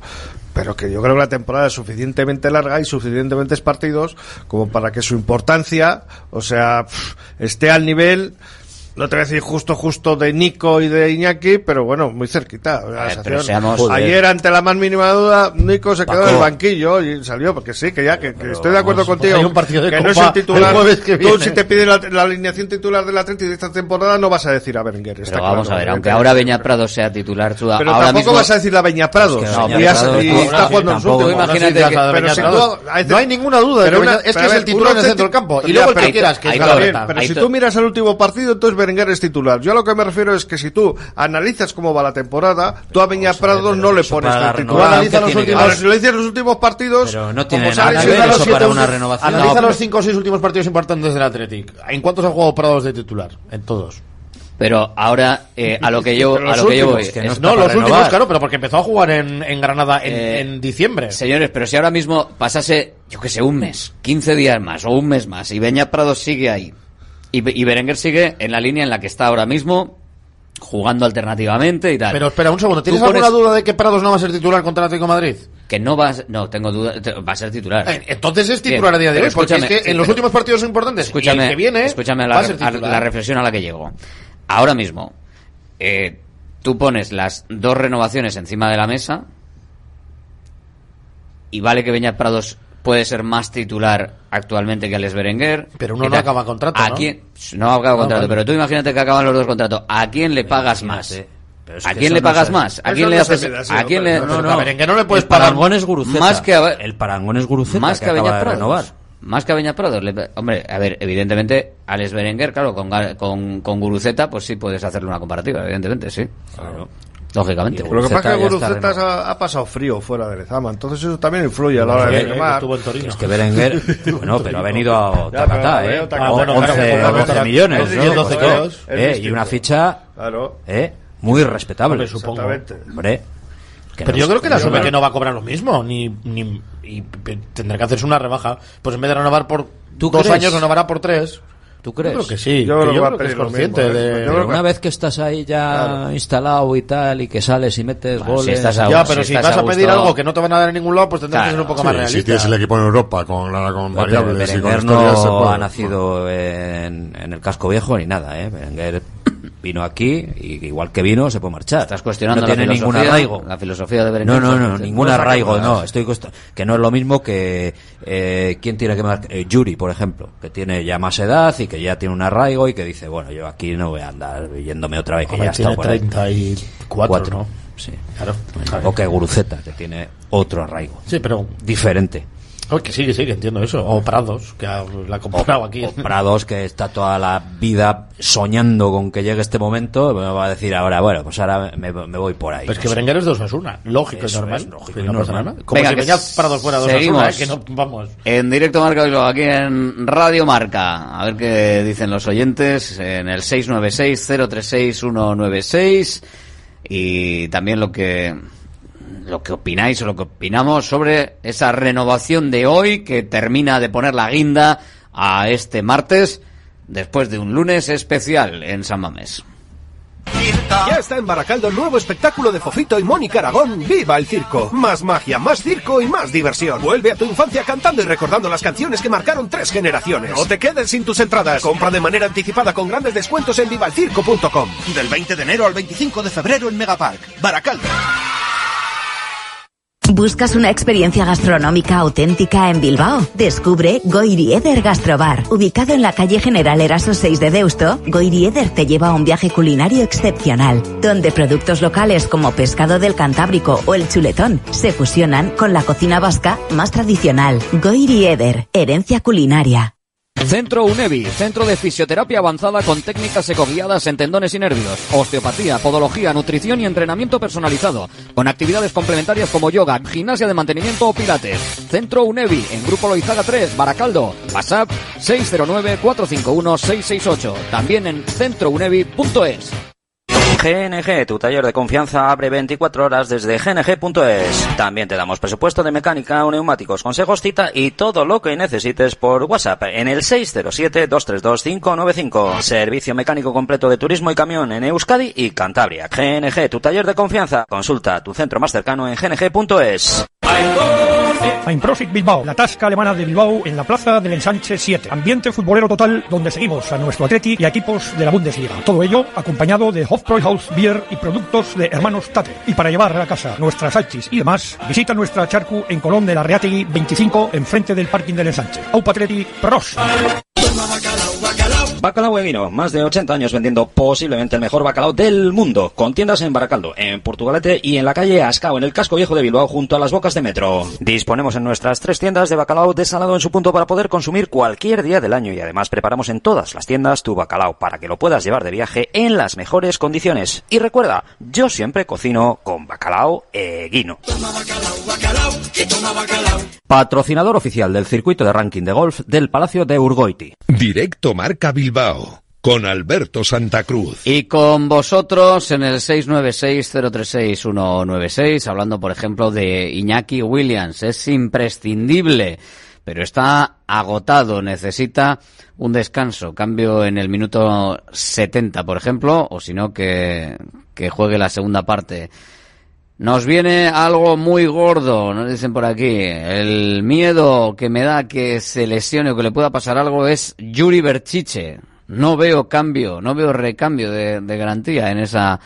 Pero que yo creo que la temporada es suficientemente larga y suficientemente partidos como para que su importancia, o sea, esté al nivel no te voy a decir justo, justo de Nico y de Iñaki, pero bueno, muy cerquita. Eh,
seamos,
Ayer, ante la más mínima duda, Nico se
Paco.
quedó en el banquillo y salió, porque sí, que ya, que, que estoy de acuerdo
vamos,
contigo.
Hay un partido de
que Copa, no es el titular.
El que
tú, si te piden la, la, alineación titular de la 30 de esta temporada, no vas a decir a Berenguer. Está
pero vamos
claro,
a ver, aunque ahora Beña Prado sea titular, tú,
pero
ahora
tampoco
mismo...
vas a decir la Beña Prado.
Pues no,
y,
has,
y
no,
está jugando en
este-
No hay ninguna duda. Es que es el titular en el centro del campo. Y luego el que quieras, que
Pero si tú miras el último partido, entonces Berenguer es titular. Yo a lo que me refiero es que si tú analizas cómo va la temporada, tú a Peña Prado no le pones titular.
Analiza los últimos...
Si lo dices los últimos partidos,
no tiene nada que ver eso para una renovación.
Analiza
no,
los 5 o 6 últimos partidos importantes del Athletic. ¿En cuántos ha jugado Prados de titular? En todos.
Pero ahora, eh, a lo que yo, a lo que yo voy.
Es
que no,
no los
renovar.
últimos, claro, pero porque empezó a jugar en, en Granada en,
eh,
en, diciembre.
Señores, pero si ahora mismo pasase, yo que sé, un mes, 15 días más o un mes más, y Beña Prado sigue ahí, y, y Berenguer sigue en la línea en la que está ahora mismo, jugando alternativamente y tal.
Pero espera un segundo, ¿tienes alguna duda de que Prados no va a ser titular contra el Atlético Madrid?
Que no va a ser, no, tengo duda, va a ser titular.
Eh, entonces es titular a día de hoy, porque es que en los últimos partidos importantes,
escúchame,
el que viene,
escúchame la, reflexión a la que llego. Ahora mismo, eh, tú pones las dos renovaciones encima de la mesa y vale que Beñat Prados puede ser más titular actualmente que Alex Berenguer.
Pero uno no acaba contrato.
¿A. Quién? no acaba contrato, pero tú imagínate que acaban los dos contratos. ¿A quién le pagas más? ¿A quién le pagas más? ¿A quién le haces? ¿A quién.
No, no, Berenguer no le puedes pagar.
Guruceta.
Más que.
El parangón es Guruceta.
Más que, que
acaba de renovar.
Más que a Beña Prados. Le... Hombre, a ver, evidentemente, Alex Berenguer, claro, con, con, con Guruceta, pues sí puedes hacerle una comparativa, evidentemente, sí. Claro. Lógicamente.
Lo que pasa es que Gurucetas ha, ha pasado frío fuera de Lezama, entonces eso también influye a la hora de firmar.
Es que Berenguer, bueno, pero ha venido a
Ya,
Tacatá,
pero,
¿eh?
eh, bueno,
11
claro,
o 12
claro,
millones, eh, y una ficha,
Claro.
eh, muy respetable.
Supongo.
Hombre. que
Pero
no-
yo creo que la asume que no va a cobrar lo mismo, ni, ni y tendrá que hacerse una rebaja. Pues en vez de renovar por
¿Tú
dos
crees?
años, renovará por tres.
¿Tú crees?
Yo creo que sí.
Yo
que
creo que va a
creo que es consciente
mismo, ¿eh?
de...
Yo
Pero
creo que-
una vez que estás ahí ya instalado y tal, y que sales y metes
Bueno,
goles.
si estás a-
Ya, pero
si
si
estás
vas
a
a pedir algo que no te van a dar en ningún lado, pues tendrás que ser un poco más
Sí,
realista.
si tienes el equipo en Europa con, la, con variables y con
no
puede.
ha nacido en, en el casco viejo ni nada, ¿eh? Berenguer vino aquí y igual que vino se puede marchar.
Estás cuestionando
no
la
tiene ningún
filosofía,
arraigo.
la filosofía de
No,
Berenguer.
no, no, ningún
no es
arraigo, no. Estoy que no es lo mismo que eh, quién tiene que marcar eh, Yuri, por ejemplo, que tiene ya más edad y que ya tiene un arraigo y que dice, bueno, yo aquí no voy a andar yéndome otra vez que
Hombre,
ya está
tiene
por ahí.
34,
Cuatro,
¿no?
Sí.
Claro.
O que Guruceta, que tiene otro arraigo.
Sí, pero...
Diferente.
Oh, que sí, que sí, que entiendo eso. O Prados, que ha- la ha comprado aquí.
O Prados, que está toda la vida soñando con que llegue este momento, me va a decir ahora, bueno, pues ahora me, me voy por ahí.
Pero es que
No sé.
Berenguer es de Osasuna. Lógico y
Eso
normal.
es, lógico
Que
y
no pasa
normal.
nada. Como
Venga,
si
que
venía Prados fuera de Osasuna. ¿eh? que no, vamos.
En directo Marca Bilbao, aquí en Radio Marca. A ver qué dicen los oyentes en el 696-036-196 y también lo que lo que opináis o lo que opinamos sobre esa renovación de hoy que termina de poner la guinda a este martes después de un lunes especial en San Mamés.
Ya está en Baracaldo el nuevo espectáculo de Fofito y Mónica Aragón, ¡Viva el Circo! Más magia, más circo y más diversión. Vuelve a tu infancia cantando y recordando las canciones que marcaron tres generaciones. No te quedes sin tus entradas. Compra de manera anticipada con grandes descuentos en vivalcirco.com.
Del 20 de enero al 25 de febrero en Megapark, Baracaldo.
¿Buscas una experiencia gastronómica auténtica en Bilbao? Descubre Goirieder Gastrobar. Ubicado en la calle General Eraso 6 de Deusto, Goirieder te lleva a un viaje culinario excepcional, donde productos locales como pescado del Cantábrico o el chuletón se fusionan con la cocina vasca más tradicional. Goirieder, herencia culinaria.
Centro UNEVI, centro de fisioterapia avanzada con técnicas ecoguiadas en tendones y nervios, osteopatía, podología, nutrición y entrenamiento personalizado, con actividades complementarias como yoga, gimnasia de mantenimiento o pilates. Centro UNEVI, en Grupo Loizaga 3, Baracaldo, WhatsApp 609-451-668, también en centrounevi.es.
GNG, tu taller de confianza abre 24 horas desde gng.es. También te damos presupuesto de mecánica o neumáticos, consejos, cita y todo lo que necesites por WhatsApp en el 607-232-595. Servicio mecánico completo de turismo y camión en Euskadi y Cantabria. GNG, tu taller de confianza. Consulta tu centro más cercano en gng.es.
Prosit Bilbao, la tasca alemana de Bilbao en la plaza del Ensanche 7. Ambiente futbolero total donde seguimos a nuestro Atleti y equipos de la Bundesliga. Todo ello acompañado de Hofbräuhaus Beer y productos de hermanos Tate. Y para llevar a casa nuestras salchis y demás, visita nuestra charcu en Colón de la Reategui 25 enfrente del parking del Ensanche. Aupa Atleti Pros.
Bacalao e vino, más de 80 años vendiendo posiblemente el mejor bacalao del mundo, con tiendas en Baracaldo, en Portugalete y en la calle Ascao, en el casco viejo de Bilbao, junto a las bocas de metro. Disponemos en nuestras tres tiendas de bacalao desalado en su punto para poder consumir cualquier día del año y además preparamos en todas las tiendas tu bacalao para que lo puedas llevar de viaje en las mejores condiciones. Y recuerda, yo siempre cocino con bacalao e guino. Patrocinador oficial del circuito de ranking de golf del Palacio de Urgoiti.
Directo Marca Bilbao con Alberto Santa Cruz.
Y con vosotros en el 696-036-196, hablando por ejemplo de Iñaki Williams. Es imprescindible, pero está agotado, necesita un descanso. Cambio en el minuto 70, por ejemplo, o si no, que, que juegue la segunda parte. Nos viene algo muy gordo, nos dicen por aquí. El miedo que me da que se lesione o que le pueda pasar algo es Yuri Berchiche. No veo cambio, no veo recambio de, garantía en esa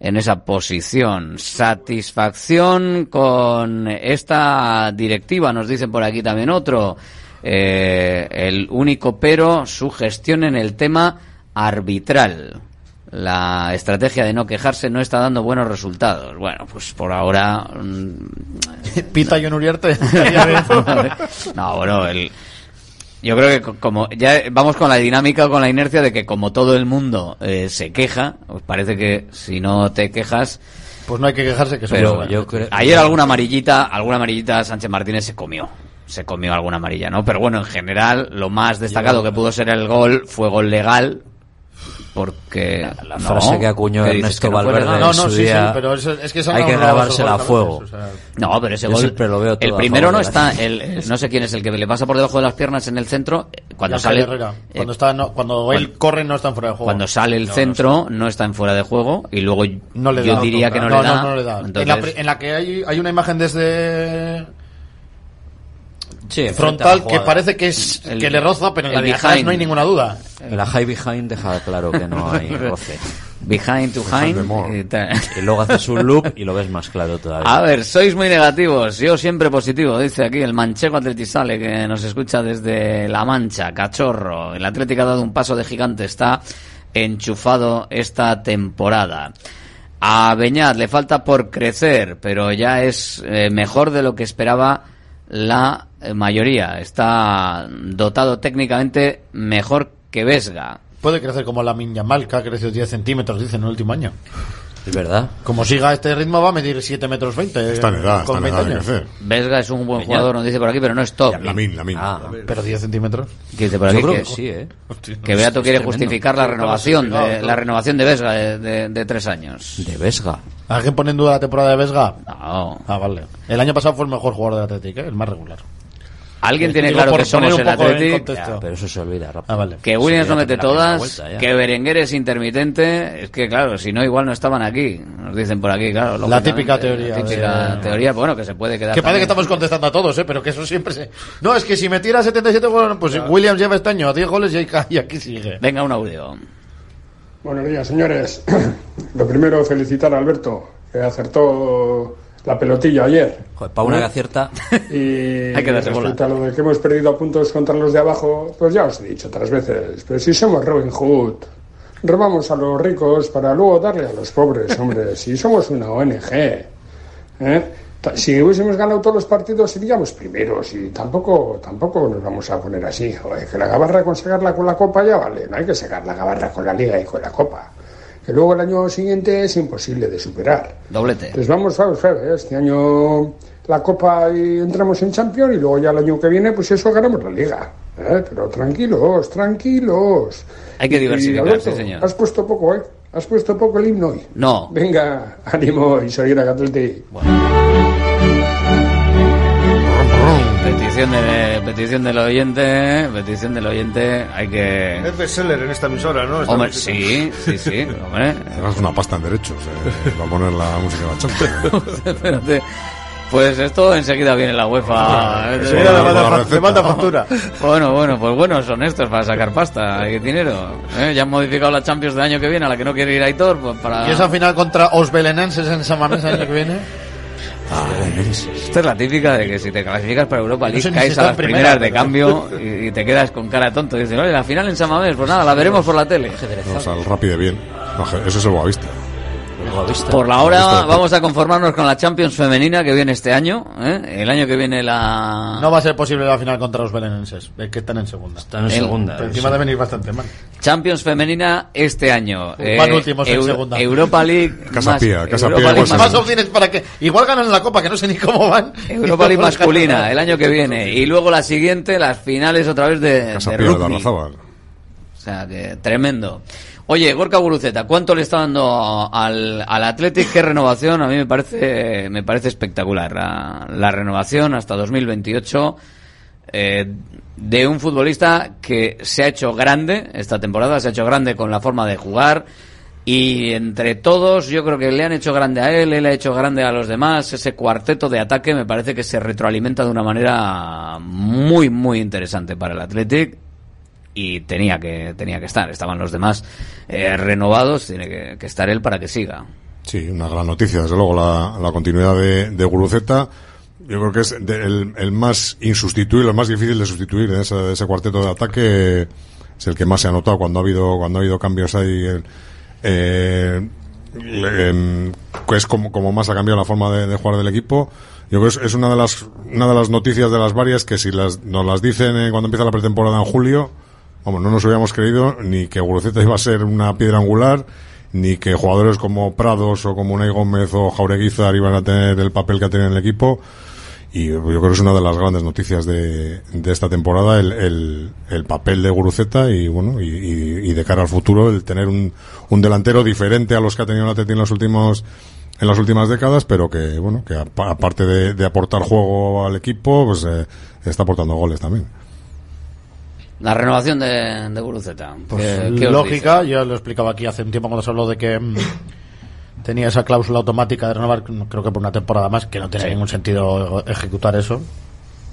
en esa posición. Satisfacción con esta directiva, nos dicen por aquí también otro. Eh, el único pero, su gestión en el tema arbitral. La estrategia de no quejarse no está dando buenos resultados. Bueno, pues por ahora. mm,
Pita John Uriarte.
no, bueno, el, yo creo que co- como ya vamos con la dinámica o con la inercia de que como todo el mundo eh, se queja, pues parece que si no te quejas,
Pues no hay que quejarse que somos
pero
buenos.
yo creo, ayer alguna amarillita, alguna amarillita Sánchez Martínez se comió. Se comió alguna amarilla, ¿no? Pero bueno, en general, lo más destacado que pudo ser el gol fue gol legal. Porque
La frase que acuñó Ernesto Valverde
No,
en
no,
su
sí, sí,
día,
pero eso- es que esa
hay
no
que grabársela a fuego.
o sea,
No, pero ese gol.
siempre lo veo todo
el primero no está. El, no sé quién es el que le pasa por debajo de las piernas en el centro. cuando
Y Ángel
sale
Herrera.
eh,
Cuando, está, no- cuando él corre no está en fuera de juego.
cuando sale el
No, no
centro no está en fuera de juego y luego
No le
yo
da.
diría que no,
no,
le da.
No, no le da.
Entonces,
en, la, en la que hay, hay una imagen desde
Sí,
frontal que parece que es
El-
que le roza, pero en la atrás
behind.
no hay ninguna duda.
La high behind deja claro que no hay roce.
behind to hind y tal.
Y luego haces un loop y lo ves más claro todavía.
A ver, sois muy negativos. Yo siempre positivo, dice aquí el manchego Atletizale que nos escucha desde La Mancha, cachorro. El Atlético ha dado un paso de gigante, está enchufado esta temporada. A Beñat le falta por crecer, pero ya es eh, mejor de lo que esperaba la eh, mayoría. Está dotado técnicamente mejor que Vesga.
Puede crecer como la Yamal, que ha crecido 10 centímetros, dicen, en el último año.
Es verdad.
Como siga este ritmo, va a medir 7 metros 20.
Está en edad,
con
está en
20
edad de
años.
crecer.
Vesga es un buen jugador, nos dice por aquí, pero no es top.
Lamin, Lamin.
Ah,
Pero 10 centímetros.
que dice por
Yo
aquí
creo
que,
que sí, ¿eh?
que Beato quiere
tremendo.
justificar la renovación de, la renovación de Vesga de, de- de tres años.
De Vesga.
¿Alguien pone en duda la temporada de Vesga?
No.
Ah, vale. El año pasado fue el mejor jugador del Atlético, ¿eh? el más regular.
¿Alguien tiene claro que somos el Athletic?
Ya, pero eso se olvida rápido.
Ah, vale.
Que Williams no mete todas,
vuelta
que Berenguer es intermitente, es que claro, si no igual no estaban aquí, nos dicen por aquí, claro.
La típica teoría
La típica
de-
teoría, bueno, que se puede quedar
Que parece que estamos contestando a todos, ¿eh? Pero que eso siempre se... No, es que si metiera 77 goles, pues Williams lleva este año a 10 goles y, ahí ca- y aquí sigue.
Venga, un audio.
Buenos días, señores. Lo primero, felicitar a Alberto, que acertó la pelotilla ayer.
Joder, para una que acierta.
Y
Hay que darse bola.
respecto a lo de que hemos perdido a puntos contra los de abajo, pues ya os he dicho otras veces. Pero si somos Robin Hood, robamos a los ricos para luego darle a los pobres, hombre. Si somos una ONG, ¿eh? Si hubiésemos ganado todos los partidos seríamos primeros y tampoco tampoco nos vamos a poner así. Joder, que la gabarra con sacarla con la copa ya vale, no hay que sacar la gabarra con la liga y con la copa. Que luego el año siguiente es imposible de superar.
Doblete.
Pues vamos, vamos, vamos, ¿eh? este año la Copa y entramos en Champions y luego ya el año que viene, pues eso ganamos la Liga. ¿eh? Pero tranquilos, tranquilos.
Hay que diversificar,
Alberto,
sí, señor.
Has puesto poco, ¿eh? Has puesto poco el himno hoy.
No.
Venga, ánimo y seguir a Atleti.
Petición, de, petición del oyente, petición del oyente, hay que...
Es bestseller en esta emisora, ¿no? Esta
Hombre,
música.
sí, sí, sí, hombre.
Además, una pasta en derechos. Eh, va a poner la música de la Champions.
Espérate. Pues esto enseguida viene la UEFA.
Enseguida le manda
factura.
Bueno, bueno, pues buenos son estos para sacar pasta y dinero. ¿eh? Ya han modificado la Champions del año que viene a la que no quiere ir Aitor, pues para...
Y esa final contra os belenenses en San Mamés el año que viene.
Esta es la típica de que si te clasificas para Europa League
sé ni si
caes a las
primera,
primeras de cambio y, y te quedas con cara tonto. Dicen, oye, la final en San Mamés, pues nada, la veremos por la tele.
O sea, el rápido bien. No, eso es el Boavista.
Por la hora vamos a conformarnos con la Champions femenina que viene este año. ¿eh? El año que viene la...
No va a ser posible la final contra los belenenses, eh, que están en segunda.
Están en
El-
segunda.
Pero encima de venir bastante mal.
Champions femenina este año.
Van últimos en
Euro-
segunda.
Europa League.
Casa
más-
Pía, Casa
Europa
Pía
League
igual se
más-
Más opciones para que. Igual ganan la copa, que no sé ni cómo van.
Europa League masculina el año que viene. Y luego la siguiente, las finales otra vez de,
Casa
de
Pía de
rugby. O sea, que tremendo. Oye, Gorka Guruceta, ¿cuánto le está dando al, al Athletic? ¿Qué renovación? A mí me parece, me parece espectacular. La, la renovación hasta 2028 eh, de un futbolista que se ha hecho grande esta temporada, se ha hecho grande con la forma de jugar. Y entre todos, yo creo que le han hecho grande a él, él ha hecho grande a los demás. Ese cuarteto de ataque me parece que se retroalimenta de una manera muy, muy interesante para el Athletic y tenía que tenía que estar estaban los demás eh, renovados tiene que, estar él para que siga
Sí, una gran noticia, desde luego, la, la continuidad de, de Guruceta. Yo creo que es de- el, el más insustituible, el más difícil de sustituir en ese, ese cuarteto de ataque. Es el que más se ha notado cuando ha habido, cuando ha habido cambios ahí. eh, eh, que es como, como más ha cambiado la forma de, jugar del equipo. Yo creo que es una de las una de las noticias de las varias que si las, nos las dicen eh, cuando empieza la pretemporada en julio, vamos, no nos hubiéramos creído ni que Guruceta iba a ser una piedra angular, ni que jugadores como Prados o como Unai Gómez o Jaureguizar iban a tener el papel que ha tenido en el equipo. Y yo creo que es una de las grandes noticias de, de esta temporada, el, el, el papel de Guruceta y bueno, y, de cara al futuro, el tener un, delantero diferente a los que ha tenido el Atleti en los últimos, en las últimas décadas, pero que bueno, que apa- aparte de, de aportar juego al equipo, pues eh, está aportando goles también.
La renovación de, de Guruceta.
Pues
¿Qué- qué os
lógica, yo lo explicaba aquí hace un tiempo cuando se habló de que mm, tenía esa cláusula automática de renovar, no, creo que por una temporada más, que no tiene
Sí.
ningún sentido ejecutar eso.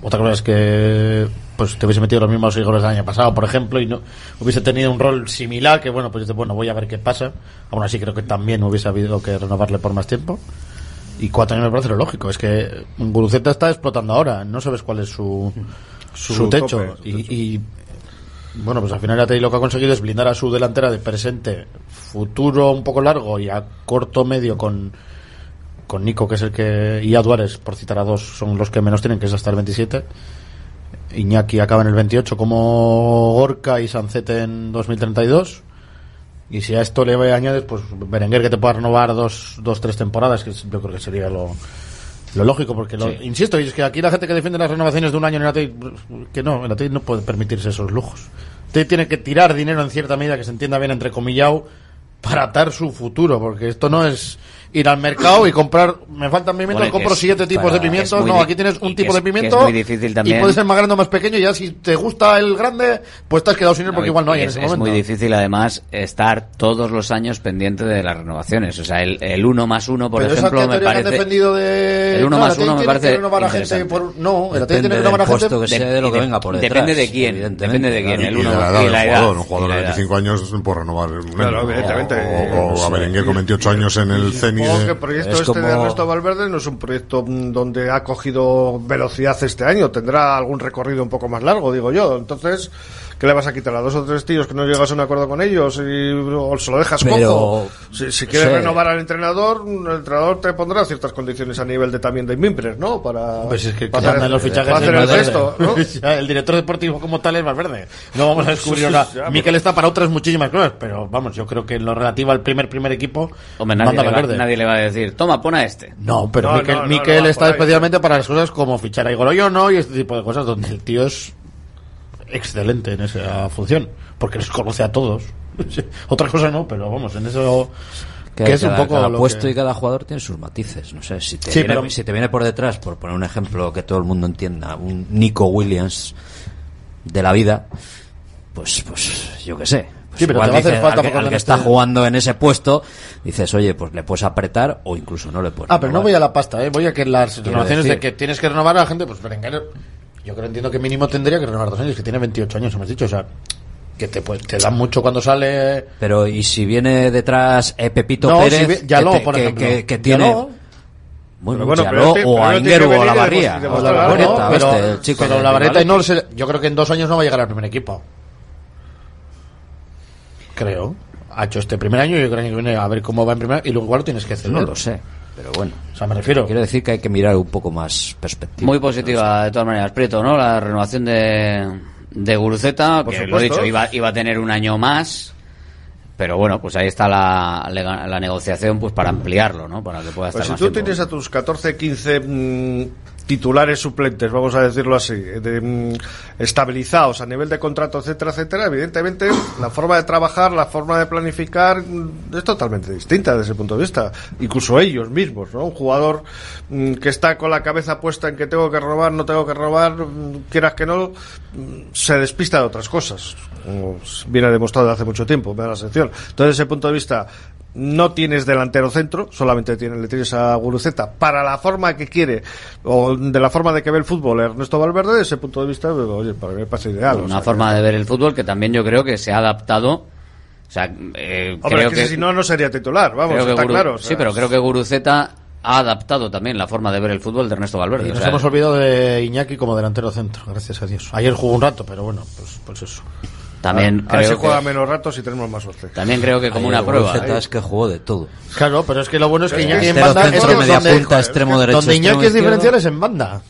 Otra cosa es que pues te hubiese metido los mismos goles del año pasado, por ejemplo, y no hubiese tenido un rol similar, que bueno, pues dices, bueno, voy a ver qué pasa. Aún así creo que también hubiese habido que renovarle por más tiempo. Y cuatro años me parece lo lógico. Es que Guruceta está explotando ahora. No sabes cuál es su, su,
Su
techo.
tope, su
y, y, bueno, pues al final ya lo que ha conseguido es blindar a su delantera de presente, futuro un poco largo y a corto medio con, con Nico, que es el que. y a Duárez, por citar a dos, son los que menos tienen, que es hasta el 27. Iñaki acaba en el 28 como Gorka y Sancete en 2032. Y si a esto le añades, pues Berenguer que te pueda renovar dos, dos tres temporadas, que yo creo que sería lo, lo lógico, porque lo,
Sí.
insisto, y es que aquí la gente que defiende las renovaciones de un año en el Athletic, que no, el Athletic no puede permitirse esos lujos. Usted tiene que tirar dinero en cierta medida, que se entienda bien entre comillado, para atar su futuro, porque esto no es ir al mercado y comprar, me faltan pimientos,
Bueno,
compro
es
siete tipos
para-
de pimientos,
es
no, aquí tienes un tipo
es-
de
que es
pimiento
muy difícil también.
y puede ser más grande o más pequeño, y ya si te gusta el grande, pues te has quedado sin él porque
No,
igual no hay
y
en
es,
ese
es
momento.
muy difícil además estar todos los años pendiente de las renovaciones. O sea, el, el uno más uno, por
Pero esa
ejemplo, me parece...
defendido de
El uno
claro,
más uno me parece
gente por no, el tiene que
del
renovar a gente
que sea de lo que venga por detrás.
Depende de quién, depende de quién. El uno y la edad.
Un jugador de
edad.
25 años no puede renovar.
Claro, evidentemente.
O, o a Berenguer con 28 años en el CENI.
Supongo
de-
que el proyecto
Es
este de
como-
Ernesto Valverde no es un proyecto donde ha cogido velocidad este año. Tendrá algún recorrido un poco más largo, digo yo. Entonces, ¿qué le vas a quitar a dos o tres tíos que no llegas a un acuerdo con ellos y o se lo dejas
Pero-
cojo? Si, si quieres renovar al entrenador, el entrenador te pondrá ciertas condiciones a nivel de también de mimbres, ¿no? Para,
Pues es que,
para hacer,
los fichajes
para hacer el resto, ¿no?
El director deportivo como tal es Valverde. No vamos a descubrir ahora. Miquel está para otras muchísimas cosas, pero vamos, yo creo que en lo relativo al primer primer equipo
Hombre, nadie
manda
le, va, nadie le va a decir, toma, pon a este.
No, pero
No,
Miquel,
no, no,
Miquel está especialmente para las cosas como fichar a Igor Oyono y este tipo de cosas donde el tío es excelente en esa función, porque les conoce a todos. Otra cosa no, pero vamos, en eso
Que,
que es
cada,
un poco
cada
lo
puesto
que-
y cada jugador tiene sus matices. No sé, si te,
Sí,
viene,
pero-
si te viene por detrás, por poner un ejemplo que todo el mundo entienda, un Nico Williams de la vida, pues, pues yo qué sé. Pues
Sí, pero
igual
te va a hacer
dices,
falta
al que,
porque
al que
no
está jugando en ese puesto, dices, oye, pues le puedes apretar o incluso no le puedes.
Ah, pero no voy a la pasta, ¿eh? voy a que las
Quiero
renovaciones
decir-
de que tienes que renovar a la gente, pues Berenguer, yo creo entiendo que mínimo tendría que renovar dos años, que tiene 28 años, hemos dicho, o sea, que te, pues, te dan mucho cuando sale...
Pero y si viene detrás eh, Pepito
No,
Pérez,
si vi-
que, te-
por
que-
ejemplo.
que- que tiene... Bueno,
Pero bueno,
Yaló
pero él ti-
o
pero
a
que
o a la Barría. O la Barreta,
No, pero,
este, el chico
pero la
Rivales.
no lo sé, yo creo que en dos años no va a llegar al primer equipo. Creo. Ha hecho este primer año y yo creo que viene a ver cómo va en primer y luego igual lo tienes que hacer.
No lo sé, pero bueno.
O sea, me refiero.
Quiero decir que hay que mirar un poco más perspectiva.
Muy positiva, de todas maneras, Prieto, ¿no? La renovación de, de Guruceta,
Por
que lo he dicho, iba, iba a tener un año más. Pero bueno, pues ahí está la, la negociación pues para ampliarlo, ¿no? Para que pueda estar
Pues si
más
tú
tiempo.
tienes a tus 14, 15 mm, titulares suplentes, vamos a decirlo así, de, mm, estabilizados a nivel de contrato, etcétera, etcétera, evidentemente la forma de trabajar, la forma de planificar mm, es totalmente distinta desde ese punto de vista. Incluso ellos mismos, ¿no? Un jugador mm, que está con la cabeza puesta en que tengo que robar, no tengo que robar, quieras que no, se despista de otras cosas. Viene demostrado desde hace mucho tiempo, me da la sensación. Entonces, desde ese punto de vista, no tienes delantero centro, solamente tienes, le tienes a Guruceta para la forma que quiere o de la forma de que ve el fútbol Ernesto Valverde, desde ese punto de vista, oye, para mí me parece ideal. o
Una
sea,
forma de ver el fútbol que también yo creo que se ha adaptado. O sea, eh,
Hombre,
creo
es que, si no, no sería titular, vamos,
creo
está
Guru-
claro. o sea,
sí, pero creo que Guruceta ha adaptado también la forma de ver el fútbol de Ernesto Valverde.
Y
o
nos
sea,
hemos olvidado de Iñaki como delantero centro, gracias a Dios. Ayer jugó un rato, pero bueno, pues, pues eso.
También
a ver si
creo
juega
que,
menos ratos y tenemos más suerte.
también creo que como una prueba.
Guruceta es que jugó de todo.
Claro, pero es que lo bueno es que Iñaki en banda es
centro,
que
media
donde,
punta, extremo derecho,
donde Iñaki es diferencial es en banda.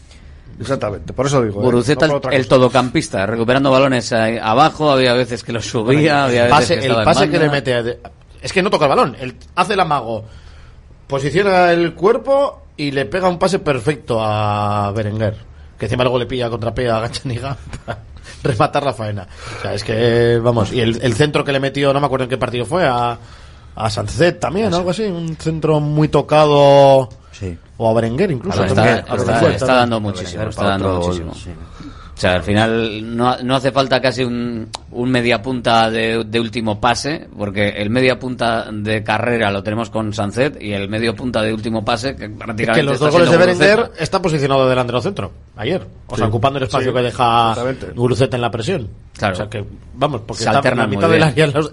Exactamente, por eso digo. ¿eh?
Guruceta,
No por otra
el todocampista, recuperando balones abajo, había veces que los subía, había
el
veces
pase,
que
el
en
pase que le mete a- es que no toca el balón, él hace el amago, posiciona el cuerpo y le pega un pase perfecto a Berenguer, que encima luego le pilla contra pega a Gachaniga rematar la faena. O sea, es que vamos, y el, el centro que le metió, no me acuerdo en qué partido fue, a, a Sánchez también, algo así, un centro muy tocado
Sí.
o a Berenguer incluso.
Está, dando muchísimo, está dando muchísimo.
sí.
O sea, al final no, no hace falta casi un, un media punta de, de último pase, porque el media punta de carrera lo tenemos con Sancet y el medio punta de último pase que
Es
prácticamente
que los
está
dos goles de Berenguer está posicionado delantero centro, ayer. O sea,
Sí.
ocupando el espacio
Sí,
que deja
exactamente.
Guruceta en la presión.
Claro.
O sea que, vamos, porque
Se
está en la
alternan
mitad del área. los-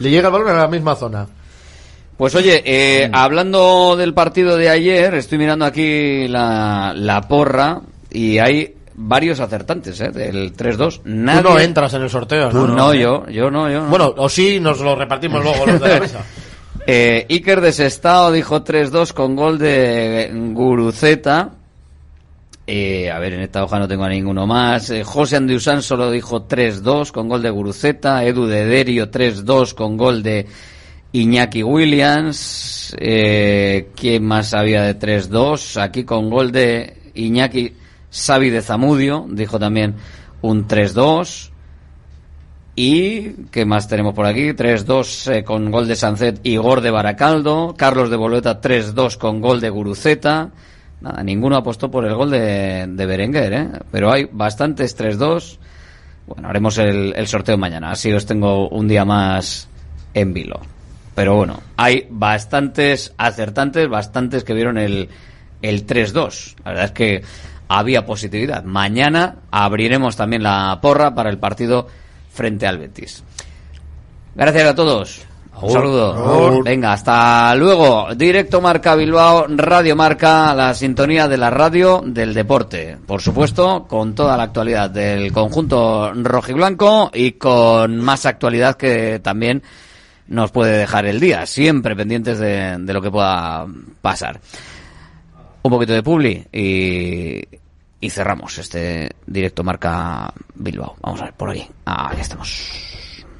Le llega el balón a la misma zona.
Pues oye, eh,
Mm.
hablando del partido de ayer, estoy mirando aquí la, la porra y hay varios acertantes, ¿eh? Del 3-2. Nadie...
Tú no entras en el sorteo, ¿no?
no, yo, yo no, yo no.
Bueno, o sí, nos lo repartimos luego los de la mesa.
Eh, Iker de Sestao dijo 3-2 con gol de Guruceta. Eh, a ver, en esta hoja no tengo a ninguno más. Eh, José Andiusán solo dijo 3-2 con gol de Guruceta. Edu de Derio 3-2 con gol de Iñaki Williams. Eh, ¿Quién más había de 3-2? Aquí con gol de Iñaki Xavi de Zamudio. Dijo también un 3-2. Y, ¿qué más tenemos por aquí? 3-2 eh, con gol de Sancet y Igor de Baracaldo. Carlos de Boleta 3-2 con gol de Guruceta. Nada, ninguno apostó por el gol de, de Berenguer, ¿eh? Pero hay bastantes 3-2. Bueno, haremos el, el sorteo mañana. Así os tengo un día más en vilo. Pero bueno, hay bastantes acertantes, bastantes que vieron el, el 3-2. La verdad es que había positividad. Mañana abriremos también la porra para el partido frente al Betis. Gracias a todos. Un saludo. Venga, hasta luego. Directo Marca Bilbao, Radio Marca, la sintonía de la radio del deporte. Por supuesto, con toda la actualidad del conjunto rojiblanco y con más actualidad que también nos puede dejar el día. Siempre pendientes de, de lo que pueda pasar. Un poquito de publi y, y cerramos este directo Marca Bilbao. Vamos a ver por aquí. Ah, ya estamos.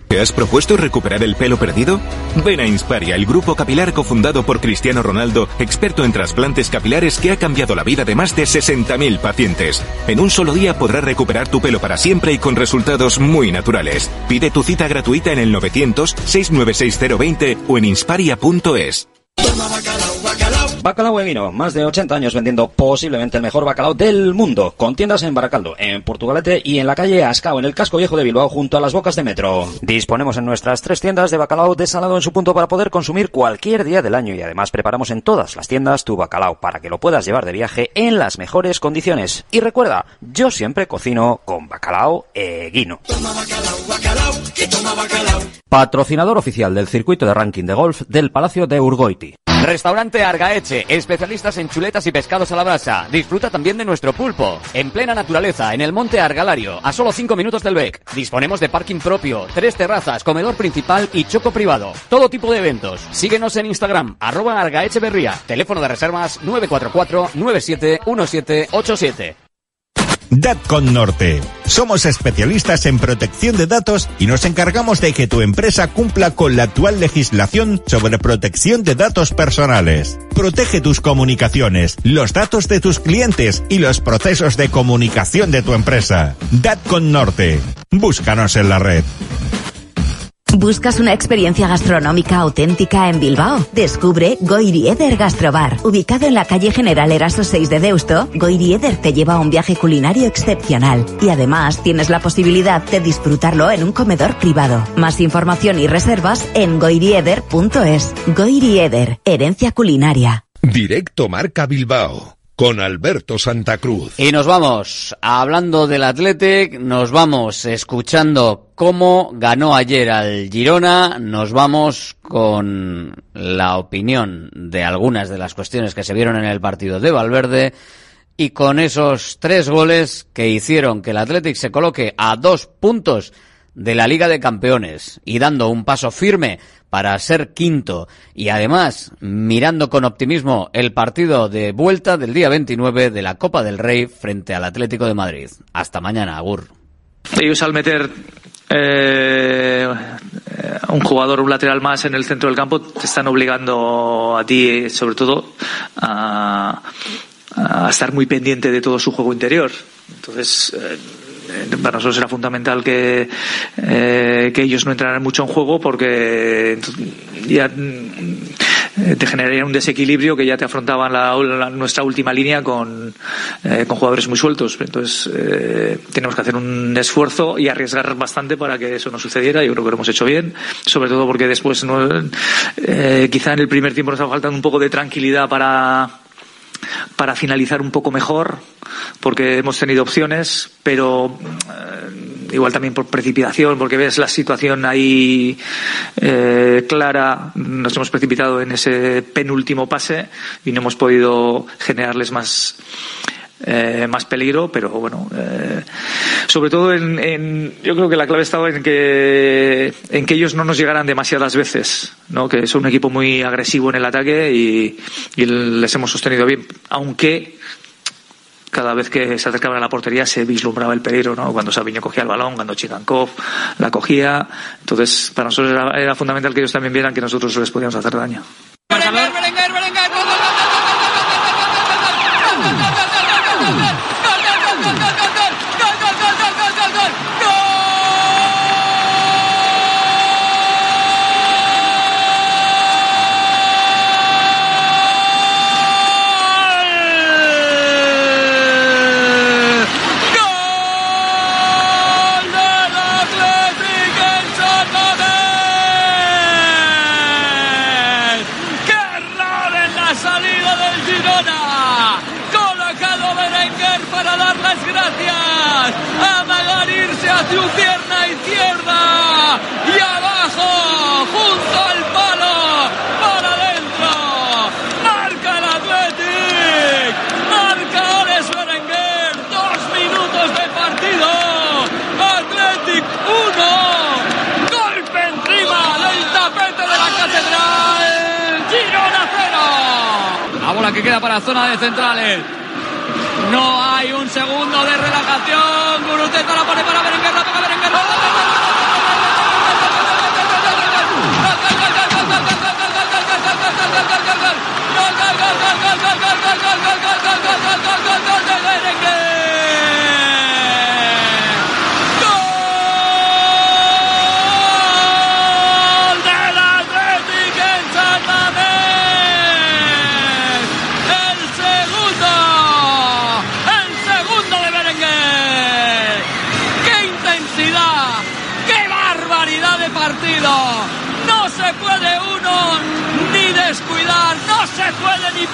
¿Te has propuesto recuperar el pelo perdido? Ven a Insparia, el grupo capilar cofundado por Cristiano Ronaldo, experto en trasplantes capilares que ha cambiado la vida de más de 60.000 pacientes. En un solo día podrás recuperar tu pelo para siempre y con resultados muy naturales. Pide tu cita gratuita en el 900-696-020 o en insparia.es.
Bacalao Evino, más de 80 años vendiendo posiblemente el mejor bacalao del mundo, con tiendas en Baracaldo, en Portugalete y en la calle Ascao, en el casco viejo de Bilbao, junto a las bocas de metro. Disponemos en nuestras tres tiendas de bacalao desalado en su punto para poder consumir cualquier día del año y además preparamos en todas las tiendas tu bacalao para que lo puedas llevar de viaje en las mejores condiciones. Y recuerda, yo siempre cocino con bacalao Eguino. Patrocinador oficial del circuito de ranking de golf del Palacio de Urgoiti.
Restaurante Argaeche, especialistas en chuletas y pescados a la brasa. Disfruta también de nuestro pulpo. En plena naturaleza, en el monte Argalario, a solo 5 minutos del BEC. Disponemos de parking propio, tres terrazas, comedor principal y choco privado. Todo tipo de eventos. Síguenos en Instagram, arroba Argaecheverría. Teléfono de reservas 944-971787.
Datcon Norte. Somos especialistas en protección de datos y nos encargamos de que tu empresa cumpla con la actual legislación sobre protección de datos personales. Protege tus comunicaciones, los datos de tus clientes y los procesos de comunicación de tu empresa. Datcon Norte. Búscanos en la red.
¿Buscas una experiencia gastronómica auténtica en Bilbao? Descubre Goirieder Gastrobar. Ubicado en la calle General Eraso 6 de Deusto, Goirieder te lleva a un viaje culinario excepcional y además tienes la posibilidad de disfrutarlo en un comedor privado. Más información y reservas en goirieder.es. Goirieder, herencia culinaria.
Directo Marca Bilbao con Alberto Santa Cruz.
Y nos vamos, hablando del Athletic, nos vamos escuchando cómo ganó ayer al Girona, nos vamos con la opinión de algunas de las cuestiones que se vieron en el partido de Valverde y con esos tres goles que hicieron que el Athletic se coloque a dos puntos de la Liga de Campeones y dando un paso firme para ser quinto y además mirando con optimismo el partido de vuelta del día 29 de la Copa del Rey frente al Atlético de Madrid. Hasta mañana, Agur.
Ellos al meter eh, un jugador, un lateral más en el centro del campo, te están obligando a ti, sobre todo, a, estar muy pendiente de todo su juego interior. Entonces, eh, para nosotros era fundamental que, eh, que ellos no entraran mucho en juego porque ya mm, eh, te generaría un desequilibrio que ya te afrontaban la- nuestra última línea con, eh, con jugadores muy sueltos. Entonces, eh, tenemos que hacer un esfuerzo y arriesgar bastante para que eso no sucediera. Yo creo que lo hemos hecho bien, sobre todo porque después, no, eh, quizá en el primer tiempo nos ha faltado un poco de tranquilidad para para finalizar un poco mejor, porque hemos tenido opciones, pero eh, igual también por precipitación, porque ves la situación ahí eh, clara, nos hemos precipitado en ese penúltimo pase y no hemos podido generarles más eh, más peligro, pero bueno, eh, sobre todo en, yo creo que la clave estaba en que en que ellos no nos llegaran demasiadas veces, ¿no? Que son un equipo muy agresivo en el ataque y, y les hemos sostenido bien, aunque cada vez que se acercaban a la portería se vislumbraba el peligro, ¿no? Cuando Sabiño cogía el balón, cuando Chigankov la cogía, entonces para nosotros era, era fundamental que ellos también vieran que nosotros les podíamos hacer daño.
¡Gol del Athletic en San Mamés! ¡Qué error en la salida del Girona! Colocado Berenguer para dar las gracias. Amagar irse a su pierna izquierda. Y abajo, junto al palo, para adentro. Marca el Athletic. Marca Alex Berenguer. Dos minutos de partido. Athletic 1. Golpe encima del tapete de la catedral. Girona 0. La bola que queda para zona de centrales. No hay un segundo de relajación. Guruteta la pone para Berenguer. La toca Berenguer. ¡Gol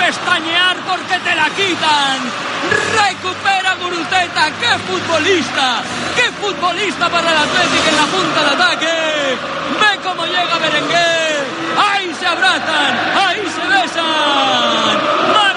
pestañear porque te la quitan. Recupera Guruteta, qué futbolista, qué futbolista para el Atlético en la punta de ataque. Ve cómo llega Berenguer, ahí se abrazan, ahí se besan.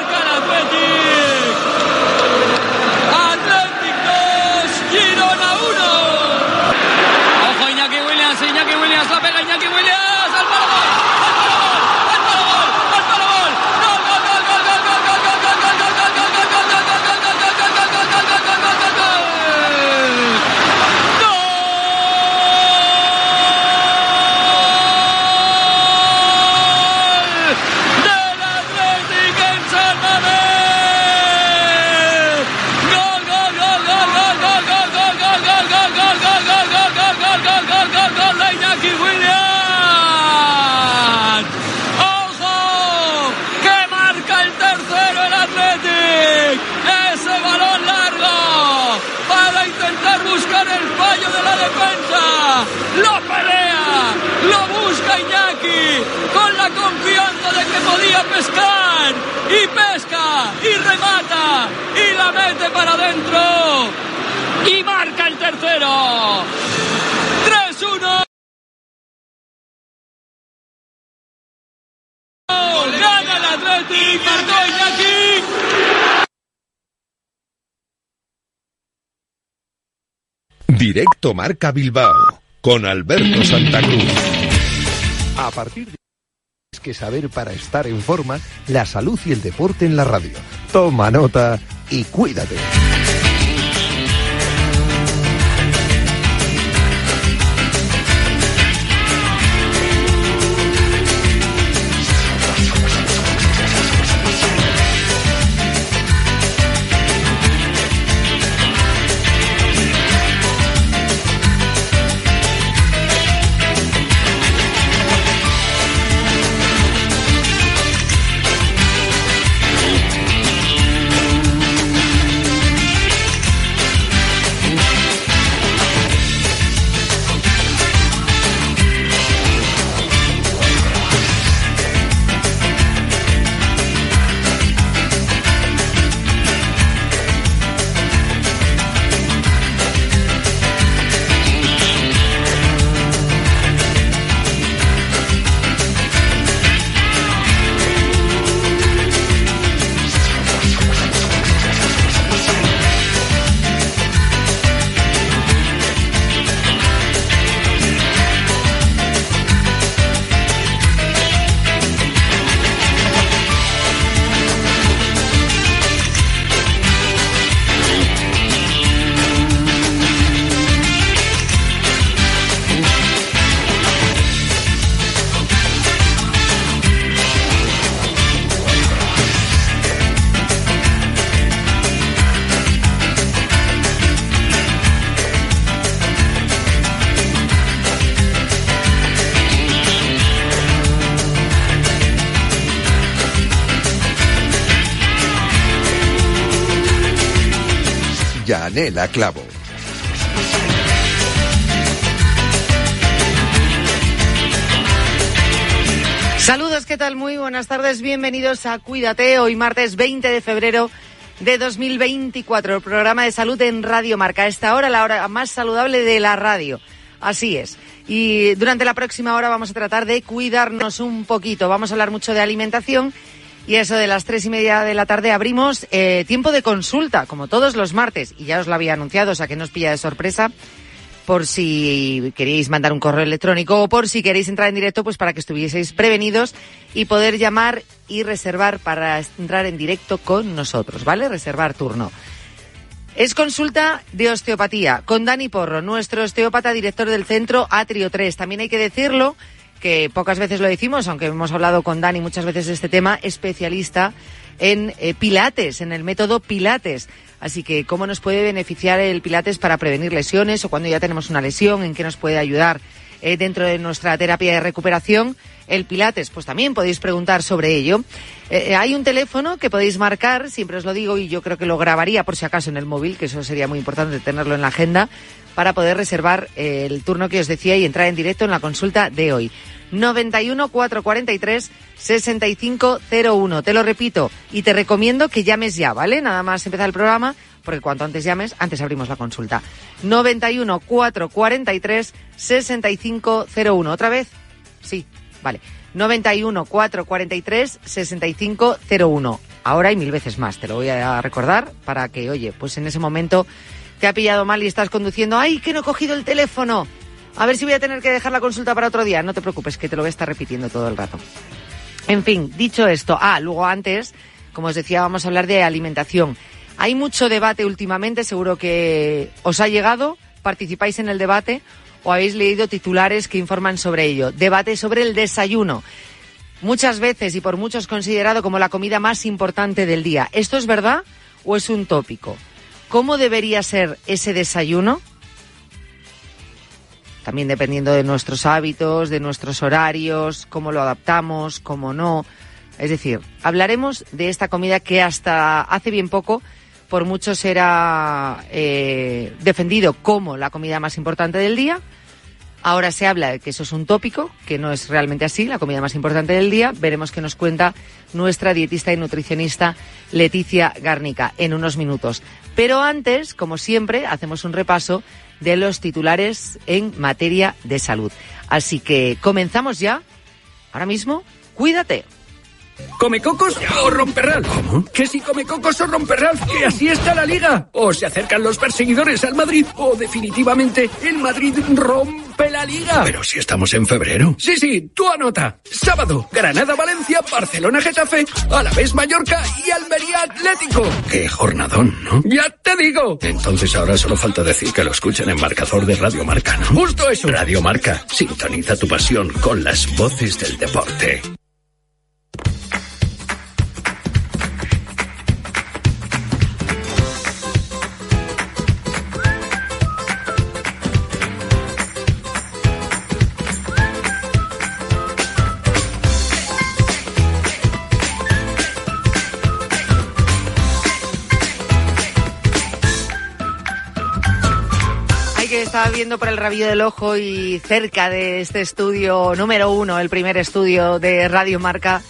Pescar y pesca y remata y la mete para adentro y marca el tercero. 3-1. Gana el Athletic, marcó Iñaki.
Directo Marca Bilbao con Alberto Santa Cruz. A partir de que saber para estar en forma la salud y el deporte en la radio. Toma nota y cuídate. Yanela Clavo.
Saludos, ¿qué tal? Muy buenas tardes, bienvenidos a Cuídate, hoy martes 20 de febrero de 2024, el programa de salud en Radio Marca. Esta hora, la hora más saludable de la radio. Así es. Y durante la próxima hora vamos a tratar de cuidarnos un poquito. Vamos a hablar mucho de alimentación y eso de las tres y media de la tarde abrimos eh, tiempo de consulta, como todos los martes. Y ya os lo había anunciado, o sea que no os pilla de sorpresa por si queréis mandar un correo electrónico o por si queréis entrar en directo, pues para que estuvieseis prevenidos y poder llamar y reservar para entrar en directo con nosotros, ¿vale? Reservar turno. Es consulta de osteopatía con Dani Porro, nuestro osteópata director del centro Atrio 3. También hay que decirlo que pocas veces lo decimos, aunque hemos hablado con Dani muchas veces de este tema, especialista en eh, Pilates, en el método Pilates. Así que, ¿cómo nos puede beneficiar el Pilates para prevenir lesiones o cuando ya tenemos una lesión? ¿En qué nos puede ayudar eh, dentro de nuestra terapia de recuperación? El Pilates, pues también podéis preguntar sobre ello. Eh, hay un teléfono que podéis marcar, siempre os lo digo y yo creo que lo grabaría por si acaso en el móvil, que eso sería muy importante tenerlo en la agenda, para poder reservar el turno que os decía y entrar en directo en la consulta de hoy. 91 443 6501. Te lo repito y te recomiendo que llames ya, ¿vale? Nada más empezar el programa, porque cuanto antes llames, antes abrimos la consulta. 91 443 6501. ¿Otra vez? Sí, vale. 91 443 6501. Ahora hay mil veces más, te lo voy a recordar para que, oye, pues en ese momento te ha pillado mal y estás conduciendo. ¡Ay, que no he cogido el teléfono! A ver si voy a tener que dejar la consulta para otro día. No te preocupes, que te lo voy a estar repitiendo todo el rato. En fin, dicho esto, ah, luego antes, como os decía, vamos a hablar de alimentación. Hay mucho debate últimamente, seguro que os ha llegado, participáis en el debate o habéis leído titulares que informan sobre ello. Debate sobre el desayuno. Muchas veces y por muchos considerado como la comida más importante del día. ¿Esto es verdad o es un tópico? ¿Cómo debería ser ese desayuno? también dependiendo de nuestros hábitos, de nuestros horarios, cómo lo adaptamos, cómo no. Es decir, hablaremos de esta comida que hasta hace bien poco por muchos era eh, defendido como la comida más importante del día. Ahora se habla de que eso es un tópico, que no es realmente así, la comida más importante del día. Veremos qué nos cuenta nuestra dietista y nutricionista Leticia Garnica en unos minutos. Pero antes, como siempre, hacemos un repaso de los titulares en materia de salud. Así que comenzamos ya. Ahora mismo, cuídate.
¿Come cocos o romperral? ¿Cómo? Que si come cocos o romperral, que así está la liga. O se acercan los perseguidores al Madrid, o definitivamente el Madrid rompe la liga.
Pero si estamos en febrero.
Sí, sí, tú anota. Sábado, Granada-Valencia, Barcelona-Getafe, Alavés Mallorca y Almería Atlético.
Qué jornadón, ¿no?
Ya te digo.
Entonces ahora solo falta decir que lo escuchen en marcador de Radio Marca, ¿no?
Justo eso.
Radio Marca, sintoniza tu pasión con las voces del deporte.
Estaba viendo por el rabillo del ojo y cerca de este estudio número uno, el primer estudio de Radio Marca,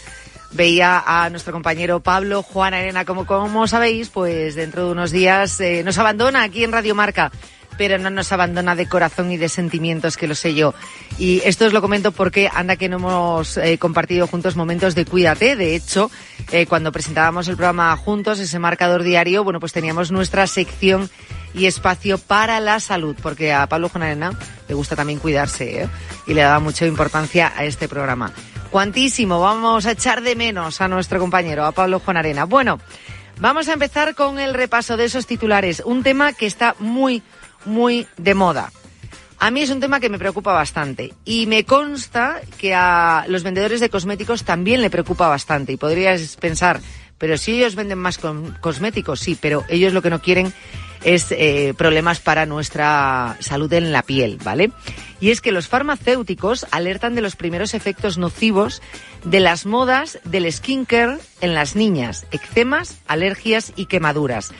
veía a nuestro compañero Pablo Juan Arena. Como, como sabéis, pues dentro de unos días eh, nos abandona aquí en Radio Marca pero no nos abandona de corazón y de sentimientos, que lo sé yo. Y esto os lo comento porque anda que no hemos eh, compartido juntos momentos de cuídate. De hecho, eh, cuando presentábamos el programa juntos, ese marcador diario, bueno, pues teníamos nuestra sección y espacio para la salud, porque a Pablo Arena le gusta también cuidarse ¿eh? y le da mucha importancia a este programa. Cuantísimo, vamos a echar de menos a nuestro compañero, a Pablo Juan Arena. Bueno, vamos a empezar con el repaso de esos titulares, un tema que está muy, muy de moda. A mí es un tema que me preocupa bastante y me consta que a los vendedores de cosméticos también le preocupa bastante y podrías pensar, pero si ellos venden más cosméticos, sí, pero ellos lo que no quieren es eh, problemas para nuestra salud en la piel, ¿vale? Y es que los farmacéuticos alertan de los primeros efectos nocivos de las modas del skincare en las niñas, eczemas, alergias y quemaduras.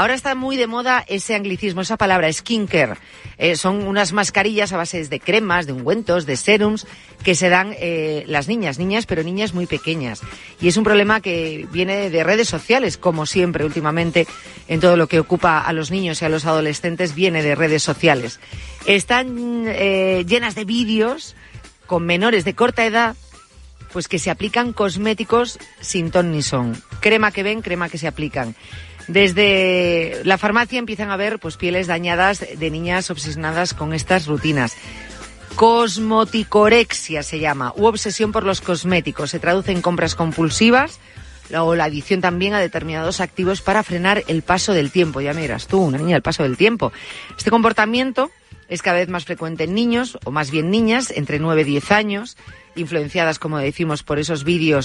Ahora está muy de moda ese anglicismo, esa palabra skincare. Eh, son unas mascarillas a base de cremas, de ungüentos, de serums que se dan eh, las niñas, niñas, pero niñas muy pequeñas. Y es un problema que viene de redes sociales, como siempre últimamente en todo lo que ocupa a los niños y a los adolescentes, viene de redes sociales. Están eh, llenas de vídeos con menores de corta edad pues que se aplican cosméticos sin ton ni son. Crema que ven, crema que se aplican. Desde la farmacia empiezan a ver pues pieles dañadas de niñas obsesionadas con estas rutinas. Cosmoticorexia se llama, u obsesión por los cosméticos. Se traduce en compras compulsivas o la adicción también a determinados activos para frenar el paso del tiempo. Ya miras tú, una niña, el paso del tiempo. Este comportamiento es cada vez más frecuente en niños, o más bien niñas, entre 9 y 10 años, influenciadas, como decimos, por esos vídeos